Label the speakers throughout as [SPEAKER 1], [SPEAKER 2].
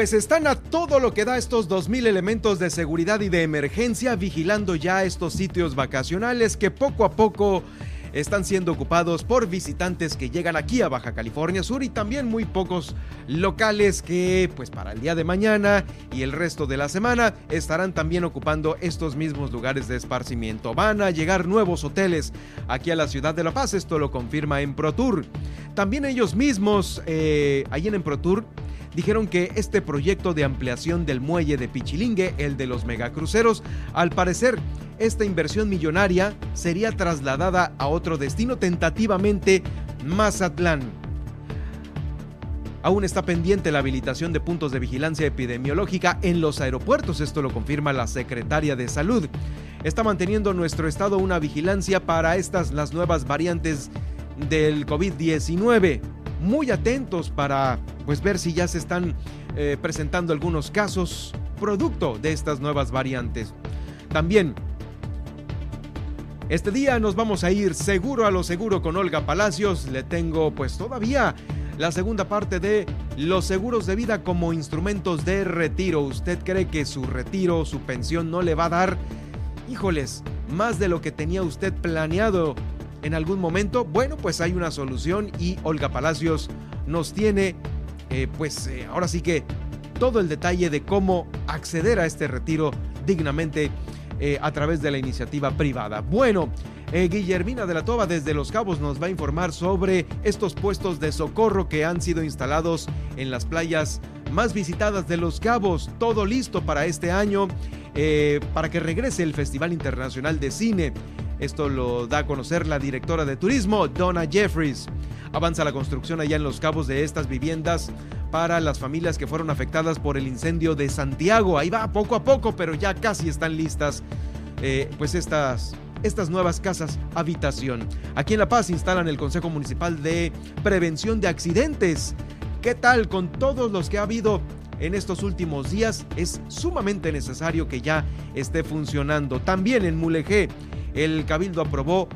[SPEAKER 1] pues están a todo lo que da estos 2.000 elementos de seguridad y de emergencia vigilando ya estos sitios vacacionales que poco a poco están siendo ocupados por visitantes que llegan aquí a Baja California Sur y también muy pocos locales que pues para el día de mañana y el resto de la semana estarán también ocupando estos mismos lugares de esparcimiento. Van a llegar nuevos hoteles aquí a la ciudad de La Paz, esto lo confirma en ProTour. También ellos mismos, eh, ahí en ProTour, dijeron que este proyecto de ampliación del muelle de Pichilingue, el de los megacruceros, al parecer esta inversión millonaria sería trasladada a otro destino, tentativamente Mazatlán. Aún está pendiente la habilitación de puntos de vigilancia epidemiológica en los aeropuertos, esto lo confirma la secretaria de Salud. Está manteniendo nuestro estado una vigilancia para estas las nuevas variantes del COVID-19. Muy atentos para pues ver si ya se están eh, presentando algunos casos producto de estas nuevas variantes. También este día nos vamos a ir seguro a lo seguro con Olga Palacios. Le tengo pues todavía la segunda parte de los seguros de vida como instrumentos de retiro. ¿Usted cree que su retiro, su pensión no le va a dar, híjoles, más de lo que tenía usted planeado en algún momento? Bueno, pues hay una solución y Olga Palacios nos tiene eh, pues eh, ahora sí que todo el detalle de cómo acceder a este retiro dignamente eh, a través de la iniciativa privada. Bueno, Guillermina de la Toba desde Los Cabos nos va a informar sobre estos puestos de socorro que han sido instalados en las playas más visitadas de Los Cabos. Todo listo para este año, eh, para que regrese el Festival Internacional de Cine. Esto lo da a conocer la directora de turismo, Donna Jeffries. Avanza la construcción allá en Los Cabos de estas viviendas para las familias que fueron afectadas por el incendio de Santiago. Ahí va poco a poco, pero ya casi están listas eh, pues estas, estas nuevas casas habitación. Aquí en La Paz instalan el Consejo Municipal de Prevención de Accidentes. ¿Qué tal con todos los que ha habido en estos últimos días? Es sumamente necesario que ya esté funcionando. También en Mulegé, el Cabildo aprobó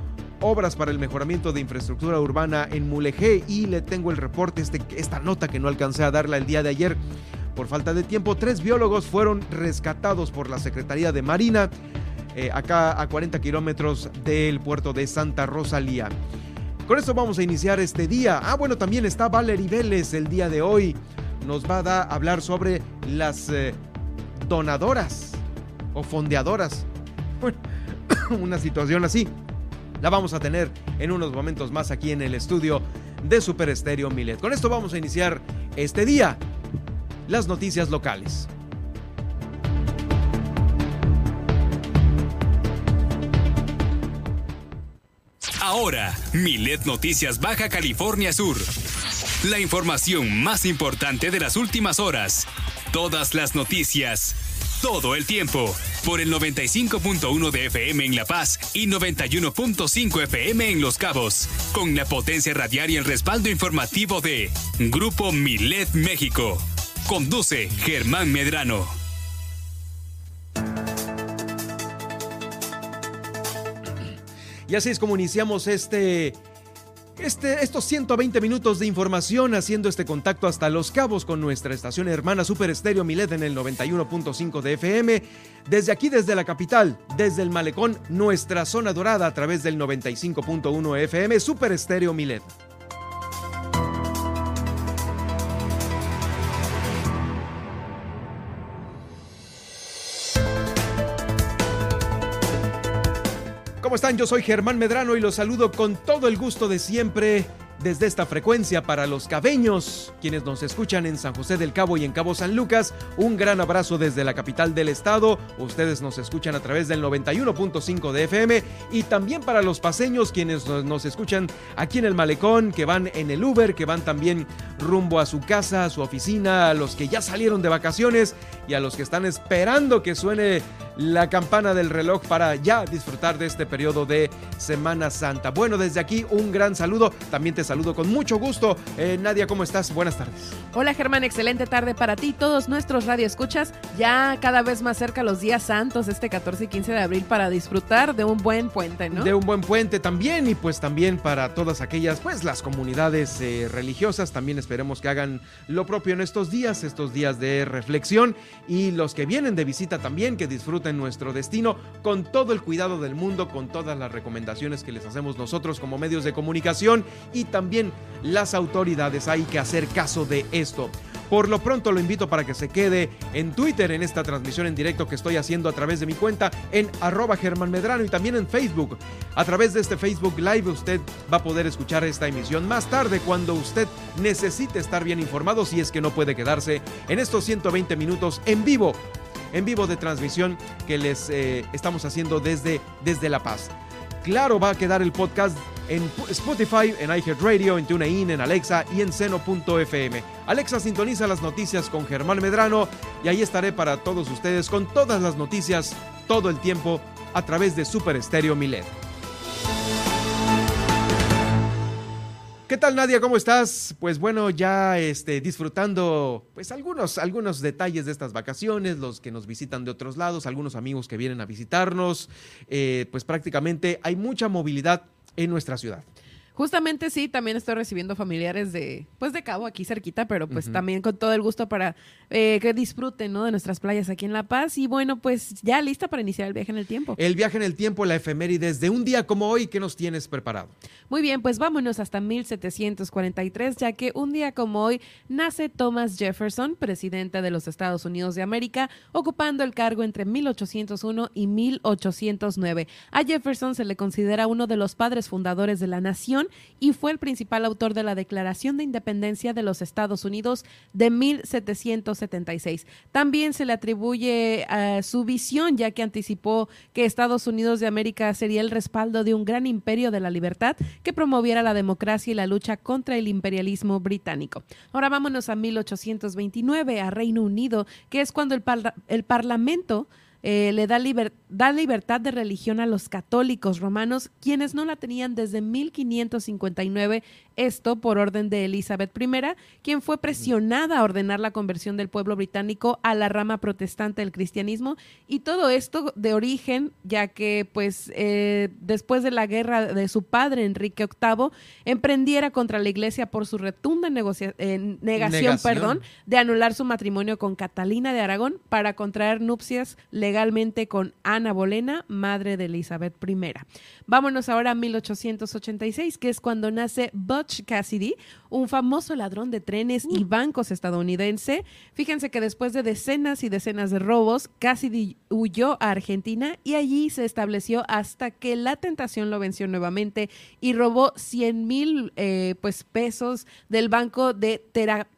[SPEAKER 1] obras para el mejoramiento de infraestructura urbana en Mulegé y le tengo el reporte, este, esta nota que no alcancé a darla el día de ayer. Por falta de tiempo, tres biólogos fueron rescatados por la Secretaría de Marina, eh, acá a 40 kilómetros del puerto de Santa Rosalía. Con esto vamos a iniciar este día. Ah, bueno, también está Valerie Vélez el día de hoy. Nos va a hablar sobre las eh, donadoras o fondeadoras. una situación así la vamos a tener en unos momentos más aquí en el estudio de Super Estéreo Milet. Con esto vamos a iniciar este día las noticias locales.
[SPEAKER 2] Ahora, Milet Noticias Baja California Sur. La información más importante de las últimas horas. Todas las noticias todo el tiempo por el 95.1 de FM en La Paz y 91.5 FM en Los Cabos, con la potencia radial y el respaldo informativo de Grupo Milet México. Conduce Germán Medrano.
[SPEAKER 1] Y así es como iniciamos este este, estos 120 minutos de información haciendo este contacto hasta Los Cabos con nuestra estación hermana Super Estéreo Milet en el 91.5 de FM. Desde aquí, desde la capital, desde el malecón, nuestra zona dorada a través del 95.1 FM Super Estéreo Milet. ¿Cómo están? Yo soy Germán Medrano y los saludo con todo el gusto de siempre desde esta frecuencia para los cabeños, quienes nos escuchan en San José del Cabo y en Cabo San Lucas. Un gran abrazo desde la capital del estado. Ustedes nos escuchan a través del 91.5 de FM y también para los paseños quienes nos escuchan aquí en el malecón, que van en el Uber, que van también rumbo a su casa, a su oficina, a los que ya salieron de vacaciones y a los que están esperando que suene la campana del reloj para ya disfrutar de este periodo de Semana Santa. Bueno, desde aquí un gran saludo. También te saludo con mucho gusto. Eh, Nadia, ¿cómo estás? Buenas tardes.
[SPEAKER 3] Hola Germán, excelente tarde para ti. Todos nuestros radioescuchas ya cada vez más cerca los días santos, este 14 y 15 de abril, para disfrutar de un buen puente, ¿no?
[SPEAKER 1] De un buen puente también y pues también para todas aquellas, pues las comunidades eh, religiosas. También esperemos que hagan lo propio en estos días, estos días de reflexión y los que vienen de visita también, que disfruten nuestro destino con todo el cuidado del mundo, con todas las recomendaciones que les hacemos nosotros como medios de comunicación y también las autoridades. Hay que hacer caso de esto. Por lo pronto lo invito para que se quede en Twitter en esta transmisión en directo que estoy haciendo a través de mi cuenta en arroba Germán Medrano y también en Facebook. A través de este Facebook Live usted va a poder escuchar esta emisión más tarde cuando usted necesite estar bien informado si es que no puede quedarse en estos 120 minutos en vivo en vivo de transmisión que les eh, estamos haciendo desde, desde La Paz. Claro, va a quedar el podcast en Spotify, en iHeartRadio, en TuneIn, en Alexa y en Seno.fm. Alexa sintoniza las noticias con Germán Medrano y ahí estaré para todos ustedes con todas las noticias todo el tiempo a través de Super Estéreo Milet. ¿Qué tal Nadia? ¿Cómo estás? Pues bueno, ya este, disfrutando pues algunos, algunos detalles de estas vacaciones, los que nos visitan de otros lados, algunos amigos que vienen a visitarnos, eh, pues prácticamente hay mucha movilidad en nuestra ciudad.
[SPEAKER 3] Justamente sí, también estoy recibiendo familiares de, pues de Cabo, aquí cerquita, pero pues también con todo el gusto para eh, que disfruten, ¿no? De nuestras playas aquí en La Paz. Y bueno, pues ya lista para iniciar el viaje en el tiempo.
[SPEAKER 1] El viaje en el tiempo, la efemérides de un día como hoy, ¿qué nos tienes preparado?
[SPEAKER 3] Muy bien, pues vámonos hasta 1743, ya que un día como hoy nace Thomas Jefferson, presidente de los Estados Unidos de América, ocupando el cargo entre 1801 y 1809. A Jefferson se le considera uno de los padres fundadores de la nación y fue el principal autor de la Declaración de Independencia de los Estados Unidos de 1776. También se le atribuye a su visión, ya que anticipó que Estados Unidos de América sería el respaldo de un gran imperio de la libertad que promoviera la democracia y la lucha contra el imperialismo británico. Ahora vámonos a 1829, a Reino Unido, que es cuando el, el Parlamento eh, le da, da libertad de religión a los católicos romanos, quienes no la tenían desde 1559 esto por orden de Elizabeth I, quien fue presionada a ordenar la conversión del pueblo británico a la rama protestante del cristianismo y todo esto de origen, ya que pues eh, después de la guerra de su padre Enrique VIII emprendiera contra la iglesia por su retunda eh, negación, Perdón, de anular su matrimonio con Catalina de Aragón para contraer nupcias legalmente con Ana Bolena, madre de Elizabeth I. Vámonos ahora a 1886, que es cuando nace Butch Cassidy, un famoso ladrón de trenes y bancos estadounidense. Fíjense que después de decenas y decenas de robos, Cassidy huyó a Argentina y allí se estableció hasta que la tentación lo venció nuevamente y robó 100 mil eh, pues, pesos del banco de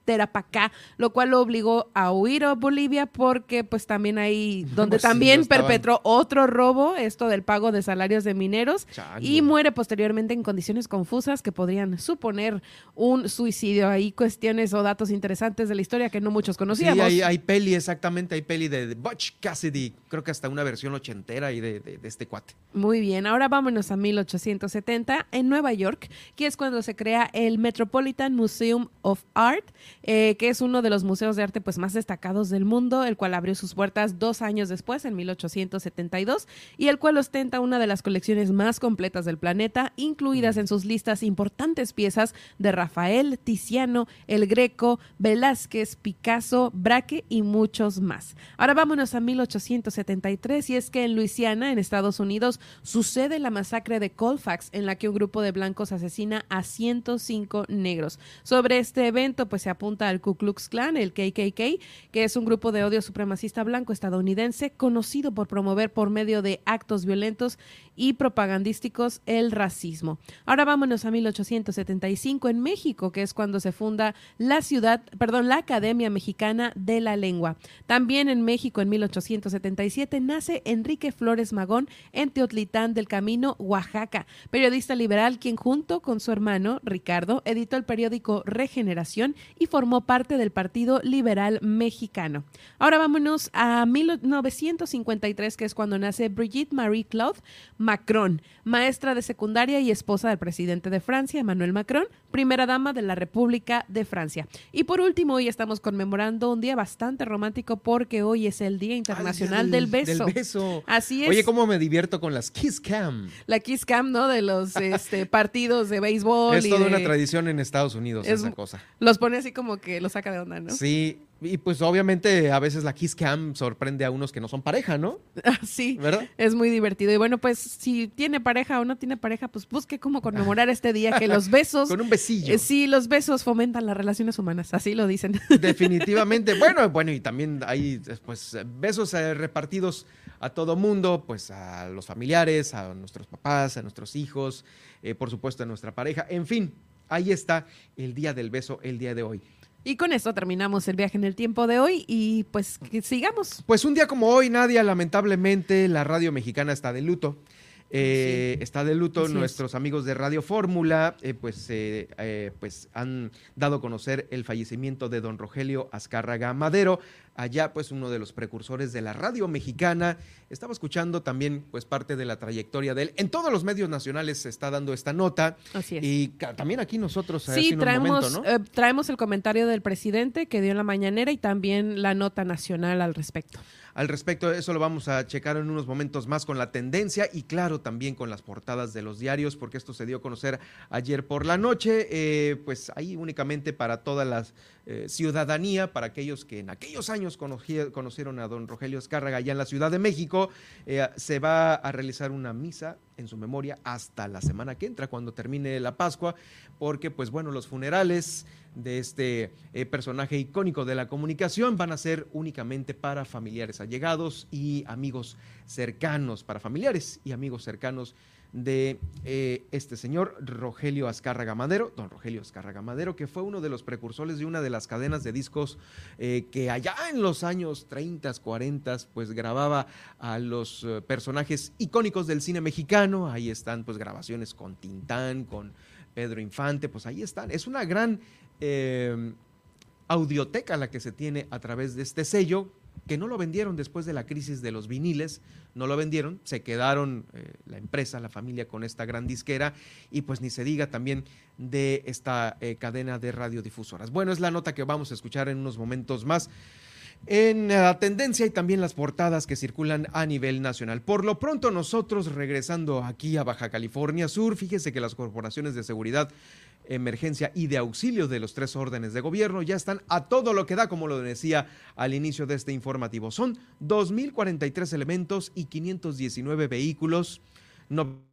[SPEAKER 3] Terapacá, lo cual lo obligó a huir a Bolivia porque pues también ahí donde pues también perpetró otro robo, esto del pago de salarios de mineros y muere posteriormente en condiciones confusas que podrían suponer un suicidio. Hay cuestiones o datos interesantes de la historia que no muchos conocíamos.
[SPEAKER 1] Sí, hay, peli, exactamente, hay peli de, Butch Cassidy, creo que hasta una versión ochentera y de, este cuate.
[SPEAKER 3] Muy bien, ahora vámonos a 1870 en Nueva York, que es cuando se crea el Metropolitan Museum of Art, eh, que es uno de los museos de arte pues, más destacados del mundo, el cual abrió sus puertas dos años después, en 1872, y el cual ostenta una de las colecciones más completas del planeta, incluidas en sus listas importantes piezas de Rafael, Tiziano, El Greco, Velázquez, Picasso, Braque y muchos más. Ahora vámonos a 1873 y es que en Luisiana, en Estados Unidos, sucede la masacre de Colfax en la que un grupo de blancos asesina a 105 negros. Sobre este evento pues se apunta al Ku Klux Klan, el KKK, que es un grupo de odio supremacista blanco estadounidense conocido por promover por medio de actos violentos y propagandísticos el racismo. Ahora vámonos a 1875 en México, que es cuando se funda la ciudad, perdón, la Academia Mexicana de la Lengua. También en México en 1877 nace Enrique Flores Magón en Teotlitán del Camino, Oaxaca, periodista liberal quien junto con su hermano Ricardo editó el periódico Regeneración y formó parte del Partido Liberal Mexicano. Ahora vámonos a 1953, que es cuando nace Brigitte Marie Claude Macron, maestra de secundaria y esposa del presidente de Francia, Emmanuel Macron, primera dama de la República de Francia. Y por último, hoy estamos conmemorando un día bastante romántico porque hoy es el Día Internacional del, beso.
[SPEAKER 1] beso.
[SPEAKER 3] Así es.
[SPEAKER 1] Oye, cómo me divierto con las Kiss Cam.
[SPEAKER 3] La Kiss Cam, ¿no? De los este, partidos de béisbol.
[SPEAKER 1] Es toda una tradición en Estados Unidos esa cosa.
[SPEAKER 3] Los pone así como que lo saca de onda, ¿no?
[SPEAKER 1] Sí, y pues obviamente a veces la Kiss Cam sorprende a unos que no son pareja, ¿no?
[SPEAKER 3] sí, ¿verdad? Es muy divertido. Y bueno, pues si tiene pareja o no tiene pareja, pues busque cómo conmemorar este día, que los besos...
[SPEAKER 1] Con un besillo. Eh,
[SPEAKER 3] sí, los besos fomentan las relaciones humanas, así lo dicen.
[SPEAKER 1] Definitivamente. bueno, bueno, y también hay pues besos eh, repartidos a todo mundo, pues a los familiares, a nuestros papás, a nuestros hijos, eh, por supuesto a nuestra pareja. En fin, ahí está el día del beso el día de hoy.
[SPEAKER 3] Y con esto terminamos el viaje en el tiempo de hoy y pues sigamos.
[SPEAKER 1] Pues un día como hoy, Nadia, lamentablemente la radio mexicana está de luto. Eh, está de luto nuestros amigos de Radio Fórmula, eh, pues, eh, pues han dado a conocer el fallecimiento de don Rogelio Azcárraga Madero, allá pues uno de los precursores de la radio mexicana. Estaba escuchando también pues parte de la trayectoria de él. En todos los medios nacionales se está dando esta nota.
[SPEAKER 3] Así es.
[SPEAKER 1] Y también aquí nosotros
[SPEAKER 3] sí, traemos, traemos el comentario del presidente que dio en la mañanera y también la nota nacional al respecto
[SPEAKER 1] al respecto. Eso lo vamos a checar en unos momentos más con la tendencia y claro también con las portadas de los diarios porque esto se dio a conocer ayer por la noche, eh, pues ahí únicamente para toda la eh, ciudadanía, para aquellos que en aquellos años conocieron a don Rogelio Escárraga allá en la Ciudad de México, eh, se va a realizar una misa en su memoria hasta la semana que entra, cuando termine la Pascua, porque pues bueno, los funerales de este eh, personaje icónico de la comunicación van a ser únicamente para familiares allegados y amigos cercanos, para familiares y amigos cercanos de eh, este señor Rogelio Azcárraga Madero, don Rogelio Azcárraga Madero, que fue uno de los precursores de una de las cadenas de discos eh, que allá en los años 30, 40, pues grababa a los personajes icónicos del cine mexicano. Ahí están pues grabaciones con Tintán, con Pedro Infante, pues ahí están. Es una gran audioteca la que se tiene a través de este sello, que no lo vendieron después de la crisis de los viniles, no lo vendieron, se quedaron eh, la empresa, la familia con esta gran disquera y pues ni se diga también de esta eh, cadena de radiodifusoras. Bueno, es la nota que vamos a escuchar en unos momentos más en la tendencia y también las portadas que circulan a nivel nacional. Por lo pronto nosotros regresando aquí a Baja California Sur, fíjese que las corporaciones de seguridad emergencia y de auxilio de los tres órdenes de gobierno ya están a todo lo que da, como lo decía al inicio de este informativo. Son 2.043 elementos y 519 vehículos. 90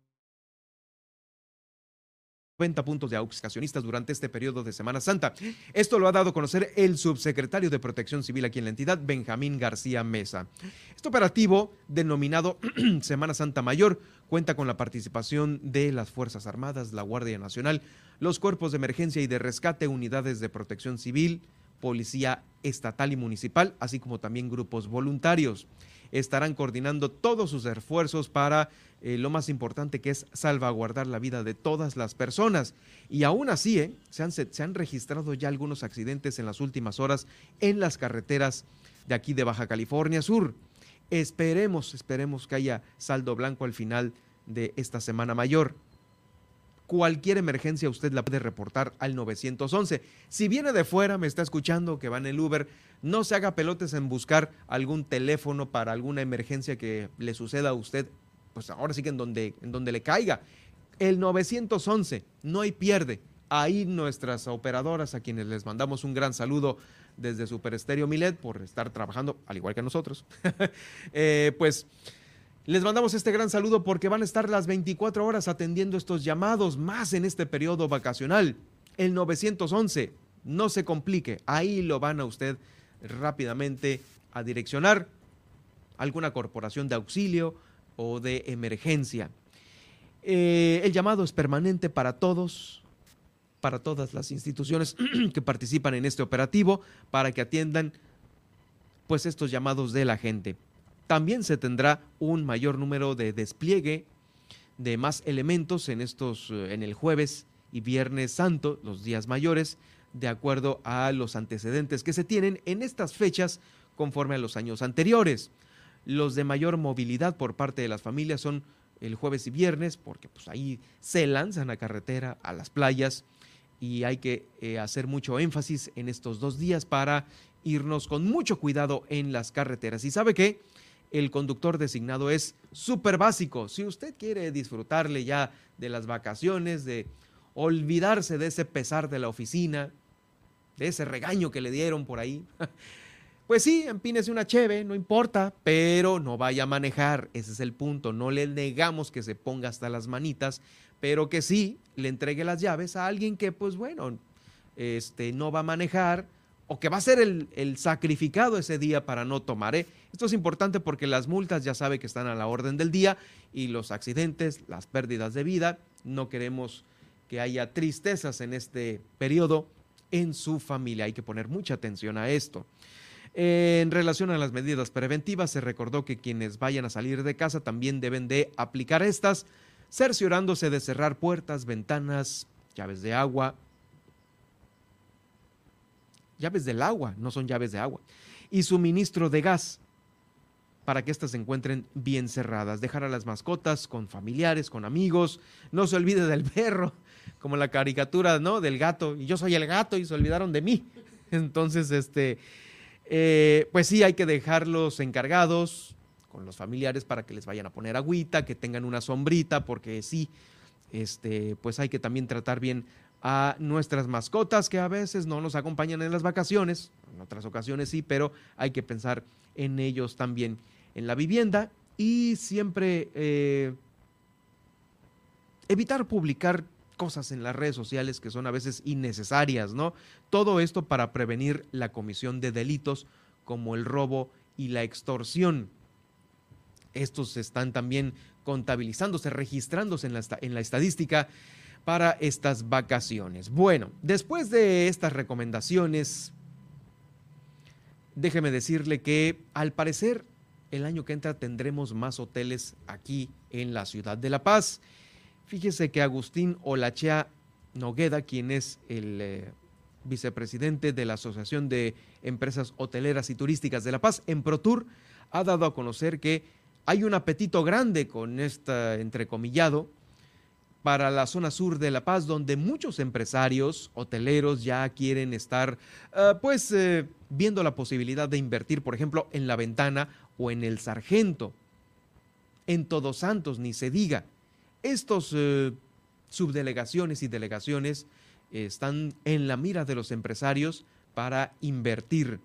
[SPEAKER 1] puntos de auxiliacionistas durante este periodo de Semana Santa. Esto lo ha dado a conocer el subsecretario de Protección Civil aquí en la entidad, Benjamín García Mesa. Este operativo, denominado Semana Santa Mayor, cuenta con la participación de las Fuerzas Armadas, la Guardia Nacional, los cuerpos de emergencia y de rescate, unidades de protección civil, policía estatal y municipal, así como también grupos voluntarios. Estarán coordinando todos sus esfuerzos para eh, lo más importante que es salvaguardar la vida de todas las personas. Y aún así, eh, se, han, se han registrado ya algunos accidentes en las últimas horas en las carreteras de aquí de Baja California Sur. Esperemos, esperemos que haya saldo blanco al final de esta semana mayor cualquier emergencia usted la puede reportar al 911. Si viene de fuera, me está escuchando que va en el Uber, no se haga pelotes en buscar algún teléfono para alguna emergencia que le suceda a usted, pues ahora sí que en donde, en donde le caiga. El 911, no hay pierde. Ahí nuestras operadoras, a quienes les mandamos un gran saludo desde Super Estéreo Milet por estar trabajando, al igual que nosotros, eh, pues les mandamos este gran saludo porque van a estar las 24 horas atendiendo estos llamados más en este periodo vacacional. El 911, no se complique, ahí lo van a usted rápidamente a direccionar alguna corporación de auxilio o de emergencia. Eh, el llamado es permanente para todos, para todas las instituciones que participan en este operativo, para que atiendan pues estos llamados de la gente. También se tendrá un mayor número de despliegue de más elementos en estos en el jueves y viernes santo, los días mayores, de acuerdo a los antecedentes que se tienen en estas fechas conforme a los años anteriores. Los de mayor movilidad por parte de las familias son el jueves y viernes, porque pues ahí se lanzan a carretera, a las playas, y hay que eh, hacer mucho énfasis en estos dos días para irnos con mucho cuidado en las carreteras. Y sabe que el conductor designado es súper básico. Si usted quiere disfrutarle ya de las vacaciones, de olvidarse de ese pesar de la oficina, de ese regaño que le dieron por ahí, Pues sí, empínese una cheve, no importa, pero no vaya a manejar, ese es el punto. No le negamos que se ponga hasta las manitas, pero que sí le entregue las llaves a alguien que, pues bueno, este, no va a manejar o que va a ser el, sacrificado ese día para no tomar. ¿eh? Esto es importante porque las multas ya sabe que están a la orden del día y los accidentes, las pérdidas de vida, no queremos que haya tristezas en este periodo en su familia. Hay que poner mucha atención a esto. En relación a las medidas preventivas, se recordó que quienes vayan a salir de casa también deben de aplicar estas, cerciorándose de cerrar puertas, ventanas, llaves de agua, llaves del agua, no son llaves de agua, y suministro de gas para que éstas se encuentren bien cerradas. Dejar a las mascotas con familiares, con amigos. No se olvide del perro, como la caricatura, ¿no? Del gato. Y yo soy el gato y se olvidaron de mí. Entonces, este, eh, pues sí, hay que dejarlos encargados con los familiares para que les vayan a poner agüita, que tengan una sombrita, porque sí, este, pues hay que también tratar bien a nuestras mascotas que a veces no nos acompañan en las vacaciones, en otras ocasiones sí, pero hay que pensar en ellos también en la vivienda y siempre eh, evitar publicar cosas en las redes sociales que son a veces innecesarias, ¿no? Todo esto para prevenir la comisión de delitos como el robo y la extorsión. Estos están también contabilizándose, registrándose en la, en la estadística para estas vacaciones. Bueno, después de estas recomendaciones, déjeme decirle que al parecer el año que entra tendremos más hoteles aquí en la ciudad de La Paz. Fíjese que Agustín Olachea Nogueda, quien es el eh, vicepresidente de la Asociación de Empresas Hoteleras y Turísticas de La Paz, en ProTour, ha dado a conocer que hay un apetito grande con este entrecomillado para la zona sur de La Paz, donde muchos empresarios hoteleros ya quieren estar, eh, pues, eh, viendo la posibilidad de invertir, por ejemplo, en La Ventana o en El Sargento. En Todos Santos, ni se diga. Estos eh, subdelegaciones y delegaciones están en la mira de los empresarios para invertir.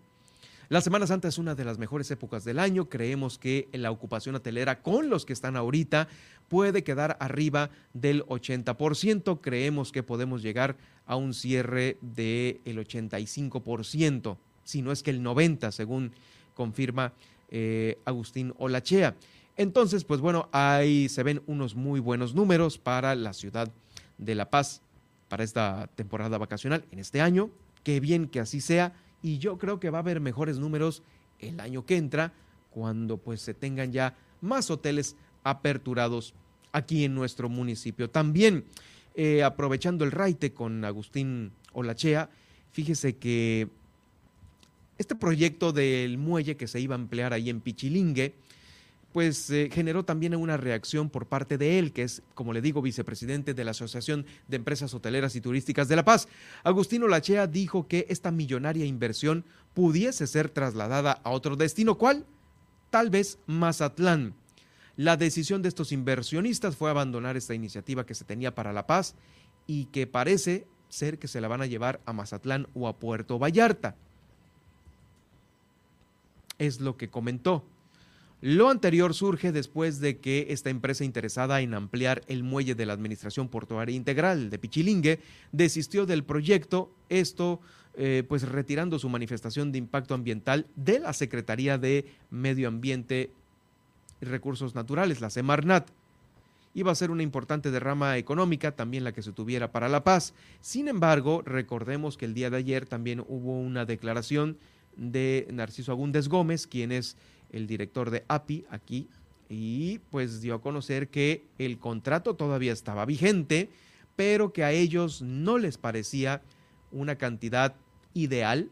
[SPEAKER 1] La Semana Santa es una de las mejores épocas del año. Creemos que la ocupación hotelera con los que están ahorita puede quedar arriba del 80%. Creemos que podemos llegar a un cierre del 85%, si no es que el 90%, según confirma eh, Agustín Olachea. Entonces, pues bueno, ahí se ven unos muy buenos números para la ciudad de La Paz para esta temporada vacacional en este año. Qué bien que así sea y yo creo que va a haber mejores números el año que entra cuando pues se tengan ya más hoteles aperturados aquí en nuestro municipio. También eh, aprovechando el raite con Agustín Olachea, fíjese que este proyecto del muelle que se iba a emplear ahí en Pichilingue, pues eh, generó también una reacción por parte de él, que es, como le digo, vicepresidente de la Asociación de Empresas Hoteleras y Turísticas de La Paz. Agustino Lachea dijo que esta millonaria inversión pudiese ser trasladada a otro destino. ¿Cuál? Tal vez Mazatlán. La decisión de estos inversionistas fue abandonar esta iniciativa que se tenía para La Paz y que parece ser que se la van a llevar a Mazatlán o a Puerto Vallarta. Es lo que comentó. Lo anterior surge después de que esta empresa interesada en ampliar el muelle de la Administración Portuaria Integral de Pichilingue desistió del proyecto, esto eh, pues retirando su manifestación de impacto ambiental de la Secretaría de Medio Ambiente y Recursos Naturales, la Semarnat. Iba a ser una importante derrama económica, también la que se tuviera para La Paz. Sin embargo, recordemos que el día de ayer también hubo una declaración de Narciso Agúndez Gómez, quien es el director de API aquí, y pues dio a conocer que el contrato todavía estaba vigente, pero que a ellos no les parecía una cantidad ideal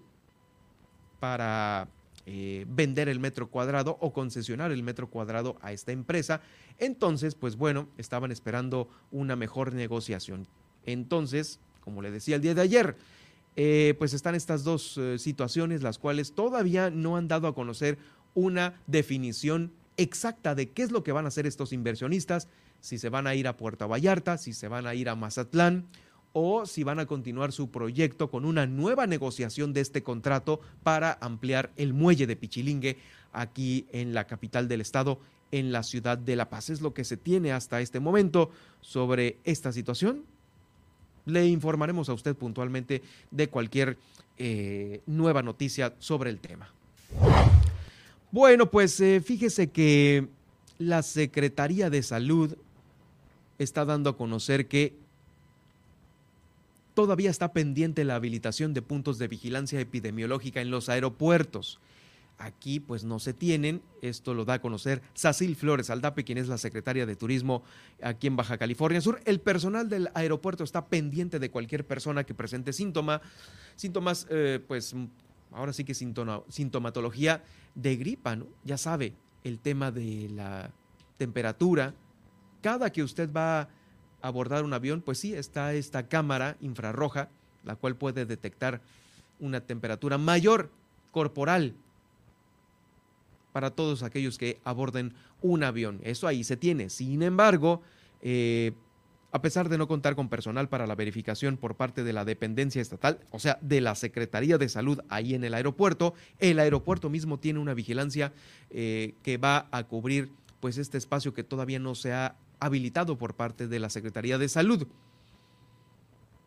[SPEAKER 1] para eh, vender el metro cuadrado o concesionar el metro cuadrado a esta empresa. Entonces, pues bueno, estaban esperando una mejor negociación. Entonces, como le decía el día de ayer, eh, pues están estas dos eh, situaciones, las cuales todavía no han dado a conocer una definición exacta de qué es lo que van a hacer estos inversionistas, si se van a ir a Puerto Vallarta, si se van a ir a Mazatlán o si van a continuar su proyecto con una nueva negociación de este contrato para ampliar el muelle de Pichilingue aquí en la capital del estado, en la ciudad de La Paz. Es lo que se tiene hasta este momento sobre esta situación. Le informaremos a usted puntualmente de cualquier eh, nueva noticia sobre el tema. Bueno, pues eh, fíjese que la Secretaría de Salud está dando a conocer que todavía está pendiente la habilitación de puntos de vigilancia epidemiológica en los aeropuertos. Aquí pues no se tienen, esto lo da a conocer Sacil Flores Aldape, quien es la secretaria de Turismo aquí en Baja California Sur. El personal del aeropuerto está pendiente de cualquier persona que presente síntoma, síntomas, eh, pues ahora sí que sintomatología de gripa, ¿no? Ya sabe, el tema de la temperatura. Cada que usted va abordar un avión, pues sí, está esta cámara infrarroja, la cual puede detectar una temperatura mayor corporal para todos aquellos que aborden un avión. Eso ahí se tiene. Sin embargo, eh, a pesar de no contar con personal para la verificación por parte de la dependencia estatal, o sea, de la Secretaría de Salud ahí en el aeropuerto, el aeropuerto mismo tiene una vigilancia eh, que va a cubrir pues este espacio que todavía no se ha habilitado por parte de la Secretaría de Salud.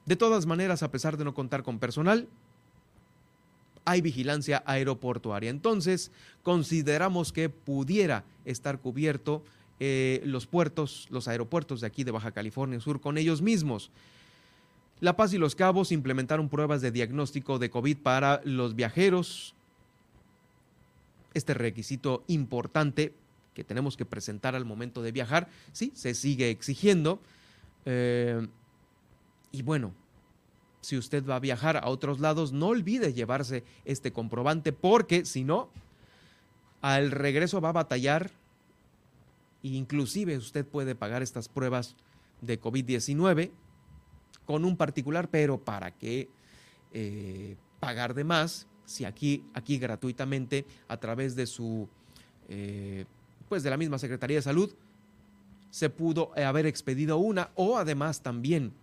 [SPEAKER 1] De todas maneras, a pesar de no contar con personal, hay vigilancia aeroportuaria. Entonces, consideramos que pudiera estar cubierto eh, los puertos, los aeropuertos de aquí de Baja California Sur con ellos mismos. La Paz y Los Cabos implementaron pruebas de diagnóstico de COVID para los viajeros. Este requisito importante que tenemos que presentar al momento de viajar, sí, se sigue exigiendo. Eh, y bueno, si usted va a viajar a otros lados, no olvide llevarse este comprobante porque si no, al regreso va a batallar e inclusive usted puede pagar estas pruebas de COVID-19 con un particular, pero ¿para qué eh, pagar de más si aquí, aquí gratuitamente a través de su eh, pues de la misma Secretaría de Salud, se pudo haber expedido una o además también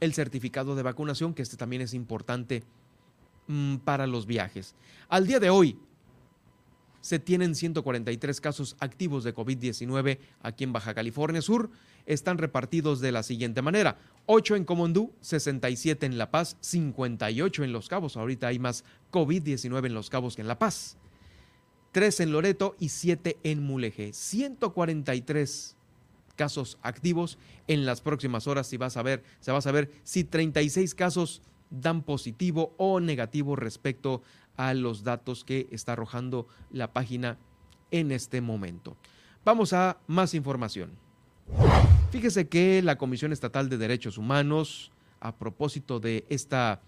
[SPEAKER 1] el certificado de vacunación, que este también es importante mm, para los viajes. Al día de hoy, se tienen 143 casos activos de COVID-19 aquí en Baja California Sur. Están repartidos de la siguiente manera. 8 en Comondú, 67 en La Paz, 58 en Los Cabos. Ahorita hay más COVID-19 en Los Cabos que en La Paz. 3 en Loreto y 7 en Mulegé. 143 casos activos en las próximas horas y vas a ver, se va a saber si 36 casos dan positivo o negativo respecto a los datos que está arrojando la página en este momento. Vamos a más información. Fíjese que la Comisión Estatal de Derechos Humanos, a propósito de esta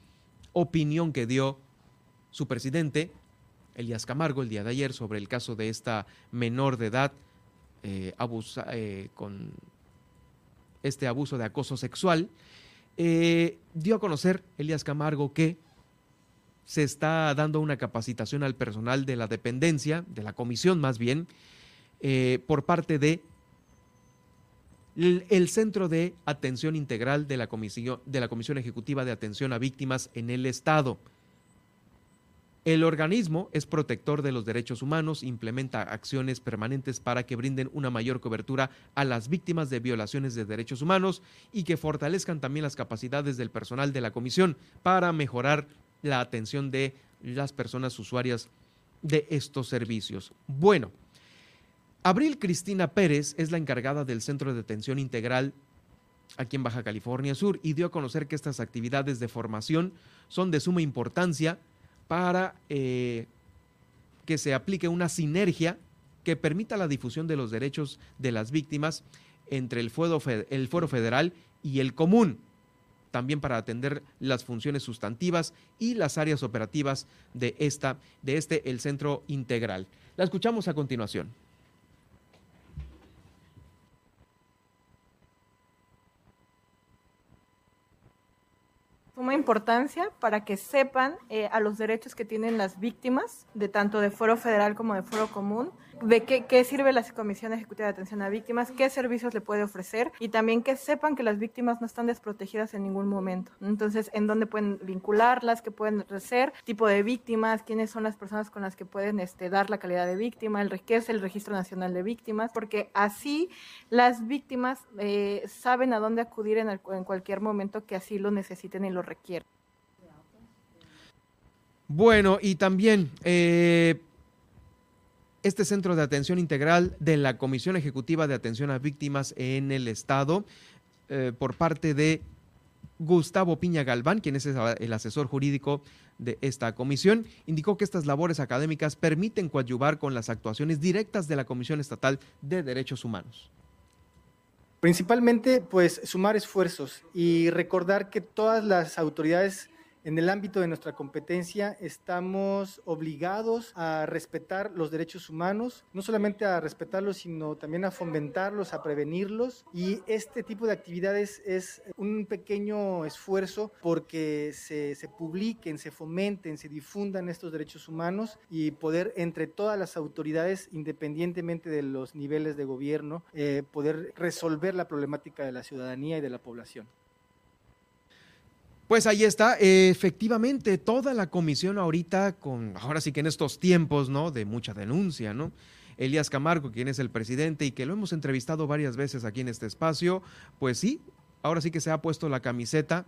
[SPEAKER 1] opinión que dio su presidente, Elías Camargo el día de ayer sobre el caso de esta menor de edad eh, eh, con este abuso de acoso sexual, eh, dio a conocer Elías Camargo que se está dando una capacitación al personal de la dependencia, de la comisión más bien, por parte de el, Centro de Atención Integral de la, comisión, de la Comisión Ejecutiva de Atención a Víctimas en el Estado. El organismo es protector de los derechos humanos, implementa acciones permanentes para que brinden una mayor cobertura a las víctimas de violaciones de derechos humanos y que fortalezcan también las capacidades del personal de la comisión para mejorar la atención de las personas usuarias de estos servicios. Bueno, Abril Cristina Pérez es la encargada del Centro de Atención Integral aquí en Baja California Sur y dio a conocer que estas actividades de formación son de suma importancia para eh, que se aplique una sinergia que permita la difusión de los derechos de las víctimas entre el Foro Federal y el común. También para atender las funciones sustantivas y las áreas operativas de, esta, de este, el centro integral. La escuchamos a continuación.
[SPEAKER 4] suma importancia para que sepan eh, a los derechos que tienen las víctimas, de tanto de foro federal como de foro común, de qué, qué, sirve la Comisión Ejecutiva de Atención a Víctimas, qué servicios le puede ofrecer y también que sepan que las víctimas no están desprotegidas en ningún momento. Entonces, en dónde pueden vincularlas, qué pueden ser, tipo de víctimas, quiénes son las personas con las que pueden este, dar la calidad de víctima, el, qué es el Registro Nacional de Víctimas, porque así las víctimas eh, saben a dónde acudir en, en cualquier momento que así lo necesiten y lo requieran.
[SPEAKER 1] Bueno, y también... Eh este centro de atención integral de la Comisión Ejecutiva de Atención a Víctimas en el Estado eh, por parte de Gustavo Piña Galván, quien es el asesor jurídico de esta comisión, indicó que estas labores académicas permiten coadyuvar con las actuaciones directas de la Comisión Estatal de Derechos Humanos.
[SPEAKER 5] Principalmente, pues, sumar esfuerzos y recordar que todas las autoridades en el ámbito de nuestra competencia estamos obligados a respetar los derechos humanos, no solamente a respetarlos, sino también a fomentarlos, a prevenirlos. Y este tipo de actividades es un pequeño esfuerzo porque se, publiquen, se fomenten, se difundan estos derechos humanos y poder entre todas las autoridades, independientemente de los niveles de gobierno, eh, poder resolver la problemática de la ciudadanía y de la población.
[SPEAKER 1] Pues ahí está, efectivamente, toda la comisión ahorita, con, ahora sí que en estos tiempos, ¿no? De mucha denuncia, ¿no? Elías Camargo, quien es el presidente y que lo hemos entrevistado varias veces aquí en este espacio, pues sí, ahora sí que se ha puesto la camiseta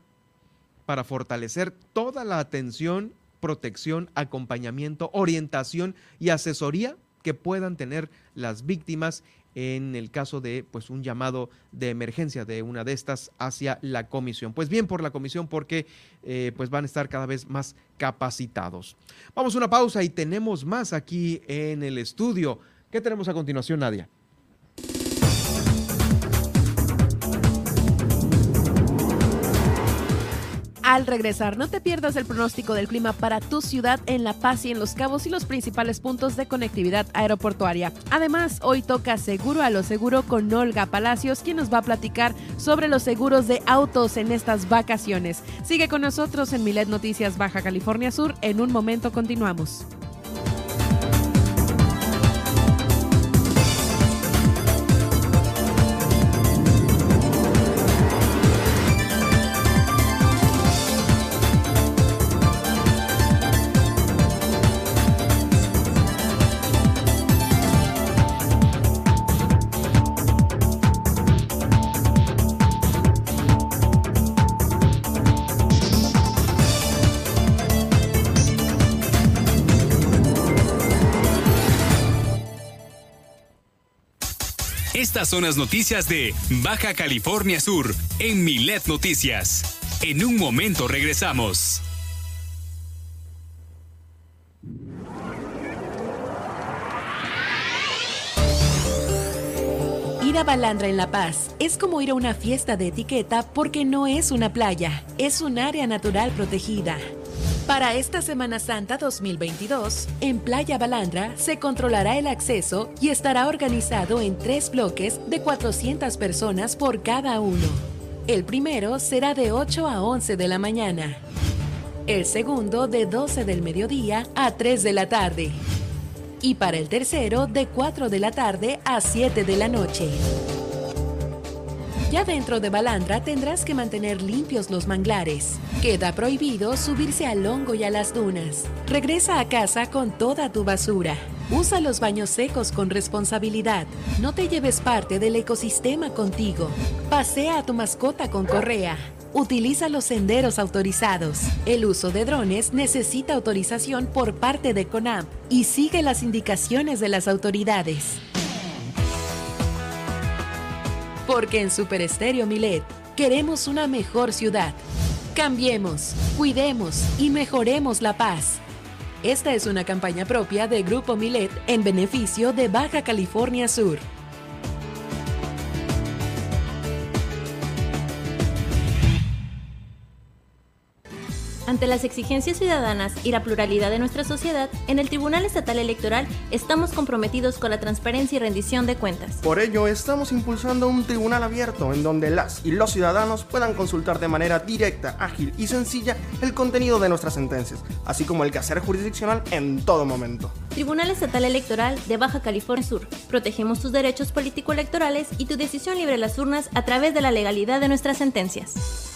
[SPEAKER 1] para fortalecer toda la atención, protección, acompañamiento, orientación y asesoría que puedan tener las víctimas en el caso de pues un llamado de emergencia de una de estas hacia la comisión. Pues bien por la comisión porque eh, pues van a estar cada vez más capacitados. Vamos a una pausa y tenemos más aquí en el estudio. ¿Qué tenemos a continuación, Nadia?
[SPEAKER 3] Al regresar, no te pierdas el pronóstico del clima para tu ciudad en La Paz y en Los Cabos y los principales puntos de conectividad aeroportuaria. Además, hoy toca Seguro a lo Seguro con Olga Palacios, quien nos va a platicar sobre los seguros de autos en estas vacaciones. Sigue con nosotros en Milet Noticias Baja California Sur. En un momento continuamos.
[SPEAKER 2] Estas son las noticias de Baja California Sur en Milet Noticias. En un momento regresamos.
[SPEAKER 6] Ir a Balandra en La Paz es como ir a una fiesta de etiqueta porque no es una playa, es un área natural protegida. Para esta Semana Santa 2022, en Playa Balandra se controlará el acceso y estará organizado en tres bloques de 400 personas por cada uno. El primero será de 8 a 11 de la mañana. El segundo de 12 del mediodía a 3 de la tarde. Y para el tercero de 4 de la tarde a 7 de la noche. Ya dentro de Balandra tendrás que mantener limpios los manglares. Queda prohibido subirse al hongo y a las dunas. Regresa a casa con toda tu basura. Usa los baños secos con responsabilidad. No te lleves parte del ecosistema contigo. Pasea a tu mascota con correa. Utiliza los senderos autorizados. El uso de drones necesita autorización por parte de CONAMP y sigue las indicaciones de las autoridades. Porque en Super Estéreo Milet queremos una mejor ciudad. Cambiemos, cuidemos y mejoremos la paz. Esta es una campaña propia de Grupo Milet en beneficio de Baja California Sur.
[SPEAKER 7] Ante las exigencias ciudadanas y la pluralidad de nuestra sociedad, en el Tribunal Estatal Electoral estamos comprometidos con la transparencia y rendición de cuentas.
[SPEAKER 8] Por ello, estamos impulsando un tribunal abierto en donde las y los ciudadanos puedan consultar de manera directa, ágil y sencilla el contenido de nuestras sentencias, así como el quehacer jurisdiccional en todo momento.
[SPEAKER 7] Tribunal Estatal Electoral de Baja California Sur. Protegemos tus derechos político-electorales y tu decisión libre en las urnas a través de la legalidad de nuestras sentencias.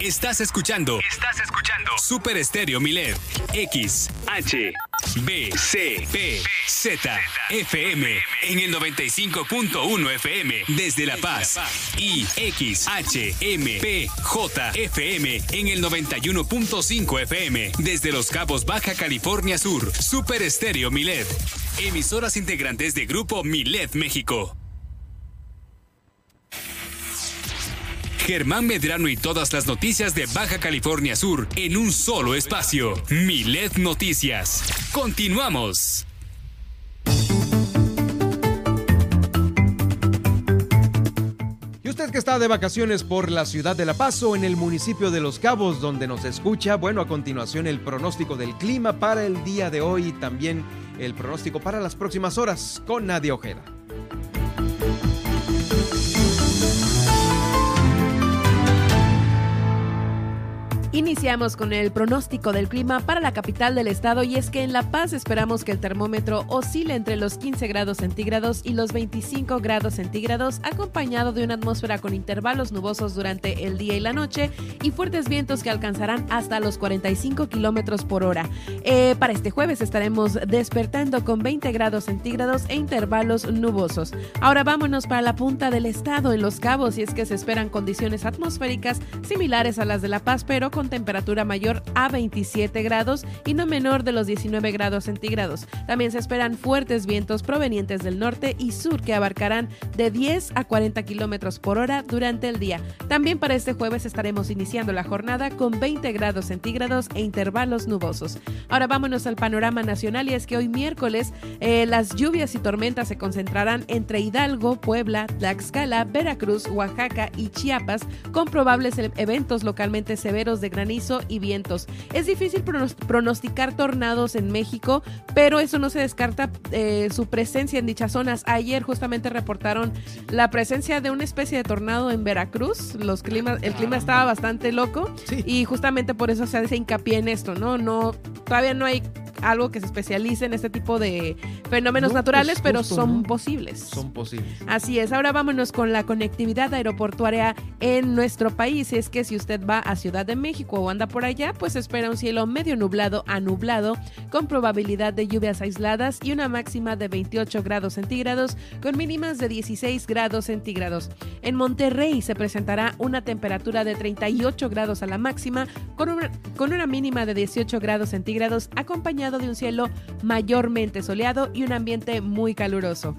[SPEAKER 2] Estás escuchando. Estás escuchando. Super Estéreo Milet. X, H, B, C, P, Z, FM. En el 95.1 FM. Desde La Paz. Y X, H, M, P, J, FM. En el 91.5 FM. Desde Los Cabos, Baja California Sur. Super Estéreo Milet. Emisoras integrantes de Grupo Milet México. Germán Medrano y todas las noticias de Baja California Sur en un solo espacio. Milet Noticias. Continuamos.
[SPEAKER 1] Y usted que está de vacaciones por la ciudad de La Paz o en el municipio de Los Cabos donde nos escucha, bueno, a continuación el pronóstico del clima para el día de hoy y también el pronóstico para las próximas horas con Nadia Ojeda.
[SPEAKER 3] Iniciamos con el pronóstico del clima para la capital del estado y es que en La Paz esperamos que el termómetro oscile entre los 15 grados centígrados y los 25 grados centígrados acompañado de una atmósfera con intervalos nubosos durante el día y la noche y fuertes vientos que alcanzarán hasta los 45 kilómetros por hora. Eh, para este jueves estaremos despertando con 20 grados centígrados e intervalos nubosos. Ahora vámonos para la punta del estado en Los Cabos y es que se esperan condiciones atmosféricas similares a las de La Paz pero con temperatura mayor a 27 grados y no menor de los 19 grados centígrados. También se esperan fuertes vientos provenientes del norte y sur que abarcarán de 10 a 40 kilómetros por hora durante el día. También para este jueves estaremos iniciando la jornada con 20 grados centígrados e intervalos nubosos. Ahora vámonos al panorama nacional y es que hoy miércoles eh, las lluvias y tormentas se concentrarán entre Hidalgo, Puebla, Tlaxcala, Veracruz, Oaxaca y Chiapas con probables eventos localmente severos de granizo y vientos. Es difícil pronosticar tornados en México, pero eso no se descarta eh, su presencia en dichas zonas. Ayer justamente reportaron la presencia de una especie de tornado en Veracruz. Los climas, el clima estaba bastante loco y justamente por eso se hace hincapié en esto, ¿no? No, todavía no hay algo que se especialice en este tipo de fenómenos
[SPEAKER 1] No,
[SPEAKER 3] naturales,
[SPEAKER 1] pues,
[SPEAKER 3] pero son
[SPEAKER 1] ¿no?
[SPEAKER 3] posibles.
[SPEAKER 1] Son posibles.
[SPEAKER 3] Así es, ahora vámonos con la conectividad aeroportuaria en nuestro país. Es que si usted va a Ciudad de México o anda por allá, pues espera un cielo medio nublado a nublado, con probabilidad de lluvias aisladas y una máxima de 28 grados centígrados, con mínimas de 16 grados centígrados. En Monterrey se presentará una temperatura de 38 grados a la máxima, con una, con una mínima de 18 grados centígrados, acompañado de un cielo mayormente soleado y un ambiente muy caluroso.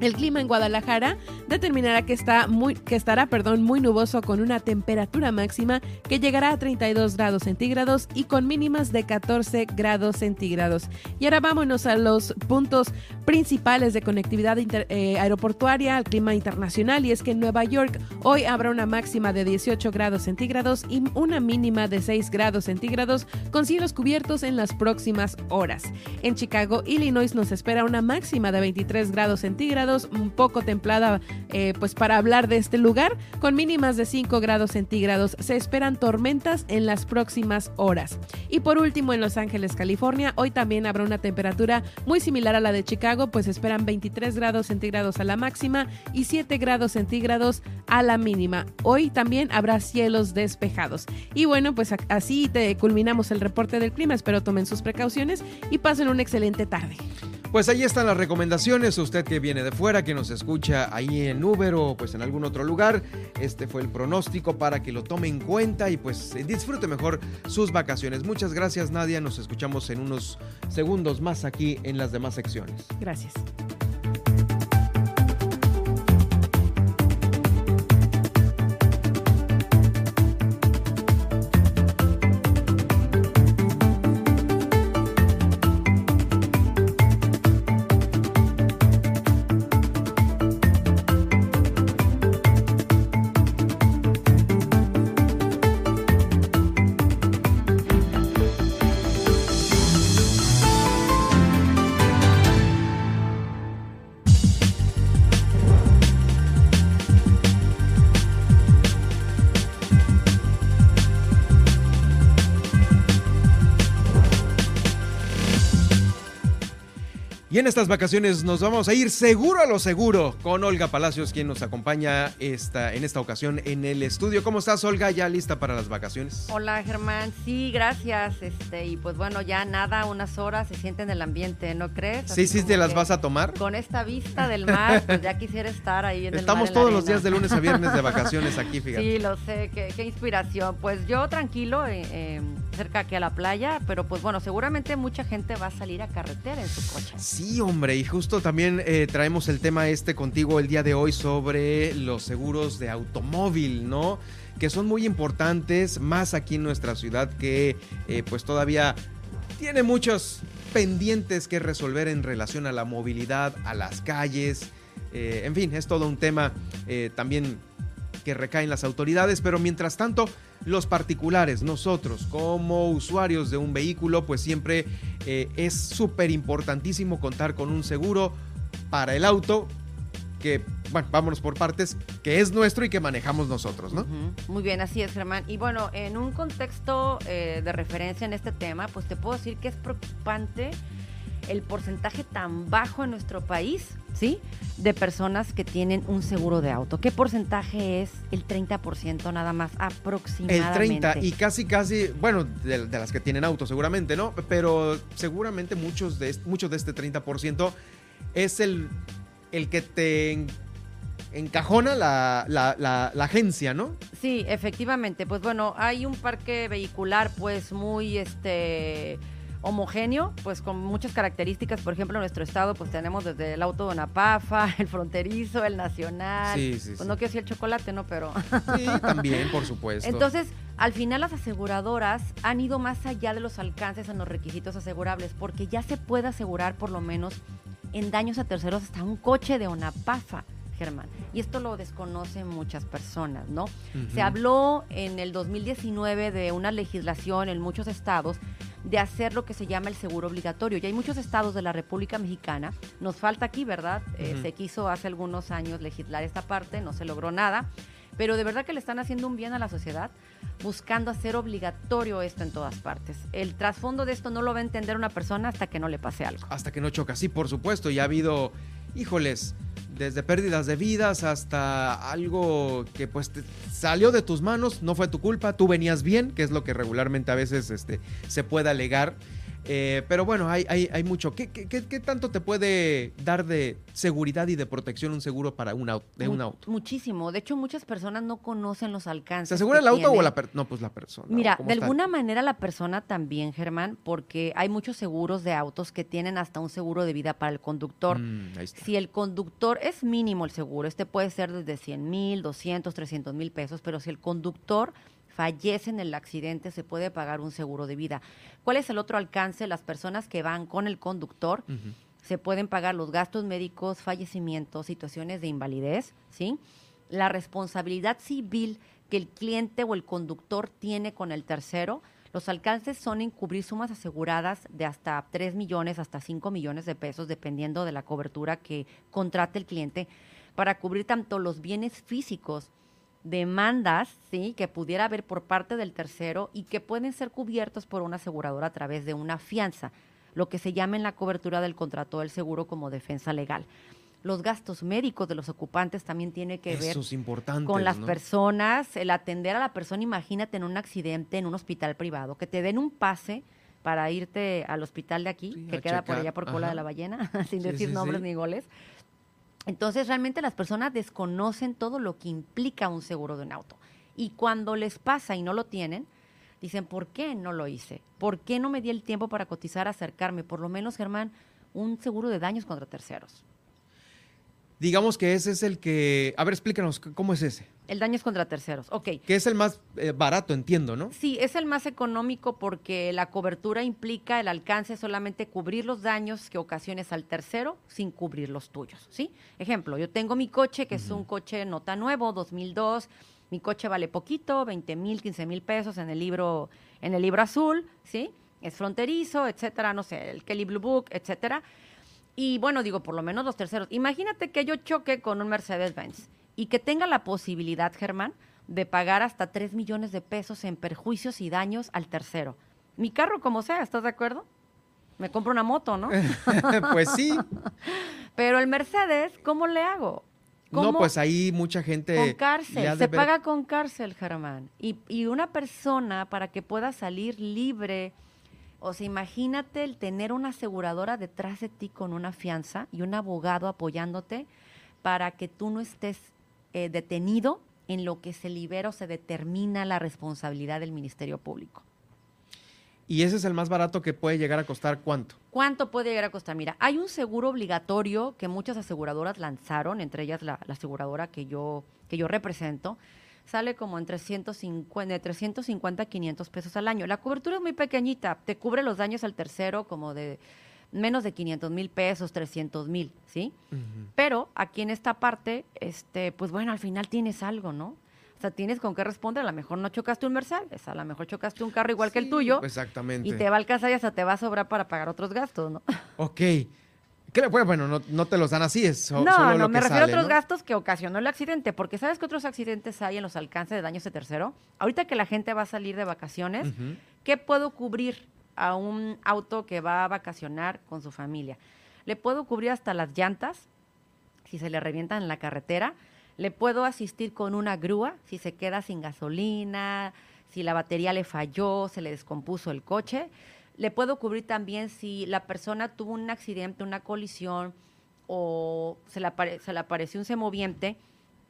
[SPEAKER 3] El clima en Guadalajara determinará que, está muy, que estará perdón, muy nuboso con una temperatura máxima que llegará a 32 grados centígrados y con mínimas de 14 grados centígrados. Y ahora vámonos a los puntos principales de conectividad eh, aeroportuaria al clima internacional y es que en Nueva York hoy habrá una máxima de 18 grados centígrados y una mínima de 6 grados centígrados con cielos cubiertos en las próximas horas. En Chicago, Illinois nos espera una máxima de 23 grados centígrados, un poco templada eh, pues para hablar de este lugar, con mínimas de 5 grados centígrados. Se esperan tormentas en las próximas horas. Y por último, en Los Ángeles, California, hoy también habrá una temperatura muy similar a la de Chicago, pues esperan 23 grados centígrados a la máxima y 7 grados centígrados a la mínima. Hoy también habrá cielos despejados. Y bueno, pues así te culminamos el reporte del clima. Espero tomen sus precauciones y pasen una excelente tarde.
[SPEAKER 1] Pues ahí están las recomendaciones. Usted que viene de fuera, que nos escucha ahí en Uber o pues en algún otro lugar, este fue el pronóstico para que lo tome en cuenta y pues disfrute mejor sus vacaciones. Muchas gracias Nadia, nos escuchamos en unos segundos más aquí en las demás secciones.
[SPEAKER 3] Gracias.
[SPEAKER 1] Y en estas vacaciones nos vamos a ir seguro a lo seguro con Olga Palacios, quien nos acompaña esta, en esta ocasión en el estudio. ¿Cómo estás, Olga? ¿Ya lista para las vacaciones?
[SPEAKER 9] Hola, Germán. Sí, gracias. Este, y pues bueno, ya nada, unas horas se siente en el ambiente, ¿no crees?
[SPEAKER 1] sí, sí, te las vas a tomar.
[SPEAKER 9] Con esta vista del mar, pues ya quisiera estar ahí en
[SPEAKER 1] Estamos
[SPEAKER 9] el mar.
[SPEAKER 1] todos los días de lunes a viernes de vacaciones aquí, fíjate.
[SPEAKER 9] Sí, lo sé, qué, qué inspiración. Pues yo tranquilo, eh, eh, cerca aquí a la playa, pero pues bueno, seguramente mucha gente va a salir a carretera en su coche.
[SPEAKER 1] Sí, hombre, y justo también eh, traemos el tema este contigo el día de hoy sobre los seguros de automóvil, ¿no? Que son muy importantes, más aquí en nuestra ciudad que eh, pues todavía tiene muchos pendientes que resolver en relación a la movilidad, a las calles, eh, en fin, es todo un tema también que recae en las autoridades, pero mientras tanto, los particulares, nosotros como usuarios de un vehículo, pues siempre eh, es súper importantísimo contar con un seguro para el auto que, bueno, vámonos por partes, que es nuestro y que manejamos nosotros, ¿no?
[SPEAKER 9] Muy bien, así es, Germán. Y bueno, en un contexto eh, de referencia en este tema, pues te puedo decir que es preocupante el porcentaje tan bajo en nuestro país, ¿sí? De personas que tienen un seguro de auto. ¿Qué porcentaje es? El 30% nada más,
[SPEAKER 1] El
[SPEAKER 9] aproximadamente.
[SPEAKER 1] 30 y casi, casi, bueno, de, de las que tienen auto seguramente, ¿no? Pero seguramente muchos de, muchos de este 30% es el, el que te en- encajona la, la- la- la agencia, ¿no?
[SPEAKER 9] Sí, efectivamente. Pues bueno, hay un parque vehicular pues muy este homogéneo, pues con muchas características. Por ejemplo, en nuestro estado pues tenemos desde el auto de Napafa, el fronterizo, el nacional.
[SPEAKER 1] Sí, sí,
[SPEAKER 9] Pues
[SPEAKER 1] sí.
[SPEAKER 9] no quiero decir el chocolate, ¿no? Pero...
[SPEAKER 1] Sí, también, por supuesto.
[SPEAKER 9] Entonces, al final las aseguradoras han ido más allá de los alcances en los requisitos asegurables, porque ya se puede asegurar por lo menos en daños a terceros hasta un coche de Onapafa, Germán. Y esto lo desconocen muchas personas, ¿no? Se habló en el 2019 de una legislación en muchos estados de hacer lo que se llama el seguro obligatorio. Y hay muchos estados de la República Mexicana, nos falta aquí, ¿verdad? Eh, se quiso hace algunos años legislar esta parte, no se logró nada, pero de verdad que le están haciendo un bien a la sociedad buscando hacer obligatorio esto en todas partes. El trasfondo de esto no lo va a entender una persona hasta que no le pase algo.
[SPEAKER 1] Hasta que no choca, sí, por supuesto. Y ha habido, híjoles, desde pérdidas de vidas hasta algo que pues te salió de tus manos, no fue tu culpa, tú venías bien, que es lo que regularmente a veces este, se puede alegar. Eh, pero bueno, hay, hay, hay mucho. ¿Qué, qué, qué- qué tanto te puede dar de seguridad y de protección un seguro para un auto, de un auto?
[SPEAKER 9] Muchísimo. De hecho, muchas personas no conocen los alcances.
[SPEAKER 1] ¿Se asegura el auto o la persona? No, pues la persona. ¿o
[SPEAKER 9] Mira, de
[SPEAKER 1] está?
[SPEAKER 9] alguna manera la persona también, Germán, porque hay muchos seguros de autos que tienen hasta un seguro de vida para el conductor.
[SPEAKER 1] Mm, ahí está.
[SPEAKER 9] Si el conductor es mínimo el seguro, este puede ser desde 100 mil, 200, 300 mil pesos, pero si el conductor fallece en el accidente, se puede pagar un seguro de vida. ¿Cuál es el otro alcance? Las personas que van con el conductor se pueden pagar los gastos médicos, fallecimientos, situaciones de invalidez, ¿sí? La responsabilidad civil que el cliente o el conductor tiene con el tercero, los alcances son en cubrir sumas aseguradas de hasta 3 millones, hasta 5 millones de pesos, dependiendo de la cobertura que contrate el cliente, para cubrir tanto los bienes físicos, demandas, ¿sí? Que pudiera haber por parte del tercero y que pueden ser cubiertos por una aseguradora a través de una fianza, lo que se llama en la cobertura del contrato del seguro como defensa legal. Los gastos médicos de los ocupantes también tiene que ver
[SPEAKER 1] Eso
[SPEAKER 9] con las
[SPEAKER 1] ¿no?
[SPEAKER 9] personas, el atender a la persona, imagínate en un accidente en un hospital privado, que te den un pase para irte al hospital de aquí,
[SPEAKER 3] Sí,
[SPEAKER 9] que queda por allá por Cola
[SPEAKER 3] ajá.
[SPEAKER 9] de la Ballena, sin
[SPEAKER 3] Sí,
[SPEAKER 9] decir
[SPEAKER 3] sí,
[SPEAKER 9] nombres ni goles. Entonces, realmente las personas desconocen todo lo que implica un seguro de un auto. Y cuando les pasa y no lo tienen, dicen, ¿por qué no lo hice? ¿Por qué no me di el tiempo para cotizar, acercarme? Por lo menos, Germán, un seguro de daños contra terceros.
[SPEAKER 1] Digamos que ese es el que... A ver, explícanos, ¿cómo es ese?
[SPEAKER 9] El daños contra terceros, ok.
[SPEAKER 1] Que es el más eh, barato, entiendo, ¿no?
[SPEAKER 9] Sí, es el más económico porque la cobertura implica el alcance solamente cubrir los daños que ocasiones al tercero sin cubrir los tuyos, ¿sí? Ejemplo, yo tengo mi coche, que es un coche no tan nuevo, 2002, mi coche vale poquito, 20 mil, 15 mil pesos en el libro, en el libro azul, ¿sí? Es fronterizo, etcétera, no sé, el Kelly Blue Book, etcétera. Y bueno, digo, por lo menos los terceros. Imagínate que yo choque con un Mercedes-Benz y que tenga la posibilidad, Germán, de pagar hasta 3 millones de pesos en perjuicios y daños al tercero. Mi carro, como sea, ¿estás de acuerdo? Me compro una moto, ¿no?
[SPEAKER 1] pues sí.
[SPEAKER 9] Pero el Mercedes, ¿cómo le hago?
[SPEAKER 1] No, pues ahí mucha gente...
[SPEAKER 9] Con cárcel, se paga con cárcel, Germán. Y, y una persona para que pueda salir libre, o sea, imagínate el tener una aseguradora detrás de ti con una fianza y un abogado apoyándote para que tú no estés eh, detenido en lo que se libera o se determina la responsabilidad del Ministerio Público.
[SPEAKER 1] Y ese es el más barato que puede llegar a costar cuánto.
[SPEAKER 9] ¿Cuánto puede llegar a costar? Mira, hay un seguro obligatorio que muchas aseguradoras lanzaron, entre ellas la, la aseguradora que yo, que yo represento. Sale como en 350, de 350 a 500 pesos al año. La cobertura es muy pequeñita, te cubre los daños al tercero como de menos de 500 mil pesos, 300 mil, ¿sí? Pero aquí en esta parte, este, pues bueno, al final tienes algo, ¿no? O sea, tienes con qué responder. A lo mejor no chocaste un Mercedes, a lo mejor chocaste un carro igual que el tuyo.
[SPEAKER 1] Exactamente.
[SPEAKER 9] Y te va a alcanzar y hasta te va a sobrar para pagar otros gastos, ¿no?
[SPEAKER 1] Ok. ¿Qué- Bueno, bueno, no, no te los dan así, es so-
[SPEAKER 9] no,
[SPEAKER 1] solo
[SPEAKER 9] no,
[SPEAKER 1] lo
[SPEAKER 9] me
[SPEAKER 1] que
[SPEAKER 9] refiero
[SPEAKER 1] sale,
[SPEAKER 9] a otros
[SPEAKER 1] ¿no?
[SPEAKER 9] gastos que ocasionó el accidente, porque ¿sabes qué otros accidentes hay en los alcances de daños de tercero? Ahorita que la gente va a salir de vacaciones. ¿qué puedo cubrir a un auto que va a vacacionar con su familia? Le puedo cubrir hasta las llantas, si se le revientan en la carretera. Le puedo asistir con una grúa, si se queda sin gasolina, si la batería le falló, se le descompuso el coche. Le puedo cubrir también si la persona tuvo un accidente, una colisión o se le, apare- se le apareció un semoviente.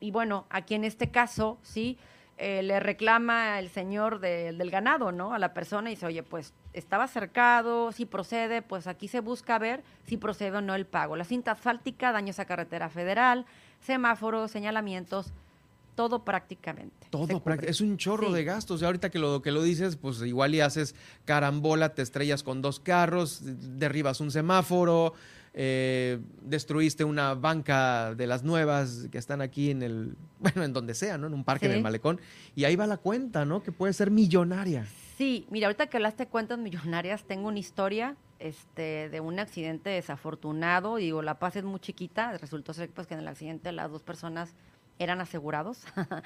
[SPEAKER 9] Y bueno, aquí en este caso, sí, eh, le reclama el señor de- del ganado, ¿no? A la persona y dice, oye, pues estaba cercado, si procede, pues aquí se busca ver si procede o no el pago. La cinta asfáltica, daños a carretera federal, semáforos, señalamientos, todo prácticamente.
[SPEAKER 1] Todo
[SPEAKER 9] se
[SPEAKER 1] prácti-
[SPEAKER 9] cubre.
[SPEAKER 1] es un chorro
[SPEAKER 9] Sí.
[SPEAKER 1] de gastos. Y ahorita que lo, que lo dices, pues igual y haces carambola, te estrellas con dos carros, derribas un semáforo, eh, destruiste una banca de las nuevas que están aquí en el, bueno, en donde sea, ¿no? En un parque en el malecón. Y ahí va la cuenta, ¿no? Que puede ser millonaria.
[SPEAKER 9] Sí, mira, ahorita que hablaste de cuentas millonarias, tengo una historia este, de un accidente desafortunado. Digo, La Paz es muy chiquita. Resultó ser pues, que en el accidente las dos personas eran asegurados.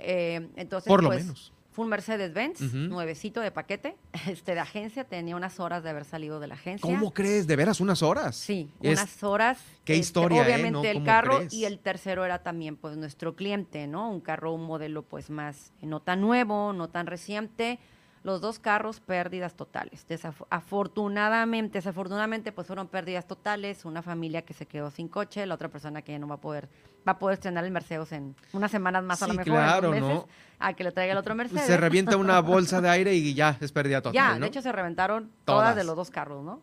[SPEAKER 9] Eh, entonces,
[SPEAKER 1] Por lo
[SPEAKER 9] pues,
[SPEAKER 1] menos.
[SPEAKER 9] Fue un Mercedes-Benz, nuevecito de paquete, este, de agencia. Tenía unas horas de haber salido de la agencia.
[SPEAKER 1] ¿Cómo crees? ¿De veras unas horas?
[SPEAKER 9] Sí,
[SPEAKER 1] Es-
[SPEAKER 9] unas horas.
[SPEAKER 1] Qué
[SPEAKER 9] este,
[SPEAKER 1] historia, ¿eh?
[SPEAKER 9] Obviamente
[SPEAKER 1] ¿No?
[SPEAKER 9] el
[SPEAKER 1] ¿Cómo
[SPEAKER 9] carro
[SPEAKER 1] crees?
[SPEAKER 9] y el tercero era también pues nuestro cliente, ¿no? Un carro, un modelo pues más, eh, no tan nuevo, no tan reciente. Los dos carros, pérdidas totales. Desaf- afortunadamente, desafortunadamente, pues fueron pérdidas totales. Una familia que se quedó sin coche, la otra persona que ya no va a poder, va a poder estrenar el Mercedes en unas semanas más a lo
[SPEAKER 1] Sí,
[SPEAKER 9] mejor,
[SPEAKER 1] claro,
[SPEAKER 9] meses,
[SPEAKER 1] ¿no?
[SPEAKER 9] a que le traiga el otro Mercedes.
[SPEAKER 1] Se revienta una bolsa de aire y ya es pérdida total,
[SPEAKER 9] Ya,
[SPEAKER 1] ¿no?
[SPEAKER 9] de hecho se reventaron todas.
[SPEAKER 1] Todas.
[SPEAKER 9] de los dos carros, ¿no?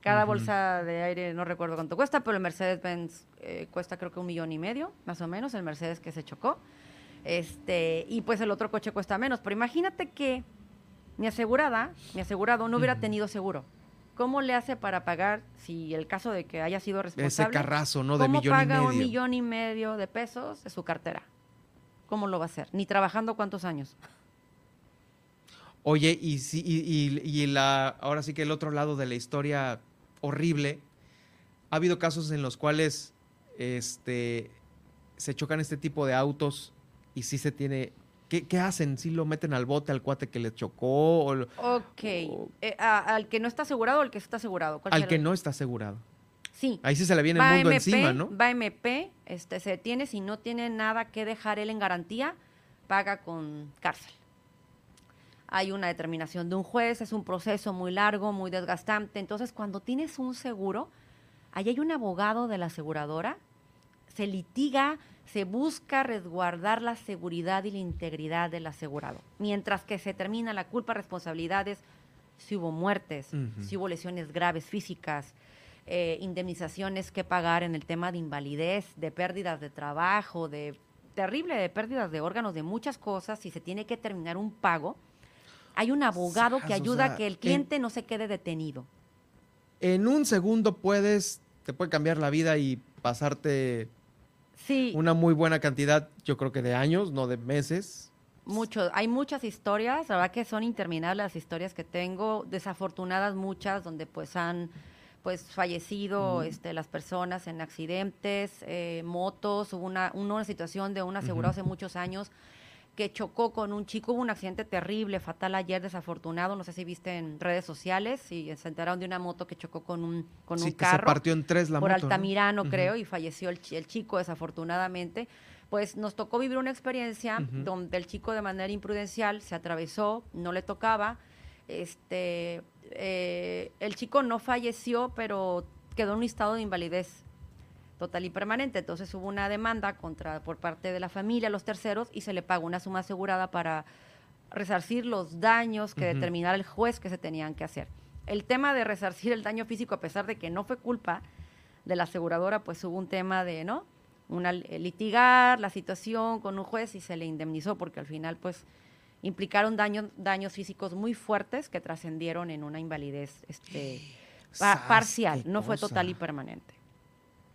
[SPEAKER 9] Cada bolsa de aire, no recuerdo cuánto cuesta, pero el Mercedes-Benz eh, cuesta creo que un millón y medio, más o menos, el Mercedes que se chocó. Este, y pues el otro coche cuesta menos. Pero imagínate que mi asegurada, mi asegurado no hubiera tenido seguro. ¿Cómo le hace para pagar si el caso de que haya sido responsable?
[SPEAKER 1] carrazo, ¿no? De
[SPEAKER 9] ¿Cómo
[SPEAKER 1] millón y
[SPEAKER 9] paga un
[SPEAKER 1] medio.
[SPEAKER 9] millón y medio de pesos de su cartera? ¿Cómo lo va a hacer? Ni trabajando cuántos años.
[SPEAKER 1] Oye, y, y, y- y la, ahora sí que el otro lado de la historia horrible, ha habido casos en los cuales este, se chocan este tipo de autos y sí se tiene... ¿Qué, qué hacen? ¿Sí lo meten al bote al cuate que le chocó? O,
[SPEAKER 9] Ok. Eh, a- ¿Al que no está asegurado o al que está asegurado? ¿Cuál
[SPEAKER 1] al
[SPEAKER 9] será?
[SPEAKER 1] que no está asegurado.
[SPEAKER 9] Sí.
[SPEAKER 1] Ahí sí se le viene
[SPEAKER 9] Va
[SPEAKER 1] el mundo
[SPEAKER 9] MP,
[SPEAKER 1] encima, ¿no?
[SPEAKER 9] Va MP, este, se detiene, si no tiene nada que dejar él en garantía, paga con cárcel. hay una determinación de un juez, es un proceso muy largo, muy desgastante. Entonces, cuando tienes un seguro, ahí hay un abogado de la aseguradora, se litiga, se busca resguardar la seguridad y la integridad del asegurado. Mientras que se termina la culpa, responsabilidades, si hubo muertes, si hubo lesiones graves físicas, eh, indemnizaciones que pagar en el tema de invalidez, de pérdidas de trabajo, de terrible, de pérdidas de órganos, de muchas cosas, si se tiene que terminar un pago, hay un abogado que
[SPEAKER 1] o
[SPEAKER 9] ayuda
[SPEAKER 1] sea,
[SPEAKER 9] a que el
[SPEAKER 1] en-
[SPEAKER 9] cliente no se quede detenido.
[SPEAKER 1] En un segundo puedes, te puede cambiar la vida y pasarte
[SPEAKER 9] Sí.
[SPEAKER 1] una muy buena cantidad, yo creo que de años, no de meses.
[SPEAKER 9] Mucho, hay muchas historias, la verdad que son interminables las historias que tengo, desafortunadas muchas, donde pues han pues fallecido este, las personas en accidentes, eh, motos, hubo una, una situación de un asegurado hace muchos años que chocó con un chico, hubo un accidente terrible, fatal ayer, desafortunado, no sé si viste en redes sociales, y se enteraron de una moto que chocó con un, con
[SPEAKER 1] Sí,
[SPEAKER 9] un
[SPEAKER 1] que se
[SPEAKER 9] carro.
[SPEAKER 1] partió en tres la
[SPEAKER 9] por
[SPEAKER 1] moto, ¿no?
[SPEAKER 9] Altamirano, creo, y falleció el, chi- el chico desafortunadamente. Pues nos tocó vivir una experiencia donde el chico de manera imprudencial se atravesó, no le tocaba. Este, eh, el chico no falleció, pero quedó en un estado de invalidez total y permanente. Entonces hubo una demanda contra por parte de la familia, los terceros, y se le pagó una suma asegurada para resarcir los daños que
[SPEAKER 10] Ujú.
[SPEAKER 9] determinara el juez que se tenían que hacer. El tema de resarcir el daño físico, a pesar de que no fue culpa de la aseguradora, pues hubo un tema de, ¿no? Una litigar la situación con un juez y se le indemnizó porque al final, pues, implicaron daños daños físicos muy fuertes que trascendieron en una invalidez este, pa- parcial, no fue total y permanente.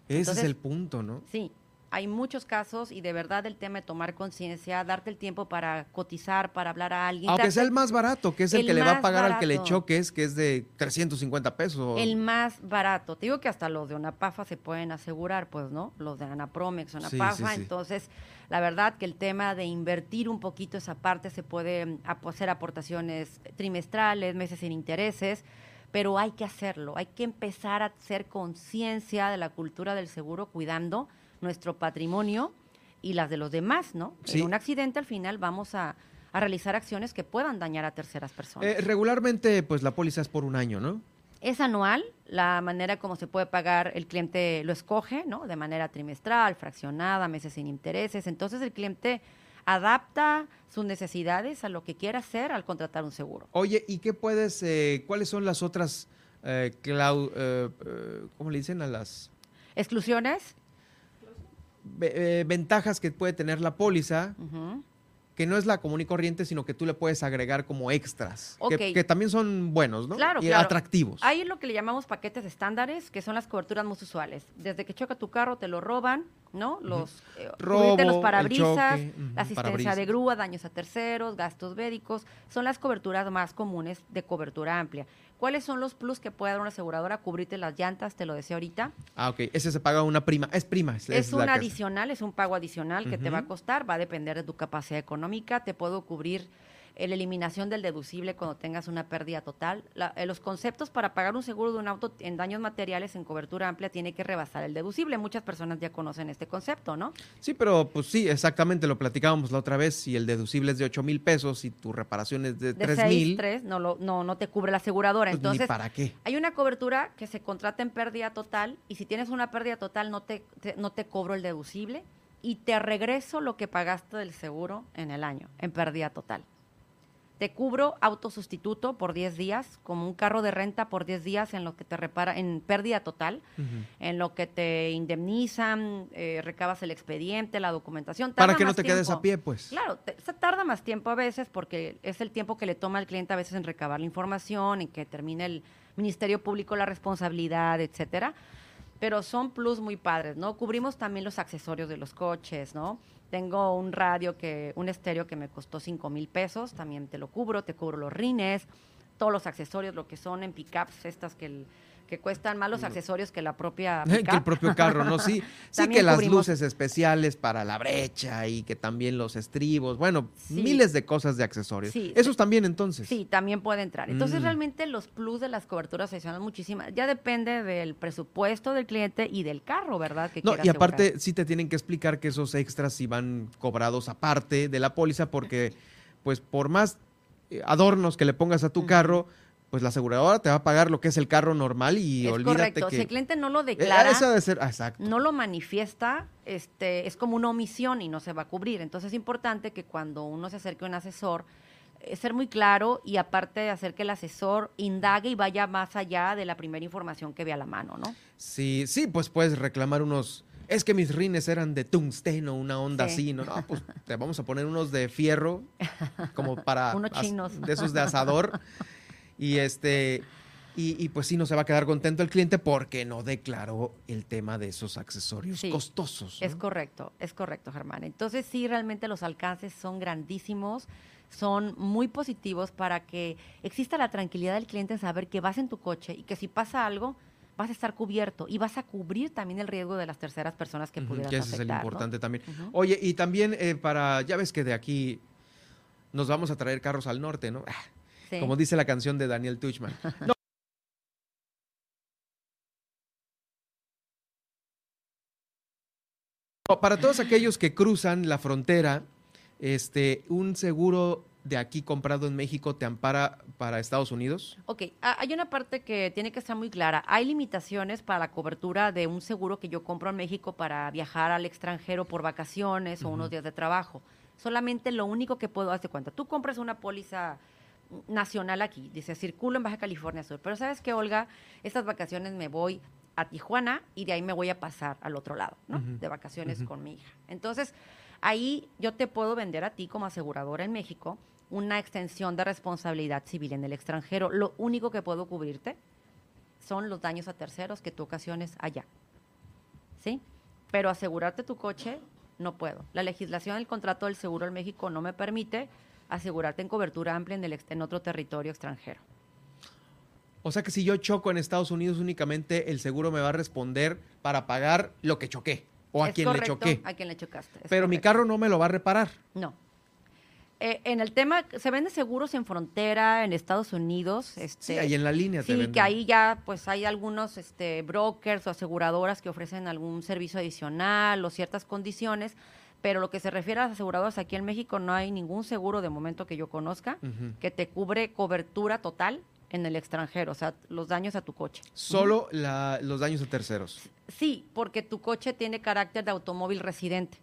[SPEAKER 1] Ese
[SPEAKER 9] Entonces,
[SPEAKER 1] es el punto, ¿no?
[SPEAKER 9] Sí, hay muchos casos y de verdad el tema de tomar conciencia, darte el tiempo para cotizar, para hablar a alguien.
[SPEAKER 1] Aunque sea el más barato, que es el,
[SPEAKER 9] el
[SPEAKER 1] que le va a pagar al que le choques, que es de 350 pesos.
[SPEAKER 9] El más barato. Te digo que hasta los de Unapafa se pueden asegurar, pues, ¿no? Los de Anapromex,
[SPEAKER 1] Sí,
[SPEAKER 9] Unapafa.
[SPEAKER 1] sí, sí.
[SPEAKER 9] Entonces, la verdad que el tema de invertir un poquito esa parte se puede hacer aportaciones trimestrales, meses sin intereses, pero hay que hacerlo. Hay que empezar a hacer conciencia de la cultura del seguro, cuidando nuestro patrimonio y las de los demás, ¿no?
[SPEAKER 1] Sí.
[SPEAKER 9] En un accidente, al final, vamos a, a realizar acciones que puedan dañar a terceras personas.
[SPEAKER 1] Eh, regularmente, pues la póliza es por un año, ¿no?
[SPEAKER 9] Es anual, la manera como se puede pagar, el cliente lo escoge, ¿no? De manera trimestral, fraccionada, meses sin intereses. Entonces el cliente adapta sus necesidades a lo que quiera hacer al contratar un seguro.
[SPEAKER 1] Oye, ¿y qué puedes, eh, cuáles son las otras, eh, clau- eh, eh, ¿cómo le dicen a las
[SPEAKER 9] Exclusiones.
[SPEAKER 1] eh, ventajas que puede tener la póliza?
[SPEAKER 9] Ujú.
[SPEAKER 1] Que no es la común y corriente, sino que tú le puedes agregar como extras. que-
[SPEAKER 9] Ok.
[SPEAKER 1] Que, también son buenos, ¿no?
[SPEAKER 9] Claro,
[SPEAKER 1] y
[SPEAKER 9] claro.
[SPEAKER 1] atractivos.
[SPEAKER 9] Hay lo que le llamamos paquetes estándares, que son las coberturas más usuales. Desde que choca tu carro, te lo roban, ¿no? Los, eh,
[SPEAKER 1] Robo,
[SPEAKER 9] cubrirte los parabrisas,
[SPEAKER 1] choque,
[SPEAKER 9] la asistencia
[SPEAKER 1] parabrisas.
[SPEAKER 9] de grúa, daños a terceros, gastos médicos, son las coberturas más comunes de cobertura amplia. ¿Cuáles son los plus que puede dar una aseguradora? Cubrirte las llantas, te lo decía ahorita.
[SPEAKER 1] Ah, ok. Ese se paga una prima. Es prima. Es,
[SPEAKER 9] Es un adicional, es un pago adicional que te va a costar, va a depender de tu capacidad económica. Te puedo cubrir la eliminación del deducible cuando tengas una pérdida total. La- eh, los conceptos para pagar un seguro de un auto en daños materiales en cobertura amplia tiene que rebasar el deducible. Muchas personas ya conocen este concepto, ¿no?
[SPEAKER 1] Sí, pero pues sí, exactamente, lo platicábamos la otra vez. Si el deducible es de 8 mil pesos y tu reparación es de,
[SPEAKER 9] De
[SPEAKER 1] 3
[SPEAKER 9] 6,
[SPEAKER 1] mil,
[SPEAKER 9] 3, no, lo- no, no te cubre la aseguradora.
[SPEAKER 1] pues,
[SPEAKER 9] Entonces,
[SPEAKER 1] para qué.
[SPEAKER 9] Hay una cobertura que se contrata en pérdida total y si tienes una pérdida total no te, te- no te cobro el deducible y te regreso lo que pagaste del seguro en el año, en pérdida total. Te cubro autosustituto por 10 días, como un carro de renta por 10 días en lo que te repara, en pérdida total, en lo que te indemnizan, eh, recabas el expediente, la documentación.
[SPEAKER 1] Para
[SPEAKER 9] tarda
[SPEAKER 1] que no te quedes a pie, pues.
[SPEAKER 9] Claro, te- se tarda más tiempo a veces porque es el tiempo que le toma al cliente a veces en recabar la información, en que termine el Ministerio Público la responsabilidad, etcétera. Pero son plus muy padres, ¿no? Cubrimos también los accesorios de los coches, ¿no? Tengo un radio que, un estéreo que me costó 5 mil pesos, también te lo cubro, te cubro los rines, todos los accesorios, lo que son en pickups, estas que, el- que cuestan más los accesorios que la propia
[SPEAKER 1] que el propio carro, ¿no? Sí, sí que las
[SPEAKER 9] cubrimos-
[SPEAKER 1] luces especiales para la brecha y que también los estribos, bueno,
[SPEAKER 9] Sí.
[SPEAKER 1] miles de cosas de accesorios.
[SPEAKER 9] Sí,
[SPEAKER 1] Esos
[SPEAKER 9] sí.
[SPEAKER 1] también entonces.
[SPEAKER 9] Sí, también puede entrar. Entonces,
[SPEAKER 1] Mm.
[SPEAKER 9] realmente los plus de las coberturas adicionales muchísimas. Ya depende del presupuesto del cliente y del carro, ¿verdad? Que
[SPEAKER 1] No, y
[SPEAKER 9] asegurar.
[SPEAKER 1] aparte sí te tienen que explicar que esos extras sí van cobrados aparte de la póliza porque pues por más eh, adornos que le pongas a tu carro, pues la aseguradora te va a pagar lo que es el carro normal y
[SPEAKER 9] es
[SPEAKER 1] olvídate
[SPEAKER 9] correcto.
[SPEAKER 1] que...
[SPEAKER 9] Si el cliente no lo
[SPEAKER 1] Eh,
[SPEAKER 9] declara,
[SPEAKER 1] ser, ah, exacto.
[SPEAKER 9] no lo manifiesta, este, es como una omisión y no se va a cubrir. Entonces es importante que cuando uno se acerque a un asesor, eh, ser muy claro y aparte de hacer que el asesor indague y vaya más allá de la primera información que ve a la mano, ¿no?
[SPEAKER 1] Sí, sí, pues puedes reclamar unos... Es que mis rines eran de tungsteno, una onda
[SPEAKER 9] Sí.
[SPEAKER 1] así, ¿no? No, pues te vamos a poner unos de fierro, como para...
[SPEAKER 9] Unos chinos.
[SPEAKER 1] De esos de asador. Y este... Y, y, pues sí, no se va a quedar contento el cliente porque no declaró el tema de esos accesorios
[SPEAKER 9] Sí,
[SPEAKER 1] costosos. ¿no?
[SPEAKER 9] Es correcto, es correcto, Germán. Entonces sí, realmente los alcances son grandísimos, son muy positivos para que exista la tranquilidad del cliente en saber que vas en tu coche y que si pasa algo vas a estar cubierto y vas a cubrir también el riesgo de las terceras personas que
[SPEAKER 1] Ujú,
[SPEAKER 9] pudieran
[SPEAKER 1] que ese es el
[SPEAKER 9] afectar. ¿no?
[SPEAKER 1] importante también. Oye, y también eh, para, ya ves que de aquí nos vamos a traer carros al norte, ¿no? Ah,
[SPEAKER 9] Sí.
[SPEAKER 1] Como dice la canción de Daniel Tuchman. No. Para todos aquellos que cruzan la frontera, este, un seguro de aquí comprado en México te ampara para Estados Unidos.
[SPEAKER 9] Ok, ha- hay una parte que tiene que estar muy clara. Hay limitaciones para la cobertura de un seguro que yo compro en México para viajar al extranjero por vacaciones o unos días de trabajo. Solamente lo único que puedo hacer cuenta. Tú compras una póliza nacional aquí, dice circulo en Baja California Sur, pero sabes que Olga, estas vacaciones me voy a Tijuana y de ahí me voy a pasar al otro lado, ¿no? De vacaciones con mi hija. Entonces, ahí yo te puedo vender a ti como aseguradora en México una extensión de responsabilidad civil en el extranjero. Lo único que puedo cubrirte son los daños a terceros que tú ocasiones allá. ¿Sí? Pero asegurarte tu coche no puedo. La legislación del contrato del seguro en México no me permite asegurarte en cobertura amplia en, el en otro territorio extranjero.
[SPEAKER 1] O sea que si yo choco en Estados Unidos únicamente el seguro me va a responder para pagar lo que choqué o a
[SPEAKER 9] Es
[SPEAKER 1] quien
[SPEAKER 9] correcto,
[SPEAKER 1] le choqué.
[SPEAKER 9] A quien le chocaste.
[SPEAKER 1] Pero mi carro no me lo va a reparar.
[SPEAKER 9] No. Eh, en el tema, se venden seguros en frontera en Estados Unidos. Este,
[SPEAKER 1] Sí, ahí en la línea te
[SPEAKER 9] Sí,
[SPEAKER 1] venden.
[SPEAKER 9] que ahí ya pues hay algunos este, brokers o aseguradoras que ofrecen algún servicio adicional o ciertas condiciones, pero lo que se refiere a las aseguradoras aquí en México no hay ningún seguro de momento que yo conozca que te cubre cobertura total en el extranjero, o sea, los daños a tu coche.
[SPEAKER 1] Solo la- los daños a terceros.
[SPEAKER 9] Sí, porque tu coche tiene carácter de automóvil residente.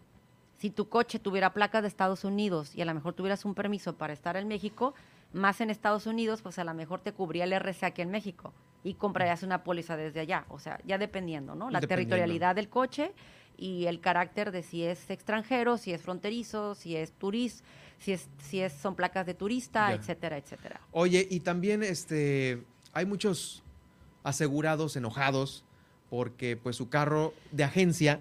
[SPEAKER 9] Si tu coche tuviera placas de Estados Unidos y a lo mejor tuvieras un permiso para estar en México, más en Estados Unidos, pues a lo mejor te cubría el RC aquí en México y comprarías una póliza desde allá. O sea, ya dependiendo, ¿no? La
[SPEAKER 1] Dependiendo.
[SPEAKER 9] territorialidad del coche y el carácter de si es extranjero, si es fronterizo, si es turista, si es, si es, son placas de turista,
[SPEAKER 1] Ya.
[SPEAKER 9] etcétera, etcétera.
[SPEAKER 1] Oye, y también este hay muchos asegurados enojados porque pues su carro de agencia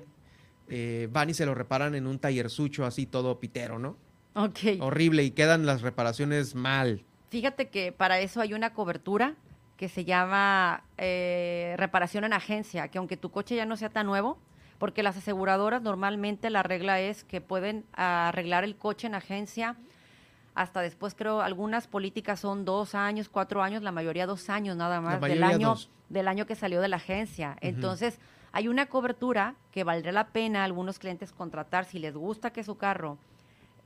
[SPEAKER 1] eh, van y se lo reparan en un taller sucho así todo pitero, ¿no?
[SPEAKER 9] Ok.
[SPEAKER 1] Horrible y quedan las reparaciones mal.
[SPEAKER 9] Fíjate que para eso hay una cobertura que se llama eh, reparación en agencia, que aunque tu coche ya no sea tan nuevo, porque las aseguradoras normalmente la regla es que pueden arreglar el coche en agencia hasta después creo algunas políticas son dos años, cuatro años, la mayoría dos años nada más del año
[SPEAKER 1] dos.
[SPEAKER 9] del año que salió de la agencia. Entonces hay una cobertura que valdría la pena a algunos clientes contratar si les gusta que su carro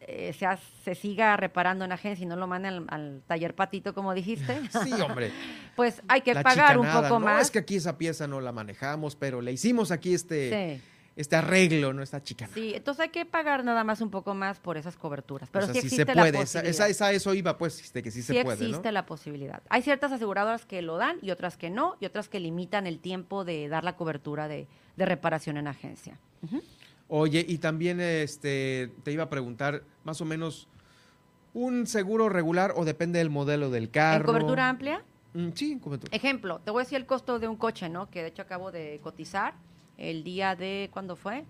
[SPEAKER 9] eh, se, ha- se siga reparando en agencia y no lo manden al, al taller patito, como dijiste.
[SPEAKER 1] Sí, hombre.
[SPEAKER 9] pues hay que
[SPEAKER 1] La
[SPEAKER 9] pagar un poco
[SPEAKER 1] no,
[SPEAKER 9] más.
[SPEAKER 1] es que aquí esa pieza no la manejamos, pero le hicimos aquí este,
[SPEAKER 9] Sí.
[SPEAKER 1] este arreglo, no esta chica.
[SPEAKER 9] Sí, entonces hay que pagar nada más un poco más por esas coberturas. Pero
[SPEAKER 1] o sea,
[SPEAKER 9] sí
[SPEAKER 1] sí
[SPEAKER 9] existe
[SPEAKER 1] se
[SPEAKER 9] la
[SPEAKER 1] puede.
[SPEAKER 9] Posibilidad.
[SPEAKER 1] esa, esa- eso iba, pues, de que sí,
[SPEAKER 9] Sí
[SPEAKER 1] se puede,
[SPEAKER 9] existe
[SPEAKER 1] ¿no?
[SPEAKER 9] la posibilidad. Hay ciertas aseguradoras que lo dan y otras que no, y otras que limitan el tiempo de dar la cobertura de, de reparación en agencia. Ujú.
[SPEAKER 1] Oye, y también este, te iba a preguntar, más o menos, ¿un seguro regular o depende del modelo del carro?
[SPEAKER 9] ¿En cobertura amplia?
[SPEAKER 1] Mm, sí, cobertura.
[SPEAKER 9] Ejemplo, te voy a decir el costo de un coche, ¿no? Que de hecho acabo de cotizar el día de, ¿cuándo fue?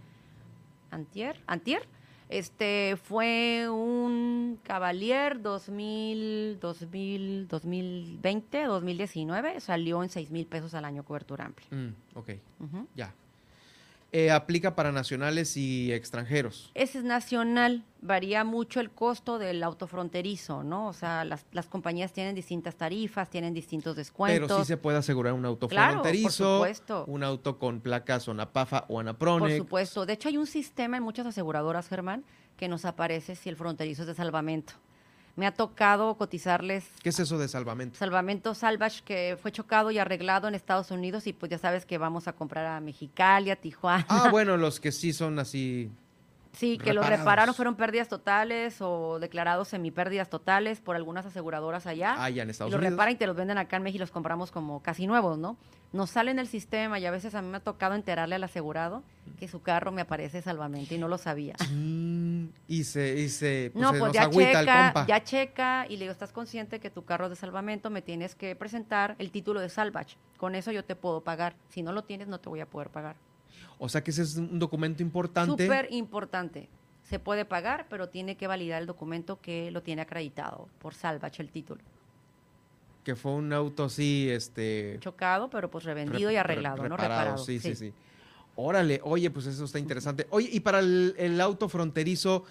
[SPEAKER 9] Antier, antier. Este fue un Cavalier 2000, 2000, 2020, 2019, salió en 6 mil pesos al año cobertura amplia.
[SPEAKER 1] Mm, ok, ya. Eh, aplica para nacionales y extranjeros.
[SPEAKER 9] Ese es nacional, varía mucho el costo del autofronterizo, ¿no? O sea, las, las compañías tienen distintas tarifas, tienen distintos descuentos.
[SPEAKER 1] Pero sí se puede asegurar un auto
[SPEAKER 9] Claro, por
[SPEAKER 1] fronterizo,
[SPEAKER 9] supuesto.
[SPEAKER 1] un auto con placas Onapafa o
[SPEAKER 9] Por
[SPEAKER 1] Anaprone.
[SPEAKER 9] supuesto. De hecho, hay un sistema en muchas aseguradoras, Germán, que nos aparece si el fronterizo es de salvamento. Me ha tocado cotizarles
[SPEAKER 1] ¿Qué es eso de salvamento?
[SPEAKER 9] salvamento salvage que fue chocado y arreglado en Estados Unidos y pues ya sabes que vamos a comprar a Mexicali, a Tijuana.
[SPEAKER 1] Ah, bueno, los que sí son así.
[SPEAKER 9] Sí, que los
[SPEAKER 1] reparados.
[SPEAKER 9] repararon, fueron pérdidas totales o declarados semipérdidas totales por algunas aseguradoras allá.
[SPEAKER 1] Allá en Estados
[SPEAKER 9] y los
[SPEAKER 1] Unidos.
[SPEAKER 9] reparan y te los venden acá en México y los compramos como casi nuevos, ¿no? Nos salen del sistema y a veces a mí me ha tocado enterarle al asegurado que su carro me aparece salvamento y no lo sabía.
[SPEAKER 1] Mm, Y se, y se, pues,
[SPEAKER 9] no,
[SPEAKER 1] se
[SPEAKER 9] pues ya
[SPEAKER 1] el
[SPEAKER 9] checa, ya checa y le digo, ¿estás consciente que tu carro es de salvamento? Me tienes que presentar el título de salvage. Con eso yo te puedo pagar. Si no lo tienes, no te voy a poder pagar.
[SPEAKER 1] O sea que ese es un documento importante.
[SPEAKER 9] Súper importante. Se puede pagar, pero tiene que validar el documento que lo tiene acreditado por salvage, el título.
[SPEAKER 1] Que fue un auto así, este.
[SPEAKER 9] Chocado, pero pues revendido y
[SPEAKER 1] re-
[SPEAKER 9] arreglado, ¿no?
[SPEAKER 1] reparado. Sí, sí, sí, Órale, oye, pues eso está interesante. Oye, y para el, el auto fronterizo,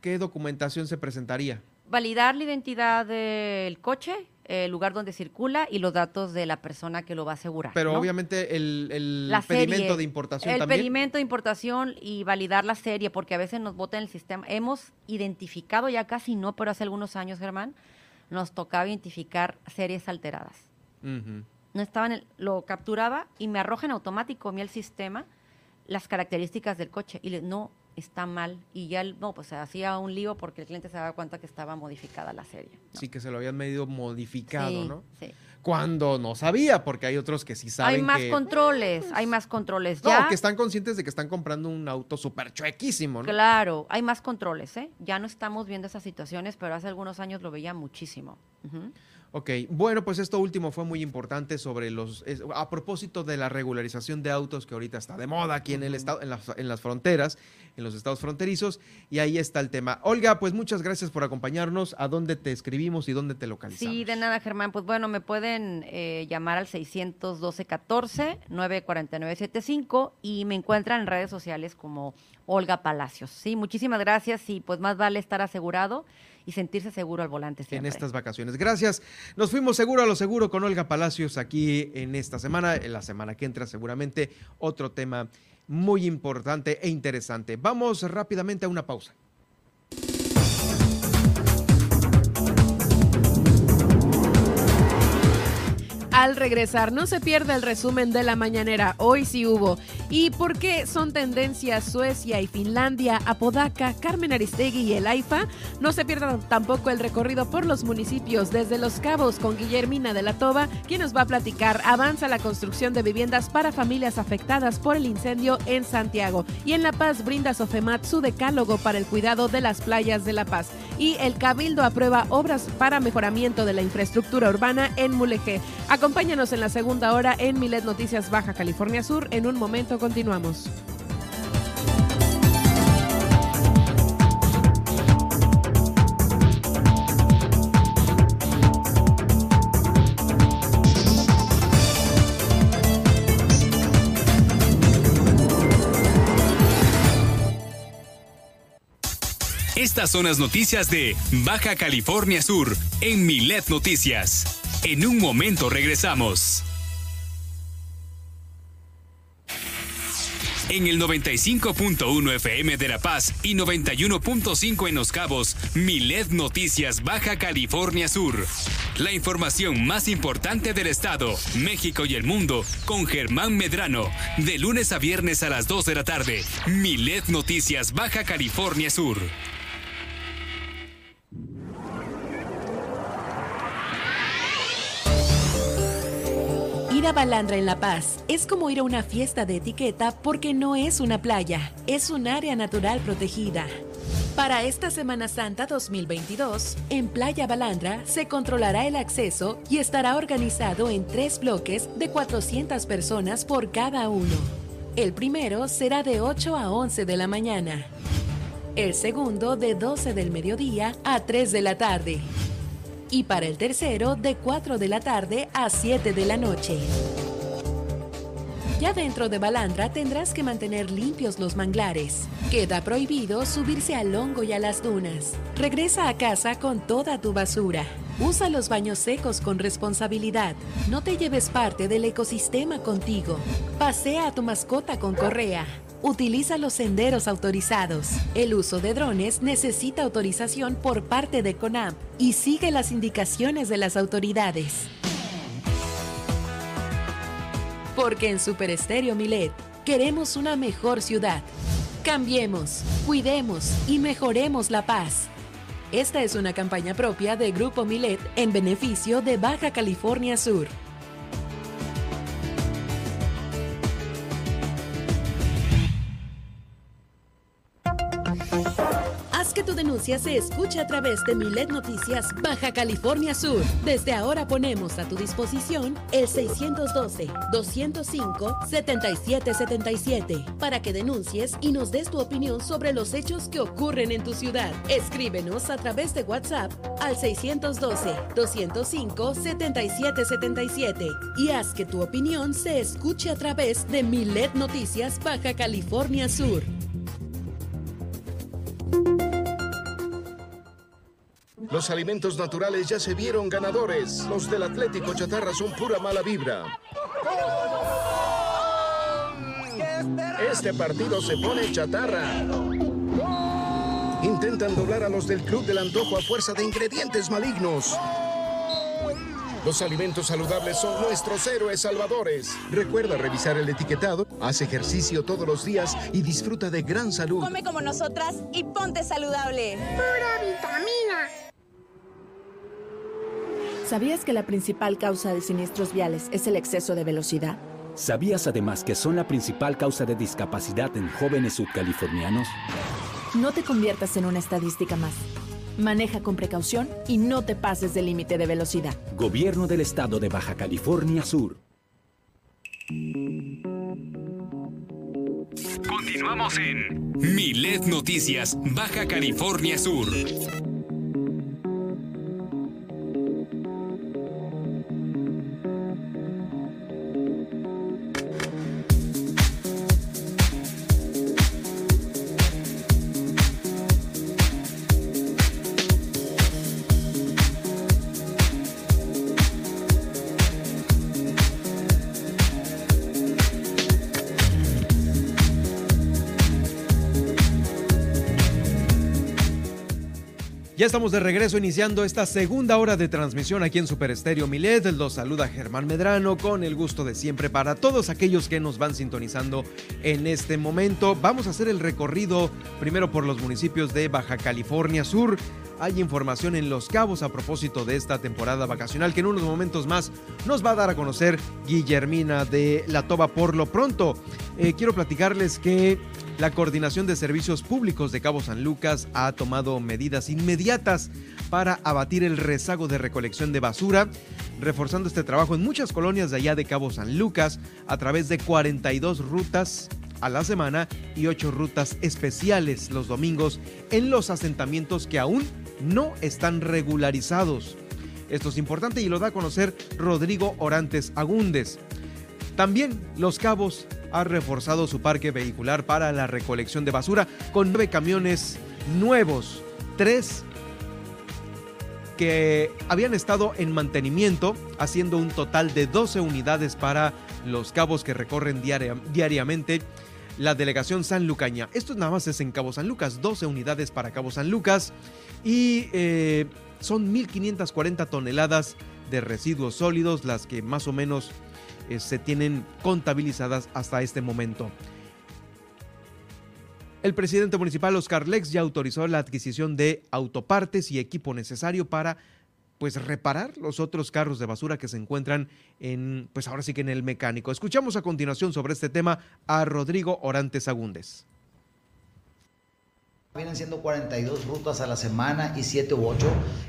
[SPEAKER 1] ¿qué documentación se presentaría?
[SPEAKER 9] Validar la identidad del coche, el lugar donde circula y los datos de la persona que lo va a asegurar.
[SPEAKER 1] Pero
[SPEAKER 9] ¿no?
[SPEAKER 1] obviamente el, el
[SPEAKER 9] la
[SPEAKER 1] pedimento de importación
[SPEAKER 9] el
[SPEAKER 1] también.
[SPEAKER 9] pedimento de importación y validar la serie, porque a veces nos vota en el sistema. Hemos identificado, ya casi no, pero hace algunos años, Germán, nos tocaba identificar series alteradas.
[SPEAKER 1] Ujú.
[SPEAKER 9] No estaban, lo capturaba y me arroja en automático a mí el sistema las características del coche y le, no está mal y ya el- no pues se hacía un lío porque el cliente se daba cuenta que estaba modificada la serie.
[SPEAKER 1] Sí, que se lo habían medido modificado,
[SPEAKER 9] Sí,
[SPEAKER 1] ¿no?
[SPEAKER 9] sí.
[SPEAKER 1] Cuando no sabía, porque hay otros que sí saben
[SPEAKER 9] Hay más
[SPEAKER 1] que...
[SPEAKER 9] controles, hay más controles.
[SPEAKER 1] No,
[SPEAKER 9] Ya,
[SPEAKER 1] que están conscientes de que están comprando un auto súper chuequísimo, ¿no?
[SPEAKER 9] Claro, hay más controles, ¿eh? Ya no estamos viendo esas situaciones, pero hace algunos años lo veía muchísimo. Ujú.
[SPEAKER 1] Ok, bueno, pues esto último fue muy importante sobre los, es- a propósito de la regularización de autos que ahorita está de moda aquí en el estado, en las, en las fronteras, en los estados fronterizos, y ahí está el tema. Olga, pues muchas gracias por acompañarnos. ¿A dónde te escribimos y dónde te localizamos?
[SPEAKER 9] Sí, de nada, Germán. Pues bueno, me pueden eh, llamar al 612-14-949-75 y me encuentran en redes sociales como Olga Palacios. Sí, muchísimas gracias y pues más vale estar asegurado y sentirse seguro al volante
[SPEAKER 1] en estas vacaciones. Gracias. Nos fuimos seguro a lo seguro con Olga Palacios aquí en esta semana. En la semana que entra seguramente otro tema muy importante e interesante. Vamos rápidamente a una pausa.
[SPEAKER 3] Al regresar, no se pierda el resumen de la mañanera. Hoy sí hubo. ¿Y por qué son tendencias Suecia y Finlandia, Apodaca, Carmen Aristegui y el AIFA? No se pierdan tampoco el recorrido por los municipios desde Los Cabos con Guillermina de la Toba, quien nos va a platicar. Avanza la construcción de viviendas para familias afectadas por el incendio en Santiago. Y en La Paz brinda Sofemat su decálogo para el cuidado de las playas de La Paz. Y el Cabildo aprueba obras para mejoramiento de la infraestructura urbana en Mulegé. Acompáñanos en la segunda hora en Milet Noticias Baja California Sur. En un momento continuamos.
[SPEAKER 2] Estas son las noticias de Baja California Sur en Milet Noticias. En un momento regresamos. En el 95.1 FM de La Paz y 91.5 en Los Cabos, Milet Noticias Baja California Sur. La información más importante del estado, México y el mundo con Germán Medrano. De lunes a viernes a las 2 de la tarde, Milet Noticias Baja California Sur.
[SPEAKER 6] Ir a Balandra en La Paz es como ir a una fiesta de etiqueta porque no es una playa, es un área natural protegida. Para esta Semana Santa 2022, en Playa Balandra se controlará el acceso y estará organizado en tres bloques de 400 personas por cada uno. El primero será de 8 a 11 de la mañana. El segundo de 12 del mediodía a 3 de la tarde y para el tercero de 4 de la tarde a 7 de la noche. Ya dentro de Balandra tendrás que mantener limpios los manglares. Queda prohibido subirse al hongo y a las dunas. Regresa a casa con toda tu basura. Usa los baños secos con responsabilidad. No te lleves parte del ecosistema contigo. Pasea a tu mascota con correa. Utiliza los senderos autorizados. El uso de drones necesita autorización por parte de CONAMP y sigue las indicaciones de las autoridades. Porque en Super Estéreo Milet queremos una mejor ciudad. Cambiemos, cuidemos y mejoremos la paz. Esta es una campaña propia de Grupo Milet en beneficio de Baja California Sur. Denuncia se escuche a través de Milet Noticias Baja California Sur. Desde ahora ponemos a tu disposición el 612-205-7777 para que denuncies y nos des tu opinión sobre los hechos que ocurren en tu ciudad. Escríbenos a través de WhatsApp al 612-205-7777 y haz que tu opinión se escuche a través de Milet Noticias Baja California Sur.
[SPEAKER 10] Los alimentos naturales ya se vieron ganadores. Los del Atlético Chatarra son pura mala vibra. Este partido se pone chatarra. Intentan doblar a los del Club del Antojo a fuerza de ingredientes malignos. Los alimentos saludables son nuestros héroes salvadores. Recuerda revisar el etiquetado, haz ejercicio todos los días y disfruta de gran salud.
[SPEAKER 11] Come como nosotras y ponte saludable.
[SPEAKER 12] Pura vitamina.
[SPEAKER 13] ¿Sabías que la principal causa de siniestros viales es el exceso de velocidad?
[SPEAKER 14] ¿Sabías además que son la principal causa de discapacidad en jóvenes subcalifornianos?
[SPEAKER 13] No te conviertas en una estadística más. Maneja con precaución y no te pases del límite de velocidad.
[SPEAKER 14] Gobierno del Estado de Baja California Sur.
[SPEAKER 2] Continuamos en Milet Noticias, Baja California Sur.
[SPEAKER 1] Ya estamos de regreso iniciando esta segunda hora de transmisión aquí en Super Estéreo Milet. Los saluda Germán Medrano con el gusto de siempre para todos aquellos que nos van sintonizando en este momento. Vamos a hacer el recorrido primero por los municipios de Baja California Sur. Hay información en Los Cabos a propósito de esta temporada vacacional que en unos momentos más nos va a dar a conocer Guillermina de la Toba por lo pronto. Eh, quiero platicarles que la Coordinación de Servicios Públicos de Cabo San Lucas ha tomado medidas inmediatas para abatir el rezago de recolección de basura, reforzando este trabajo en muchas colonias de allá de Cabo San Lucas a través de 42 rutas a la semana y 8 rutas especiales los domingos en los asentamientos que aún no están regularizados. Esto es importante y lo da a conocer Rodrigo Orantes Agúndez. También Los Cabos ha reforzado su parque vehicular para la recolección de basura con nueve camiones nuevos, tres que habían estado en mantenimiento, haciendo un total de 12 unidades para los cabos que recorren diariamente la delegación San Lucaña. Esto nada más es en Cabo San Lucas, 12 unidades para Cabo San Lucas y eh, son 1.540 toneladas de residuos sólidos las que más o menos eh, se tienen contabilizadas hasta este momento. El presidente municipal Oscar Lex ya autorizó la adquisición de autopartes y equipo necesario para pues reparar los otros carros de basura que se encuentran en pues ahora sí que en el mecánico. Escuchamos a continuación sobre este tema a Rodrigo Orantes Agúndez.
[SPEAKER 15] Vienen siendo 42 rutas a la semana y 7 u 8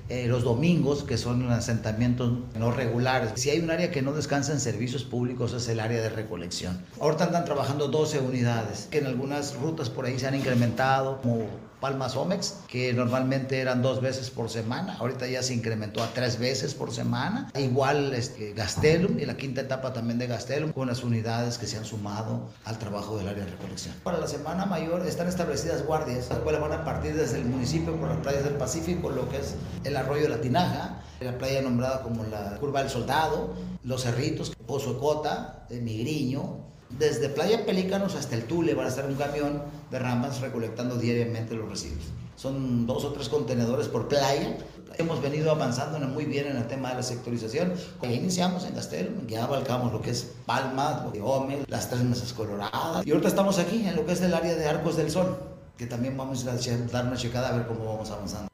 [SPEAKER 15] eh, los domingos, que son asentamientos no regulares. Si hay un área que no descansa en servicios públicos es el área de recolección. Ahorita andan trabajando 12 unidades, que en algunas rutas por ahí se han incrementado, como Palmas Omex, que normalmente eran dos veces por semana, ahorita ya se incrementó a tres veces por semana. Igual este, Gastelum y la quinta etapa también de Gastelum, con las unidades que se han sumado al trabajo del área de recolección. Para la semana mayor están establecidas guardias, las cuales van a partir desde el municipio por las playas del Pacífico, lo que es el arroyo de la Tinaja, la playa nombrada como la Curva del Soldado, los Cerritos, Pozo Cota, de Migriño, Desde Playa Pelícanos hasta el Tule van a estar un camión de ramas recolectando diariamente los residuos. Son dos o tres contenedores por playa. Hemos venido avanzando muy bien en el tema de la sectorización. Ya iniciamos en Castel, ya abarcamos lo que es Palma, Ome, las tres mesas coloradas. Y ahorita estamos aquí en lo que es el área de Arcos del Sol, que también vamos a dar una checada a ver cómo vamos avanzando.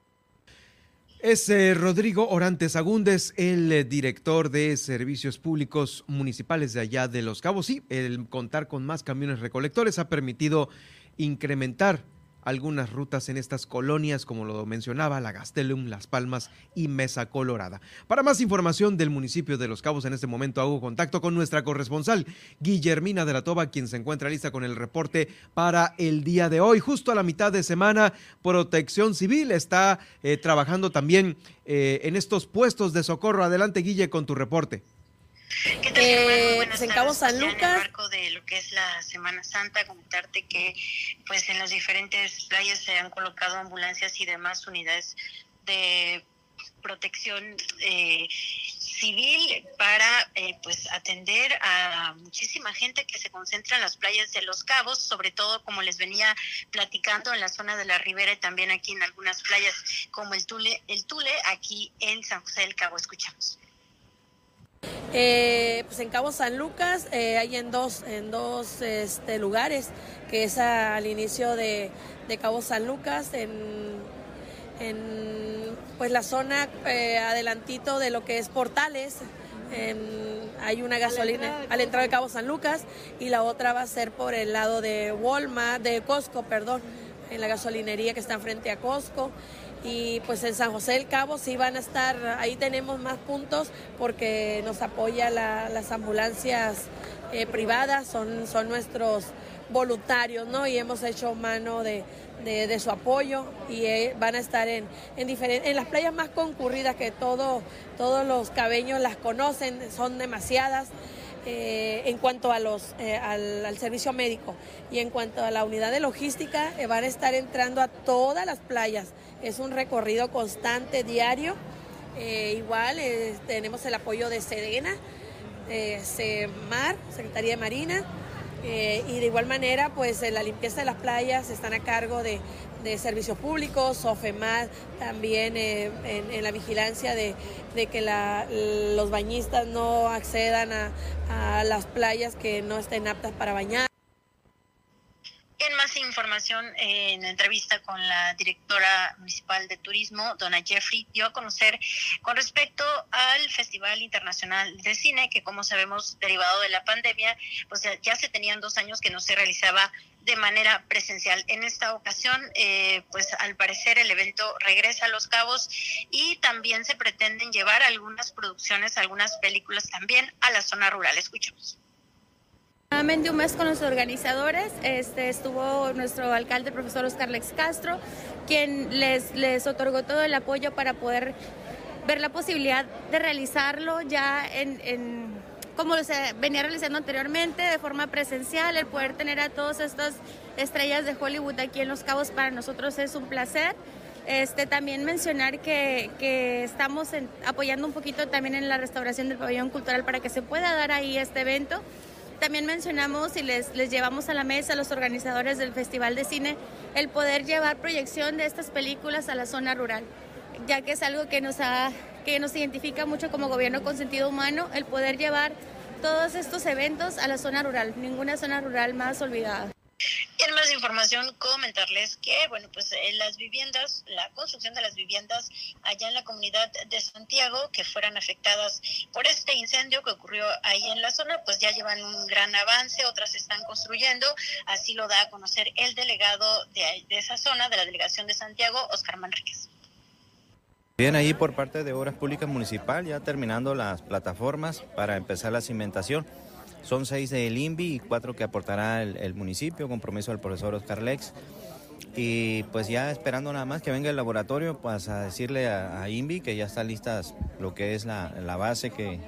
[SPEAKER 1] Es eh, Rodrigo Orantes Agúndez, el eh, director de Servicios Públicos Municipales de allá de Los Cabos. Sí, el contar con más camiones recolectores ha permitido incrementar algunas rutas en estas colonias, como lo mencionaba, La Gastelum, Las Palmas y Mesa Colorada. Para más información del municipio de Los Cabos, en este momento hago contacto con nuestra corresponsal, Guillermina de la Toba, quien se encuentra lista con el reporte para el día de hoy. Justo a la mitad de semana, Protección Civil está eh, trabajando también eh, en estos puestos de socorro. Adelante, Guille, con tu reporte.
[SPEAKER 16] ¿Qué tal, eh, pues en Cabo San Lucas. En el marco de lo que es la Semana Santa, comentarte que pues en las diferentes playas se han colocado ambulancias y demás unidades de protección eh, civil para eh, pues atender a muchísima gente que se concentra en las playas de Los Cabos, sobre todo como les venía platicando en la zona de la Ribera y también aquí en algunas playas como el Tule, el Tule aquí en San José del Cabo. Escuchamos.
[SPEAKER 17] Eh, pues en Cabo San Lucas eh, hay en dos, en dos este, lugares, que es al inicio de, Cabo San Lucas, en, pues la zona eh, adelantito de lo que es Portales. hay una gasolina al entrar de Cabo San Lucas y la otra va a ser por el lado de Walmart, de Costco, perdón, en la gasolinería que está frente a Costco y pues en San José del Cabo sí van a estar, ahí tenemos más puntos porque nos apoya las ambulancias eh, privadas, son, son nuestros voluntarios, ¿no? Y hemos hecho mano de, su apoyo y eh, van a estar en, en, en las playas más concurridas que todo, todos los cabeños las conocen, son demasiadas. Eh, en cuanto a los, al, al, servicio médico y en cuanto a la unidad de logística, van a estar entrando a todas las playas es un recorrido constante, diario. Eh, igual eh, tenemos el apoyo de Sedena, eh, CEMAR, Secretaría de Marina, y de igual manera, pues la limpieza de las playas están a cargo de, servicios públicos, SOFEMAR también en, la vigilancia de, que los bañistas no accedan a las playas que no estén aptas para bañar.
[SPEAKER 16] En más información, en entrevista con la directora municipal de turismo, dona Jeffrey, dio a conocer con respecto al Festival Internacional de Cine, que como sabemos, derivado de la pandemia, pues ya se tenían dos años que no se realizaba de manera presencial. En esta ocasión, eh, pues al parecer el evento regresa a Los Cabos y también se pretenden llevar algunas producciones, algunas películas también a la zona rural. Escuchemos
[SPEAKER 18] un mes con los organizadores, este, estuvo nuestro alcalde, profesor Oscar Lex Castro, quien les, les otorgó todo el apoyo para poder ver la posibilidad de realizarlo ya en, como se venía realizando anteriormente, de forma presencial, el poder tener a todas estas estrellas de Hollywood aquí en Los Cabos para nosotros es un placer. Este, también mencionar que, que estamos apoyando un poquito también en la restauración del pabellón cultural para que se pueda dar ahí este evento. También mencionamos y les, les llevamos a la mesa a los organizadores del Festival de Cine el poder llevar proyección de estas películas a la zona rural, ya que es algo que nos, ha, que nos identifica mucho como gobierno con sentido humano, el poder llevar todos estos eventos a la zona rural, ninguna zona rural más olvidada.
[SPEAKER 16] En más información, comentarles que, bueno, pues las viviendas, la construcción de las viviendas allá en la comunidad de Santiago que fueran afectadas por este incendio que ocurrió ahí en la zona, pues ya llevan un gran avance, otras se están construyendo, así lo da a conocer el delegado de, de esa zona, de la delegación de Santiago, Oscar Manríquez.
[SPEAKER 19] Bien, ahí por parte de Obras Públicas Municipal, ya terminando las plataformas para empezar la cimentación. Son seis del INVI y cuatro que aportará el, municipio, compromiso del profesor Oscar Lex. Y pues ya esperando nada más que venga el laboratorio, pues a decirle a, INVI que ya está lista lo que es la, base que,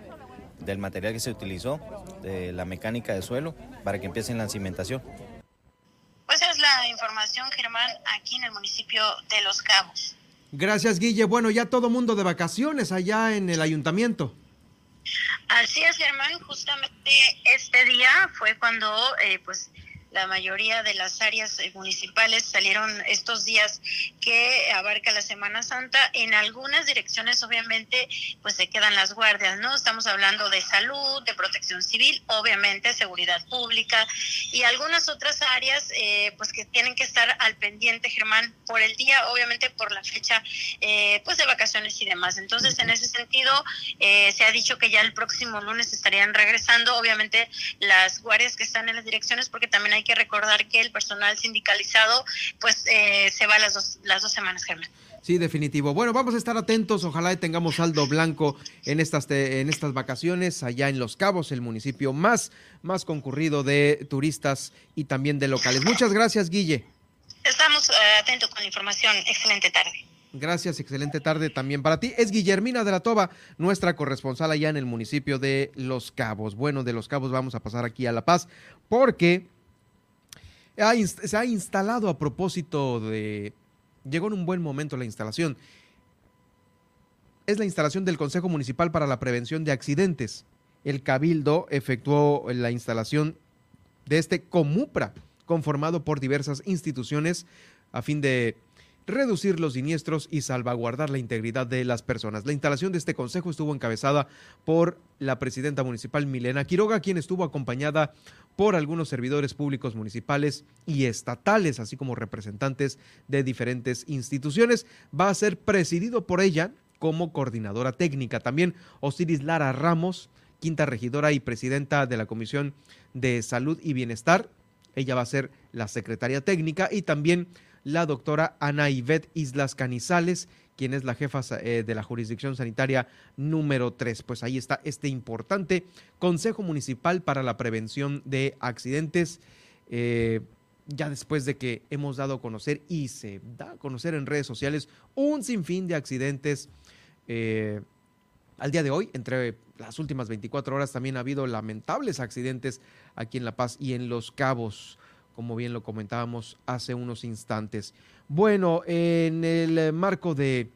[SPEAKER 19] del material que se utilizó, de la mecánica de suelo, para que empiecen la cimentación.
[SPEAKER 16] Pues esa es la información, Germán, aquí en el municipio de Los Cabos.
[SPEAKER 1] Gracias, Guille. Bueno, ya todo mundo de vacaciones allá en el ayuntamiento.
[SPEAKER 16] Así es, Germán. Justamente este día fue cuando, eh, pues, la mayoría de las áreas eh, municipales salieron estos días que abarca la Semana Santa. En algunas direcciones, obviamente, pues se quedan las guardias, ¿no? Estamos hablando de salud, de protección civil, obviamente, seguridad pública y algunas otras áreas, eh, pues que tienen que estar al pendiente, Germán, por el día, obviamente por la fecha, eh, pues de vacaciones y demás. Entonces, en ese sentido, se ha dicho que ya el próximo lunes estarían regresando, obviamente, las guardias que están en las direcciones, porque también hay que recordar que el personal sindicalizado pues eh, se va las dos, las dos semanas, Germán.
[SPEAKER 1] Sí, definitivo. Bueno, vamos a estar atentos. Ojalá tengamos saldo blanco en estas, en estas vacaciones allá en Los Cabos, el municipio más, más concurrido de turistas y también de locales. Muchas gracias, Guille.
[SPEAKER 16] Estamos eh, atentos con la información. Excelente tarde.
[SPEAKER 1] Gracias, excelente tarde también para ti. Es Guillermina de la Toba, nuestra corresponsal allá en el municipio de Los Cabos. Bueno, de Los Cabos vamos a pasar aquí a La Paz porque se ha instalado a propósito de... Llegó en un buen momento la instalación. Es la instalación del Consejo Municipal para la Prevención de Accidentes. El Cabildo efectuó la instalación de este Comupra, conformado por diversas instituciones a fin de reducir los siniestros y salvaguardar la integridad de las personas. La instalación de este consejo estuvo encabezada por la presidenta municipal Milena Quiroga, quien estuvo acompañada por algunos servidores públicos municipales y estatales, así como representantes de diferentes instituciones. Va a ser presidido por ella como coordinadora técnica. También Osiris Lara Ramos, quinta regidora y presidenta de la Comisión de Salud y Bienestar. Ella va a ser la secretaria técnica y también la doctora Ana Ivette Islas Canizales, quien es la jefa eh, de la jurisdicción sanitaria número 3. Pues ahí está este importante Consejo Municipal para la Prevención de Accidentes. Eh, ya después de que hemos dado a conocer y se da a conocer en redes sociales un sinfín de accidentes. Eh, al día de hoy, entre las últimas 24 horas, también ha habido lamentables accidentes aquí en La Paz y en Los Cabos como bien lo comentábamos hace unos instantes. Bueno, en el marco de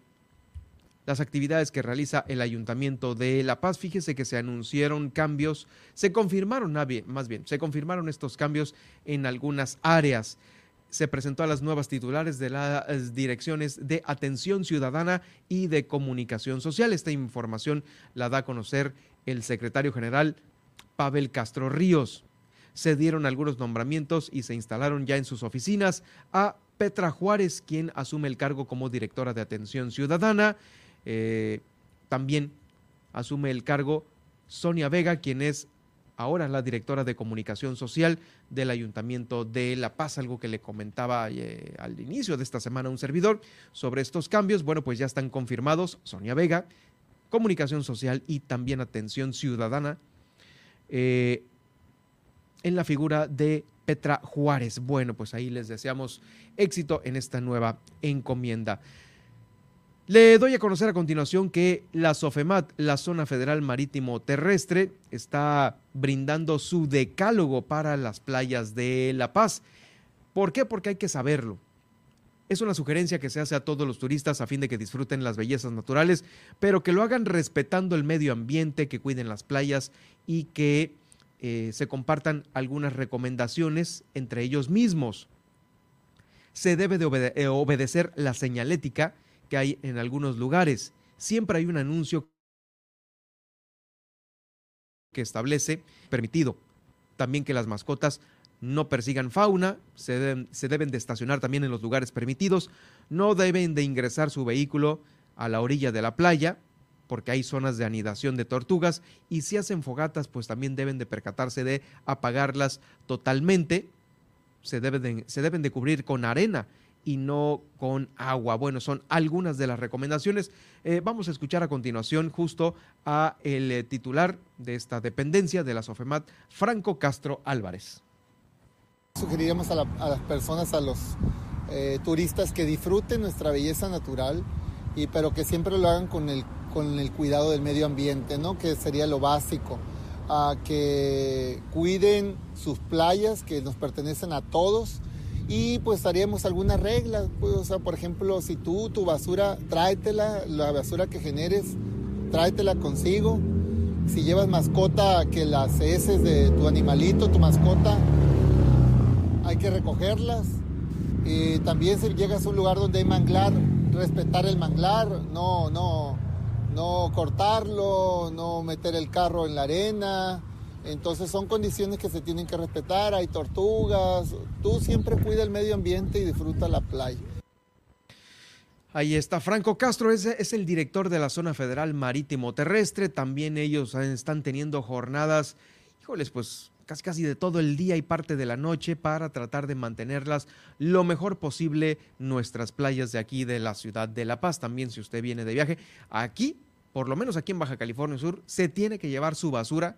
[SPEAKER 1] las actividades que realiza el Ayuntamiento de La Paz, fíjese que se anunciaron cambios, se confirmaron, más bien, se confirmaron estos cambios en algunas áreas. Se presentó a las nuevas titulares de las direcciones de atención ciudadana y de comunicación social. Esta información la da a conocer el secretario general Pavel Castro Ríos se dieron algunos nombramientos y se instalaron ya en sus oficinas a Petra Juárez, quien asume el cargo como directora de atención ciudadana. Eh, también asume el cargo Sonia Vega, quien es ahora la directora de comunicación social del Ayuntamiento de La Paz, algo que le comentaba eh, al inicio de esta semana un servidor sobre estos cambios. Bueno, pues ya están confirmados Sonia Vega, comunicación social y también atención ciudadana. Eh, en la figura de Petra Juárez. Bueno, pues ahí les deseamos éxito en esta nueva encomienda. Le doy a conocer a continuación que la SOFEMAT, la Zona Federal Marítimo Terrestre, está brindando su decálogo para las playas de La Paz. ¿Por qué? Porque hay que saberlo. Es una sugerencia que se hace a todos los turistas a fin de que disfruten las bellezas naturales, pero que lo hagan respetando el medio ambiente, que cuiden las playas y que eh, se compartan algunas recomendaciones entre ellos mismos. Se debe de eh, obedecer la señalética que hay en algunos lugares. Siempre hay un anuncio que establece permitido. También que las mascotas no persigan fauna, se deben, se deben, de estacionar también en los lugares permitidos, no deben de ingresar su vehículo a la orilla de la playa, porque hay zonas de anidación de tortugas y si hacen fogatas pues también deben de percatarse de apagarlas totalmente, se deben de, se deben de cubrir con arena y no con agua. Bueno, son algunas de las recomendaciones. Eh, vamos a escuchar a continuación justo a el eh, titular de esta dependencia de la SOFEMAT, Franco Castro Álvarez.
[SPEAKER 20] Sugeriríamos a, las personas, a los eh, turistas que disfruten nuestra belleza natural, y, pero que siempre lo hagan con el con el cuidado del medio ambiente, ¿no? que sería lo básico. Que cuiden sus playas que nos pertenecen a todos y pues haríamos algunas reglas, pues, o sea, por ejemplo, si tú tu basura, tráetela, la basura que generes, tráetela consigo Si llevas mascota, que las heces de tu animalito, tu mascota, hay que recogerlas. Y también si llegas a un lugar donde hay manglar, respetar el manglar, no, no, no cortarlo, no meter el carro en la arena. Entonces son condiciones que se tienen que respetar, hay tortugas, tú siempre cuida el medio ambiente y disfruta la playa.
[SPEAKER 1] Ahí está Franco Castro, es, es, el director de la Zona Federal Marítimo Terrestre. También ellos están teniendo jornadas, híjoles, pues casi de todo el día y parte de la noche para tratar de mantenerlas lo mejor posible nuestras playas de aquí de la ciudad de La Paz. También si usted viene de viaje, aquí, por lo menos aquí en Baja California Sur, se tiene que llevar su basura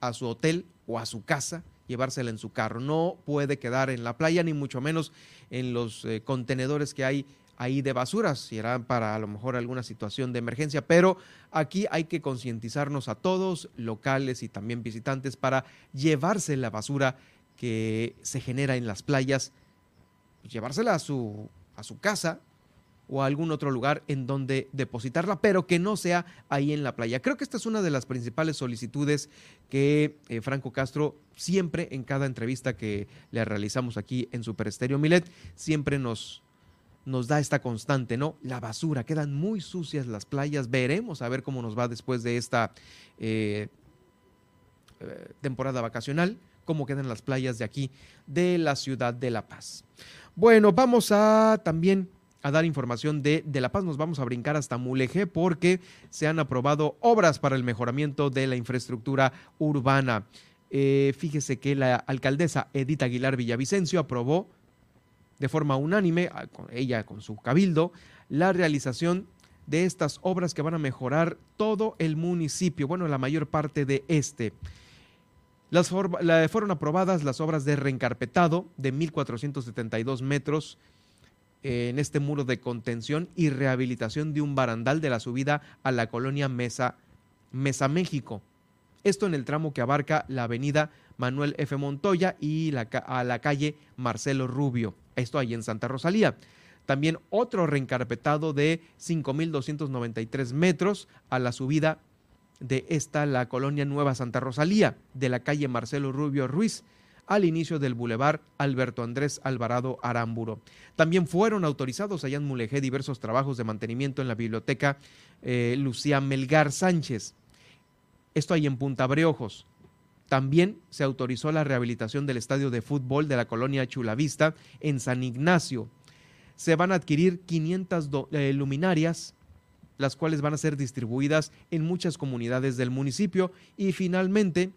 [SPEAKER 1] a su hotel o a su casa llevársela en su carro. No puede quedar en la playa, ni mucho menos en los eh, contenedores que hay ahí de basuras, si era para a lo mejor alguna situación de emergencia, pero aquí hay que concientizarnos a todos, locales y también visitantes, para llevarse la basura que se genera en las playas, llevársela a su, a su casa o a algún otro lugar en donde depositarla, pero que no sea ahí en la playa. Creo que esta es una de las principales solicitudes que eh, Franco Castro siempre en cada entrevista que le realizamos aquí en Super Estéreo Milet, siempre nos, nos da esta constante, ¿no? La basura, quedan muy sucias las playas, veremos a ver cómo nos va después de esta eh, eh, temporada vacacional, cómo quedan las playas de aquí, de la ciudad de La Paz. Bueno, vamos a también a dar información de, de La Paz, nos vamos a brincar hasta Mulegé porque se han aprobado obras para el mejoramiento de la infraestructura urbana. Eh, fíjese que la alcaldesa Edith Aguilar Villavicencio aprobó de forma unánime, ella con su cabildo, la realización de estas obras que van a mejorar todo el municipio, bueno, la mayor parte de este. Las fueron aprobadas las obras de reencarpetado de 1.472 metros en este muro de contención y rehabilitación de un barandal de la subida a la colonia Mesa, Mesa México. Esto en el tramo que abarca la avenida Manuel F. Montoya y a la calle Marcelo Rubio. Esto ahí en Santa Rosalía. También otro reencarpetado de 5.293 metros a la subida de esta, la colonia Nueva Santa Rosalía, de la calle Marcelo Rubio Ruiz, al inicio del bulevar Alberto Andrés Alvarado Aramburo. También fueron autorizados allá en Mulegé diversos trabajos de mantenimiento en la biblioteca eh, Lucía Melgar Sánchez. Esto ahí en Punta Breojos. También se autorizó la rehabilitación del estadio de fútbol de la colonia Chulavista en San Ignacio. Se van a adquirir 500 eh, luminarias, las cuales van a ser distribuidas en muchas comunidades del municipio. Y finalmente,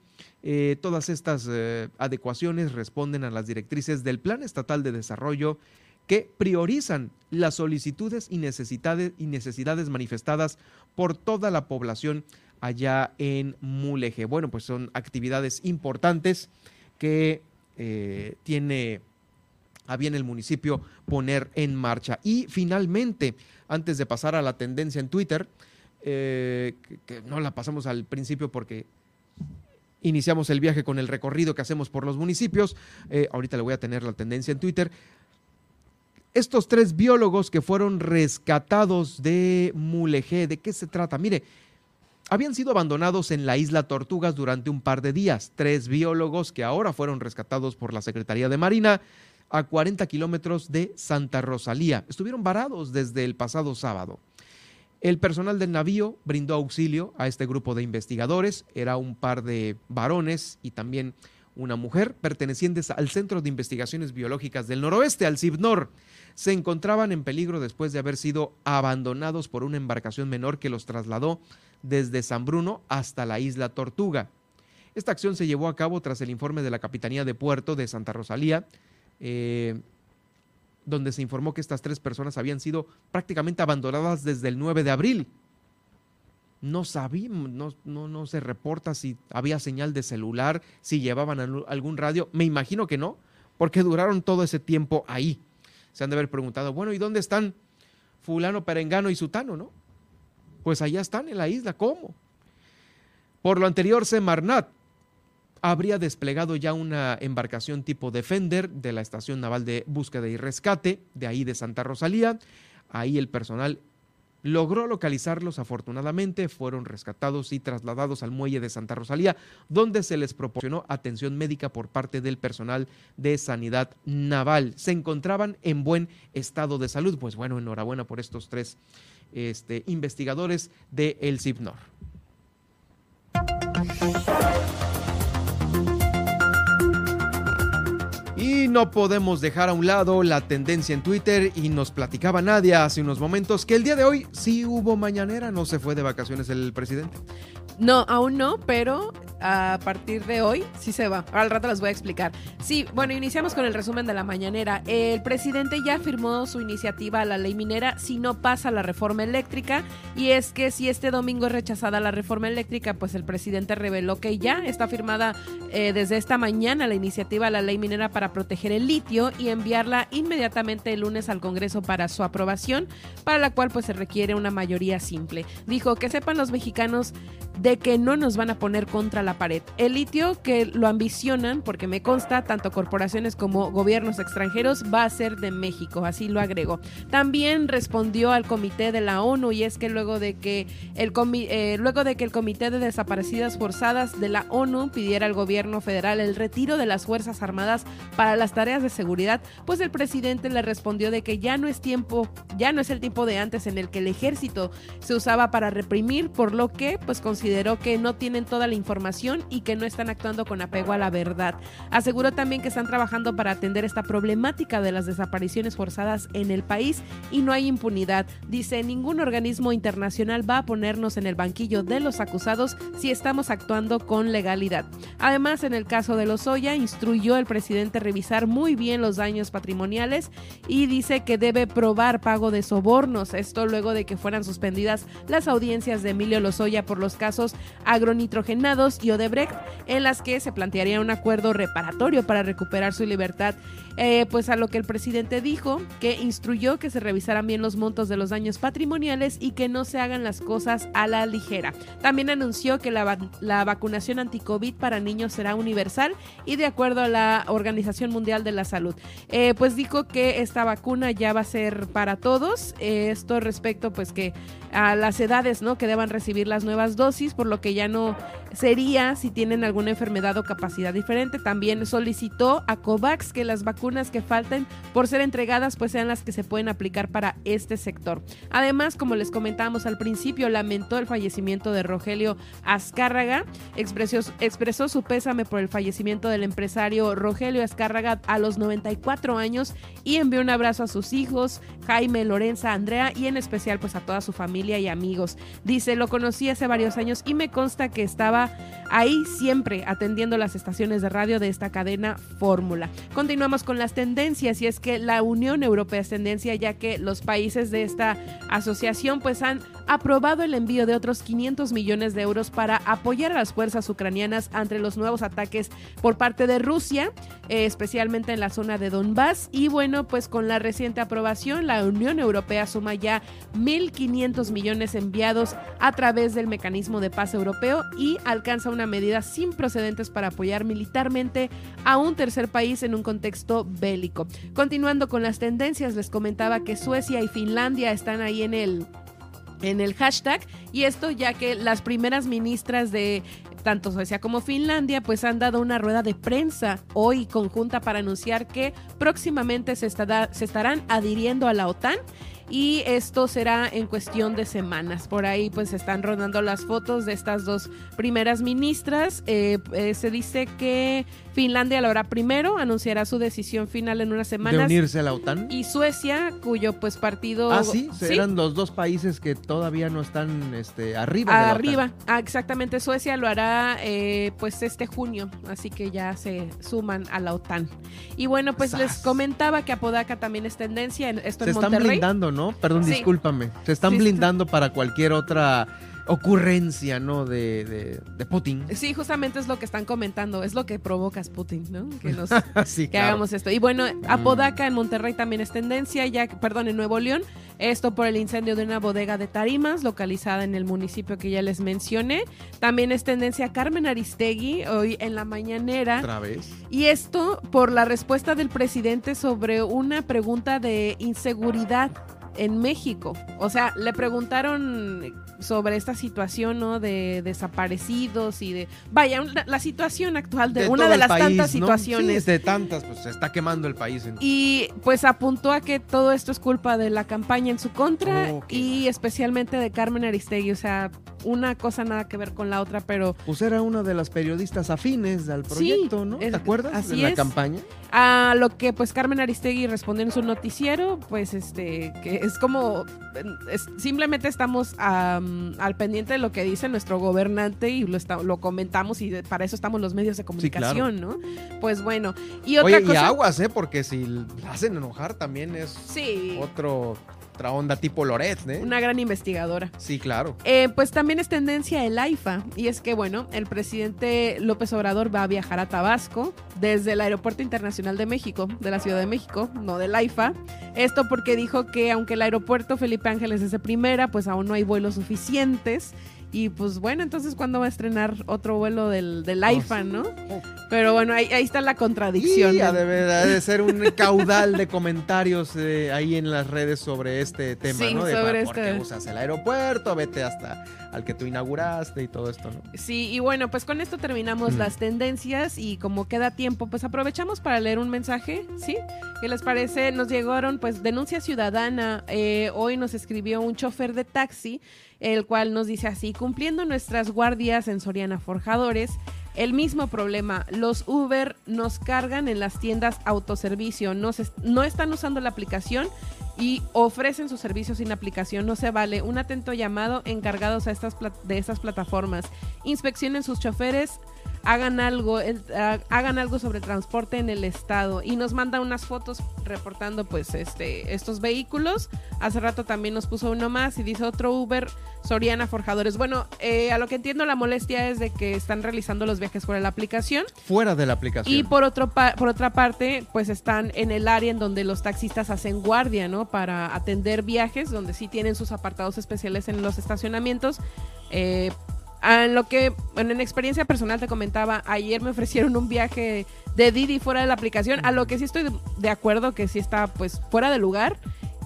[SPEAKER 1] eh, todas estas eh, adecuaciones responden a las directrices del Plan Estatal de Desarrollo que priorizan las solicitudes y necesidades, y necesidades manifestadas por toda la población allá en Mulegé. Bueno, pues son actividades importantes que eh, tiene a bien el municipio poner en marcha. Y finalmente, antes de pasar a la tendencia en Twitter, eh, que, no la pasamos al principio porque iniciamos el viaje con el recorrido que hacemos por los municipios, eh, ahorita le voy a tener la tendencia en Twitter. Estos tres biólogos que fueron rescatados de Mulegé, ¿de qué se trata? Mire, habían sido abandonados en la isla Tortugas durante un par de días. Tres biólogos que ahora fueron rescatados por la Secretaría de Marina a 40 kilómetros de Santa Rosalía. Estuvieron varados desde el pasado sábado. El personal del navío brindó auxilio a este grupo de investigadores. Era un par de varones y también una mujer pertenecientes al Centro de Investigaciones Biológicas del Noroeste, al CIBNOR. Se encontraban en peligro después de haber sido abandonados por una embarcación menor que los trasladó desde San Bruno hasta la isla Tortuga. Esta acción se llevó a cabo tras el informe de la Capitanía de Puerto de Santa Rosalía, eh, donde se informó que estas tres personas habían sido prácticamente abandonadas desde el 9 de abril. No sabíamos, no, no, no se reporta si había señal de celular, si llevaban algún radio. Me imagino que no, porque duraron todo ese tiempo ahí. Se han de haber preguntado, bueno, ¿y dónde están fulano, perengano y sutano, no? Pues allá están en la isla. ¿Cómo? Por lo anterior, Semarnat habría desplegado ya una embarcación tipo Defender de la Estación Naval de Búsqueda y Rescate, de ahí de Santa Rosalía. Ahí el personal logró localizarlos afortunadamente, fueron rescatados y trasladados al muelle de Santa Rosalía, donde se les proporcionó atención médica por parte del personal de sanidad naval. Se encontraban en buen estado de salud. Pues bueno, enhorabuena por estos tres este, investigadores de El CIPNOR. No podemos dejar a un lado la tendencia en Twitter y nos platicaba Nadia hace unos momentos que el día de hoy sí hubo mañanera, no se fue de vacaciones el presidente.
[SPEAKER 3] No, aún no, pero a partir de hoy sí se va. Al rato les voy a explicar. Sí, bueno, iniciamos con el resumen de la mañanera. El presidente ya firmó su iniciativa a la ley minera si no pasa la reforma eléctrica. Y es que si este domingo es rechazada la reforma eléctrica, pues el presidente reveló que ya está firmada eh, desde esta mañana la iniciativa a la ley minera para proteger el litio y enviarla inmediatamente el lunes al Congreso para su aprobación, para la cual pues se requiere una mayoría simple. Dijo que sepan los mexicanos de que no nos van a poner contra la pared. El litio que lo ambicionan, porque me consta, tanto corporaciones como gobiernos extranjeros, va a ser de México, así lo agregó. También respondió al comité de la ONU y es que luego de que el, eh, luego de que el comité de desaparecidas forzadas de la ONU pidiera al gobierno federal el retiro de las Fuerzas Armadas para las tareas de seguridad, pues el presidente le respondió de que ya no es tiempo, ya no es el tiempo de antes en el que el ejército se usaba para reprimir, por lo que pues consideró consideró que no tienen toda la información y que no están actuando con apego a la verdad. Aseguró también que están trabajando para atender esta problemática de las desapariciones forzadas en el país y no hay impunidad. Dice, ningún organismo internacional va a ponernos en el banquillo de los acusados si estamos actuando con legalidad. Además, en el caso de Lozoya, instruyó al presidente revisar muy bien los daños patrimoniales y dice que debe probar pago de sobornos. Esto luego de que fueran suspendidas las audiencias de Emilio Lozoya por los casos agronitrogenados y Odebrecht, en las que se plantearía un acuerdo reparatorio para recuperar su libertad. Eh, pues a lo que el presidente dijo que instruyó que se revisaran bien los montos de los daños patrimoniales y que no se hagan las cosas a la ligera. También anunció que la, la vacunación anti-COVID para niños será universal y de acuerdo a la Organización Mundial de la Salud. Eh, pues dijo que esta vacuna ya va a ser para todos. Eh, esto respecto pues que a las edades ¿no? que deban recibir las nuevas dosis, por lo que ya no sería si tienen alguna enfermedad o capacidad diferente. También solicitó a COVAX que las vacunas que falten por ser entregadas pues sean las que se pueden aplicar para este sector. Además, como les comentábamos al principio, lamentó el fallecimiento de Rogelio Azcárraga, expresó, expresó su pésame por el fallecimiento del empresario Rogelio Azcárraga a los 94 años y envió un abrazo a sus hijos, Jaime, Lorenza, Andrea y en especial pues a toda su familia y amigos. Dice, lo conocí hace varios años y me consta que estaba ahí siempre atendiendo las estaciones de radio de esta cadena Fórmula. Continuamos con las tendencias y es que la Unión Europea es tendencia ya que los países de esta asociación pues han aprobado el envío de otros 500 millones de euros para apoyar a las fuerzas ucranianas ante los nuevos ataques por parte de Rusia, eh, especialmente en la zona de Donbass. Y bueno, pues con la reciente aprobación, la Unión Europea suma ya 1.500 millones enviados a través del mecanismo de paz europeo y alcanza una medida sin precedentes para apoyar militarmente a un tercer país en un contexto bélico. Continuando con las tendencias, les comentaba que Suecia y Finlandia están ahí en el en el hashtag y esto ya que las primeras ministras de tanto Suecia como Finlandia pues han dado una rueda de prensa hoy conjunta para anunciar que próximamente se, se estarán adhiriendo a la OTAN y esto será en cuestión de semanas. Por ahí pues están rodando las fotos de estas dos primeras ministras. Eh, eh, se dice que Finlandia lo hará primero, anunciará su decisión final en unas semanas.
[SPEAKER 1] ¿De unirse a la OTAN?
[SPEAKER 3] Y Suecia, cuyo pues partido...
[SPEAKER 1] Ah, sí, serán los dos países que todavía no están este, arriba.
[SPEAKER 3] arriba, Ah, exactamente. Suecia lo hará eh, pues este junio, así que ya se suman a la OTAN. Y bueno, pues les comentaba que Apodaca también es tendencia, esto
[SPEAKER 1] se
[SPEAKER 3] en
[SPEAKER 1] están blindando, ¿no? Perdón, discúlpame. Se están blindando para cualquier otra ocurrencia, ¿no? De, de, de, Putin.
[SPEAKER 3] Sí, justamente es lo que están comentando, es lo que provoca Putin, ¿no? Que, nos,
[SPEAKER 1] sí,
[SPEAKER 3] que hagamos esto. Y bueno, Apodaca en Monterrey también es tendencia, ya, perdón, en Nuevo León, esto por el incendio de una bodega de Tarimas, localizada en el municipio que ya les mencioné. También es tendencia Carmen Aristegui, hoy en la mañanera.
[SPEAKER 1] Otra vez.
[SPEAKER 3] Y esto por la respuesta del presidente sobre una pregunta de inseguridad en México. O sea, le preguntaron sobre esta situación, ¿no? De desaparecidos y de... Vaya, la situación actual de, una de las tantas situaciones.
[SPEAKER 1] Sí, de tantas, pues se está quemando el país.
[SPEAKER 3] Y pues apuntó a que todo esto es culpa de la campaña en su contra y especialmente de Carmen Aristegui. O sea, una cosa nada que ver con la otra, pero...
[SPEAKER 1] Pues era una de las periodistas afines al proyecto, ¿no? ¿Te acuerdas
[SPEAKER 3] así
[SPEAKER 1] de la campaña?
[SPEAKER 3] A lo que pues Carmen Aristegui respondió en su noticiero, pues este, que es como, simplemente estamos al pendiente de lo que dice nuestro gobernante y lo, lo comentamos y para eso estamos los medios de comunicación, ¿no? Pues bueno, y otra
[SPEAKER 1] Oye, y aguas, ¿eh? Porque si la hacen enojar también es otro otra onda tipo Loret, ¿eh?
[SPEAKER 3] Una gran investigadora.
[SPEAKER 1] Sí, claro.
[SPEAKER 3] Eh, pues también es tendencia el AIFA. Y es que, bueno, el presidente López Obrador va a viajar a Tabasco desde el Aeropuerto Internacional de México, de la Ciudad de México, no del AIFA. Esto porque dijo que aunque el aeropuerto Felipe Ángeles es de primera, pues aún no hay vuelos suficientes y pues bueno, entonces ¿cuándo va a estrenar otro vuelo del, del IFA, no? Pero bueno, ahí, ahí está la contradicción.
[SPEAKER 1] Sí, debe, de ser un caudal de comentarios eh, ahí en las redes sobre este tema, ¿no? De
[SPEAKER 3] sobre
[SPEAKER 1] por qué este usas el aeropuerto, vete hasta al que tú inauguraste y todo esto, ¿no?
[SPEAKER 3] Sí, y bueno, pues con esto terminamos las tendencias y como queda tiempo, pues aprovechamos para leer un mensaje, ¿sí? ¿Qué les parece? Nos llegaron, pues, denuncia ciudadana. Eh, hoy nos escribió un chofer de taxi el cual nos dice así, cumpliendo nuestras guardias en Soriana Forjadores, el mismo problema, los Uber nos cargan en las tiendas autoservicio, no, no están usando la aplicación y ofrecen sus servicios sin aplicación, no se vale. Un atento llamado encargados a estas de estas plataformas. Inspeccionen sus choferes, hagan algo, hagan algo sobre transporte en el estado y nos manda unas fotos reportando pues este estos vehículos. Hace rato también nos puso uno más y dice otro Uber Soriana Forjadores. Bueno, eh, a lo que entiendo la molestia es de que están realizando los viajes fuera de la aplicación.
[SPEAKER 1] Fuera de la aplicación.
[SPEAKER 3] Y por otro por otra parte, pues están en el área en donde los taxistas hacen guardia, ¿no? Para atender viajes, donde sí tienen sus apartados especiales en los estacionamientos. Eh, en lo que, en experiencia personal te comentaba, ayer me ofrecieron un viaje de Didi fuera de la aplicación, a lo que sí estoy de acuerdo que sí está pues fuera de lugar.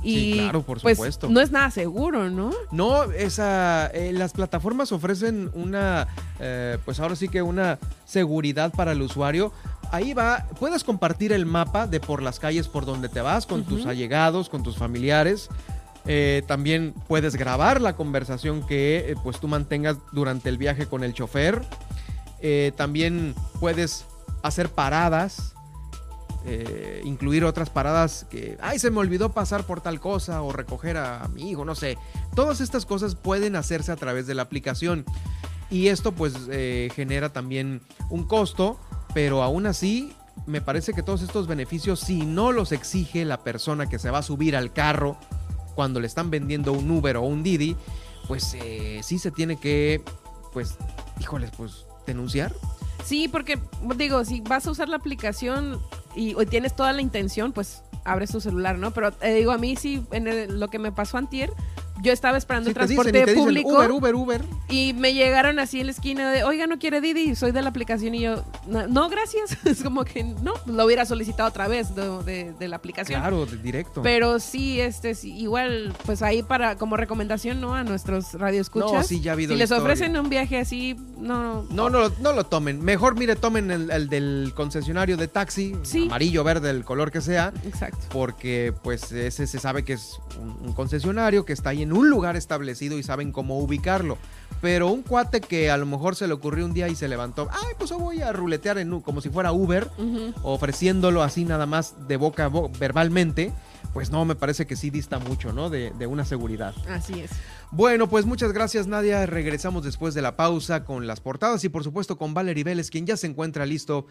[SPEAKER 3] Y
[SPEAKER 1] sí, claro, por
[SPEAKER 3] pues,
[SPEAKER 1] supuesto.
[SPEAKER 3] no es nada seguro, ¿no?
[SPEAKER 1] No, esa, eh, las plataformas ofrecen una, eh, pues ahora sí que una seguridad para el usuario. Ahí va, puedes compartir el mapa de por las calles por donde te vas, con tus allegados, con tus familiares. Eh, también puedes grabar la conversación que pues tú mantengas durante el viaje con el chofer. También puedes hacer paradas, incluir otras paradas que, ay, se me olvidó pasar por tal cosa o recoger a mi hijo, no sé. Todas estas cosas pueden hacerse a través de la aplicación. Y esto pues genera también un costo, pero aún así me parece que todos estos beneficios, si no los exige la persona que se va a subir al carro, cuando le están vendiendo un Uber o un Didi, pues eh, sí se tiene que, pues, híjoles, pues, denunciar.
[SPEAKER 3] Sí, porque digo, si vas a usar la aplicación y, tienes toda la intención, pues abres tu celular, ¿no? Pero eh, digo, a mí sí, en lo que me pasó antier, yo estaba esperando el transporte público.
[SPEAKER 1] Uber, Uber, Uber.
[SPEAKER 3] Y me llegaron así en la esquina de, oiga, no quiere Didi, soy de la aplicación. Y yo, no, gracias. es como que no, lo hubiera solicitado otra vez de, la aplicación.
[SPEAKER 1] Claro, directo.
[SPEAKER 3] Pero sí, este, igual, pues ahí para, como recomendación, ¿no? A nuestros radioescuchas. No,
[SPEAKER 1] sí, ya ha habido
[SPEAKER 3] Si les ofrecen un viaje así, no.
[SPEAKER 1] No, no, no lo tomen. Mejor, mire, tomen el, del concesionario de taxi, amarillo, verde, el color que sea.
[SPEAKER 3] Exacto.
[SPEAKER 1] Porque, pues, ese se sabe que es un concesionario que está ahí en un lugar establecido y saben cómo ubicarlo. Pero un cuate que a lo mejor se le ocurrió un día y se levantó, ay, pues yo voy a ruletear en, como si fuera Uber, ofreciéndolo así nada más de boca a verbalmente, pues no, me parece que sí dista mucho, ¿no? De, una seguridad.
[SPEAKER 3] Así es.
[SPEAKER 1] Bueno, pues muchas gracias Nadia. Regresamos después de la pausa con las portadas y por supuesto con Valerie Vélez, quien ya se encuentra listo,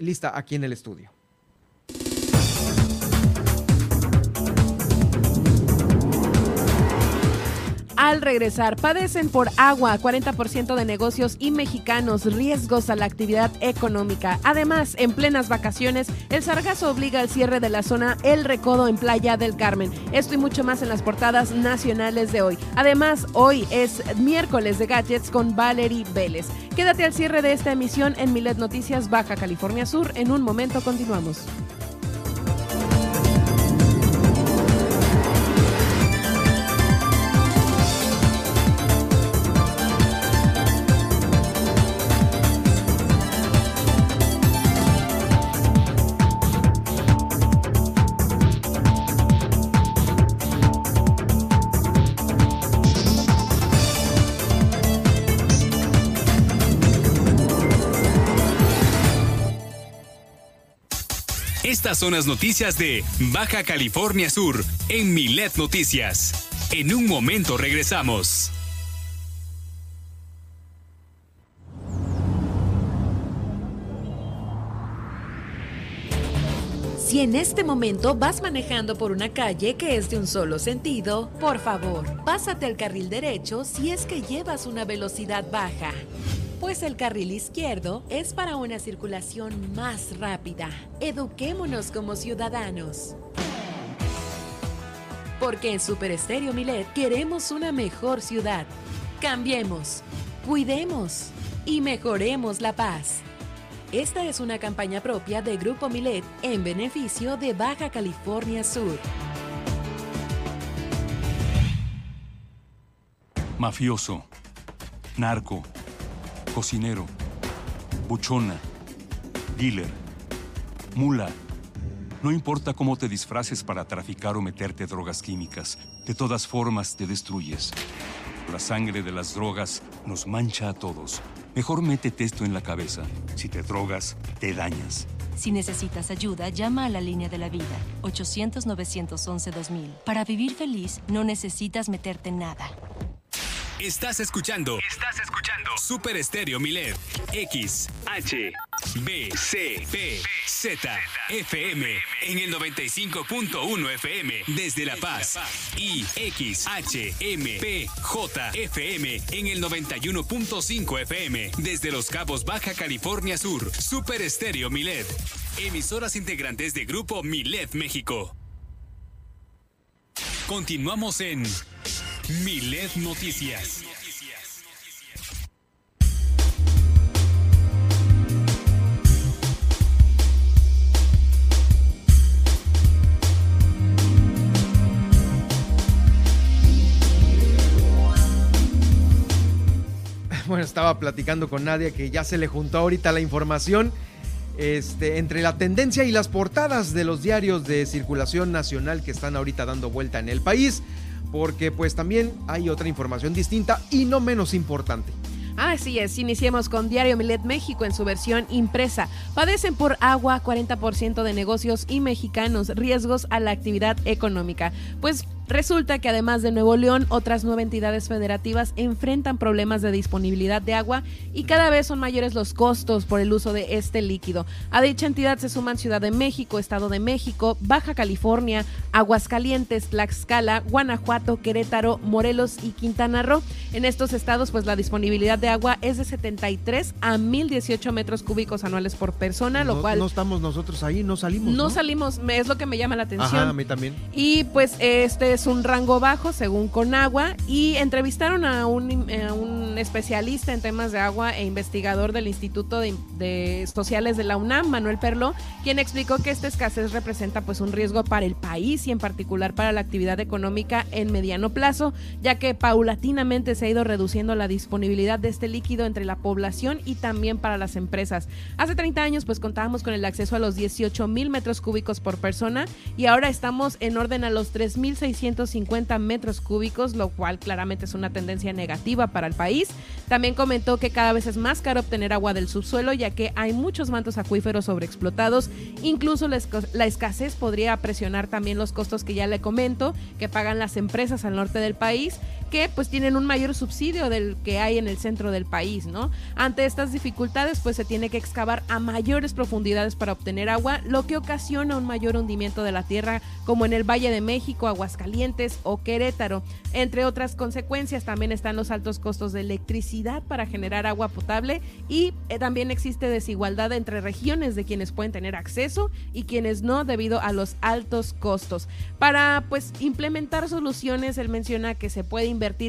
[SPEAKER 1] lista aquí en el estudio.
[SPEAKER 3] Al regresar. Padecen por agua 40% de negocios y mexicanos, riesgos a la actividad económica. Además, en plenas vacaciones, el sargazo obliga al cierre de la zona El Recodo en Playa del Carmen. Esto y mucho más en las portadas nacionales de hoy. Además, hoy es miércoles de gadgets con Valerie Vélez. Quédate al cierre de esta emisión en Milet Noticias Baja California Sur. En un momento continuamos.
[SPEAKER 2] Estas son las noticias de Baja California Sur en Milet Noticias. En un momento regresamos.
[SPEAKER 6] Si en este momento vas manejando por una calle que es de un solo sentido, por favor, pásate al carril derecho si es que llevas una velocidad baja pues el carril izquierdo es para una circulación más rápida. Eduquémonos como ciudadanos. Porque en Super Estéreo Milet queremos una mejor ciudad. Cambiemos, cuidemos y mejoremos la paz. Esta es una campaña propia de Grupo Milet en beneficio de Baja California Sur.
[SPEAKER 21] Mafioso, narco cocinero, buchona, dealer, mula. No importa cómo te disfraces para traficar o meterte drogas químicas, de todas formas te destruyes. La sangre de las drogas nos mancha a todos. Mejor métete esto en la cabeza. Si te drogas, te dañas.
[SPEAKER 22] Si necesitas ayuda, llama a la línea de la vida, 800-911-2000. Para vivir feliz, no necesitas meterte en nada.
[SPEAKER 2] Estás escuchando. Estás escuchando. Super Estéreo Milet. X, H, B, C, P, Z, FM. En el 95.1 FM. Desde La Paz. Y X, H, M, P, J, FM. En el 91.5 FM. Desde Los Cabos, Baja California Sur. Super Estéreo Milet. Emisoras integrantes de Grupo Milet México. Continuamos en Milet Noticias.
[SPEAKER 1] Bueno, estaba platicando con Nadia que ya se le juntó ahorita la información este, entre la tendencia y las portadas de los diarios de circulación nacional que están ahorita dando vuelta en el país porque pues también hay otra información distinta y no menos importante.
[SPEAKER 3] Así es, iniciemos con Diario Milet México en su versión impresa. Padecen por agua 40% de negocios y mexicanos, riesgos a la actividad económica. Pues Resulta que además de Nuevo León, otras nueve entidades federativas enfrentan problemas de disponibilidad de agua y cada vez son mayores los costos por el uso de este líquido. A dicha entidad se suman Ciudad de México, Estado de México, Baja California, Aguascalientes, Tlaxcala, Guanajuato, Querétaro, Morelos y Quintana Roo. En estos estados, pues la disponibilidad de agua es de 73 a 1018 metros cúbicos anuales por persona, lo cual...
[SPEAKER 1] No estamos nosotros ahí, no salimos.
[SPEAKER 3] No, salimos, es lo que me llama la atención.
[SPEAKER 1] Ajá, a mí también.
[SPEAKER 3] Y pues este es un rango bajo según Conagua y entrevistaron a un, eh, especialista en temas de agua e investigador del Instituto de, Sociales de la UNAM, Manuel Perlo, quien explicó que esta escasez representa pues un riesgo para el país y en particular para la actividad económica en mediano plazo, ya que paulatinamente se ha ido reduciendo la disponibilidad de este líquido entre la población y también para las empresas. Hace 30 años pues contábamos con el acceso a los 18 mil metros cúbicos por persona y ahora estamos en orden a los 3.650 metros cúbicos, lo cual claramente es una tendencia negativa para el país. También comentó que cada vez es más caro obtener agua del subsuelo ya que hay muchos mantos acuíferos sobreexplotados. Incluso la escasez podría presionar también los costos que ya le comento, que pagan las empresas al norte del país que pues tienen un mayor subsidio del que hay en el centro del país, ¿no? Ante estas dificultades pues se tiene que excavar a mayores profundidades para obtener agua, lo que ocasiona un mayor hundimiento de la tierra como en el Valle de México, Aguascalientes o Querétaro. Entre otras consecuencias también están los altos costos de electricidad para generar agua potable y eh, también existe desigualdad entre regiones de quienes pueden tener acceso y quienes no debido a los altos costos. Para pues implementar soluciones, él menciona que se puede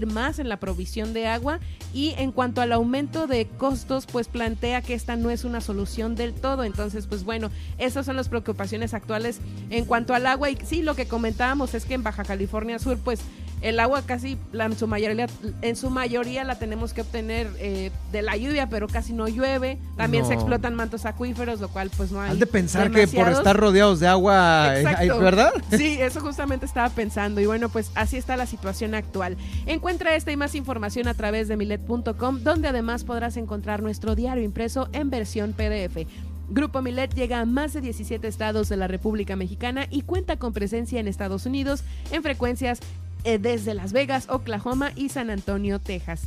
[SPEAKER 3] más en la provisión de agua y en cuanto al aumento de costos, pues plantea que esta no es una solución del todo. Entonces, pues bueno, esas son las preocupaciones actuales en cuanto al agua y sí, lo que comentábamos es que en Baja California Sur, pues el agua casi la, en, su mayoría, en su mayoría la tenemos que obtener eh, de la lluvia, pero casi no llueve. También se explotan mantos acuíferos, lo cual pues no hay.
[SPEAKER 1] Has de pensar que por estar rodeados de agua, eh, ¿verdad?
[SPEAKER 3] Sí, eso justamente estaba pensando. Y bueno, pues así está la situación actual. Encuentra esta y más información a través de milet.com, donde además podrás encontrar nuestro diario impreso en versión PDF. Grupo Milet llega a más de 17 estados de la República Mexicana y cuenta con presencia en Estados Unidos en frecuencias eh, desde Las Vegas, Oklahoma y San Antonio, Texas.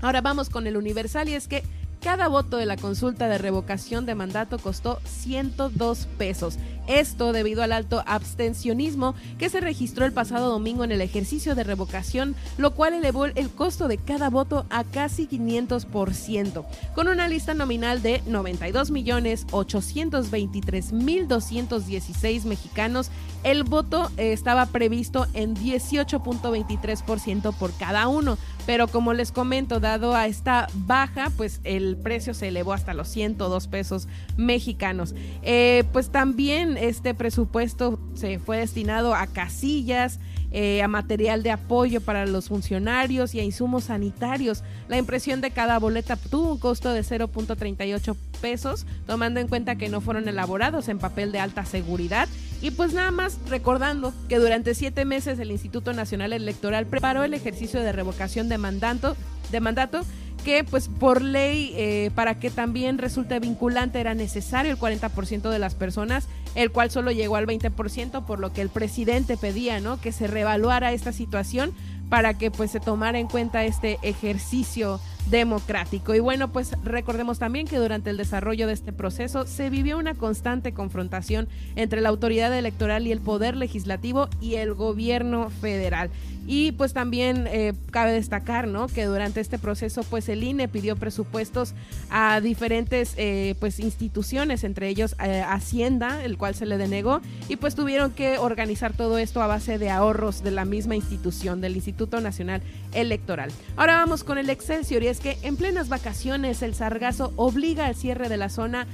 [SPEAKER 3] Ahora vamos con el Universal y es que cada voto de la consulta de revocación de mandato costó 102 pesos. Esto debido al alto abstencionismo que se registró el pasado domingo en el ejercicio de revocación, lo cual elevó el costo de cada voto a casi 500%, con una lista nominal de 92.823.216 mexicanos. El voto estaba previsto en 18.23% por cada uno, pero como les comento, dado a esta baja, pues el precio se elevó hasta los 102 pesos mexicanos. Eh, pues también este presupuesto se fue destinado a casillas, eh, a material de apoyo para los funcionarios y a insumos sanitarios. La impresión de cada boleta tuvo un costo de 0.38 pesos, tomando en cuenta que no fueron elaborados en papel de alta seguridad. Y pues nada más recordando que durante siete meses el Instituto Nacional Electoral preparó el ejercicio de revocación de mandato, de mandato que pues por ley eh, para que también resulte vinculante era necesario el 40% de las personas, el cual solo llegó al 20%, por lo que el presidente pedía, ¿no? Que se reevaluara esta situación para que pues se tomara en cuenta este ejercicio democrático. Y bueno, pues recordemos también que durante el desarrollo de este proceso se vivió una constante confrontación entre la autoridad electoral y el poder legislativo y el gobierno federal. Y pues también eh, cabe destacar, ¿no? Que durante este proceso, pues el INE pidió presupuestos a diferentes, eh, pues instituciones, entre ellos eh, Hacienda, el cual se le denegó, y pues tuvieron que organizar todo esto a base de ahorros de la misma institución, del Instituto Nacional Electoral. Ahora vamos con el Excelsior y es que en plenas vacaciones el sargazo obliga al cierre de la zona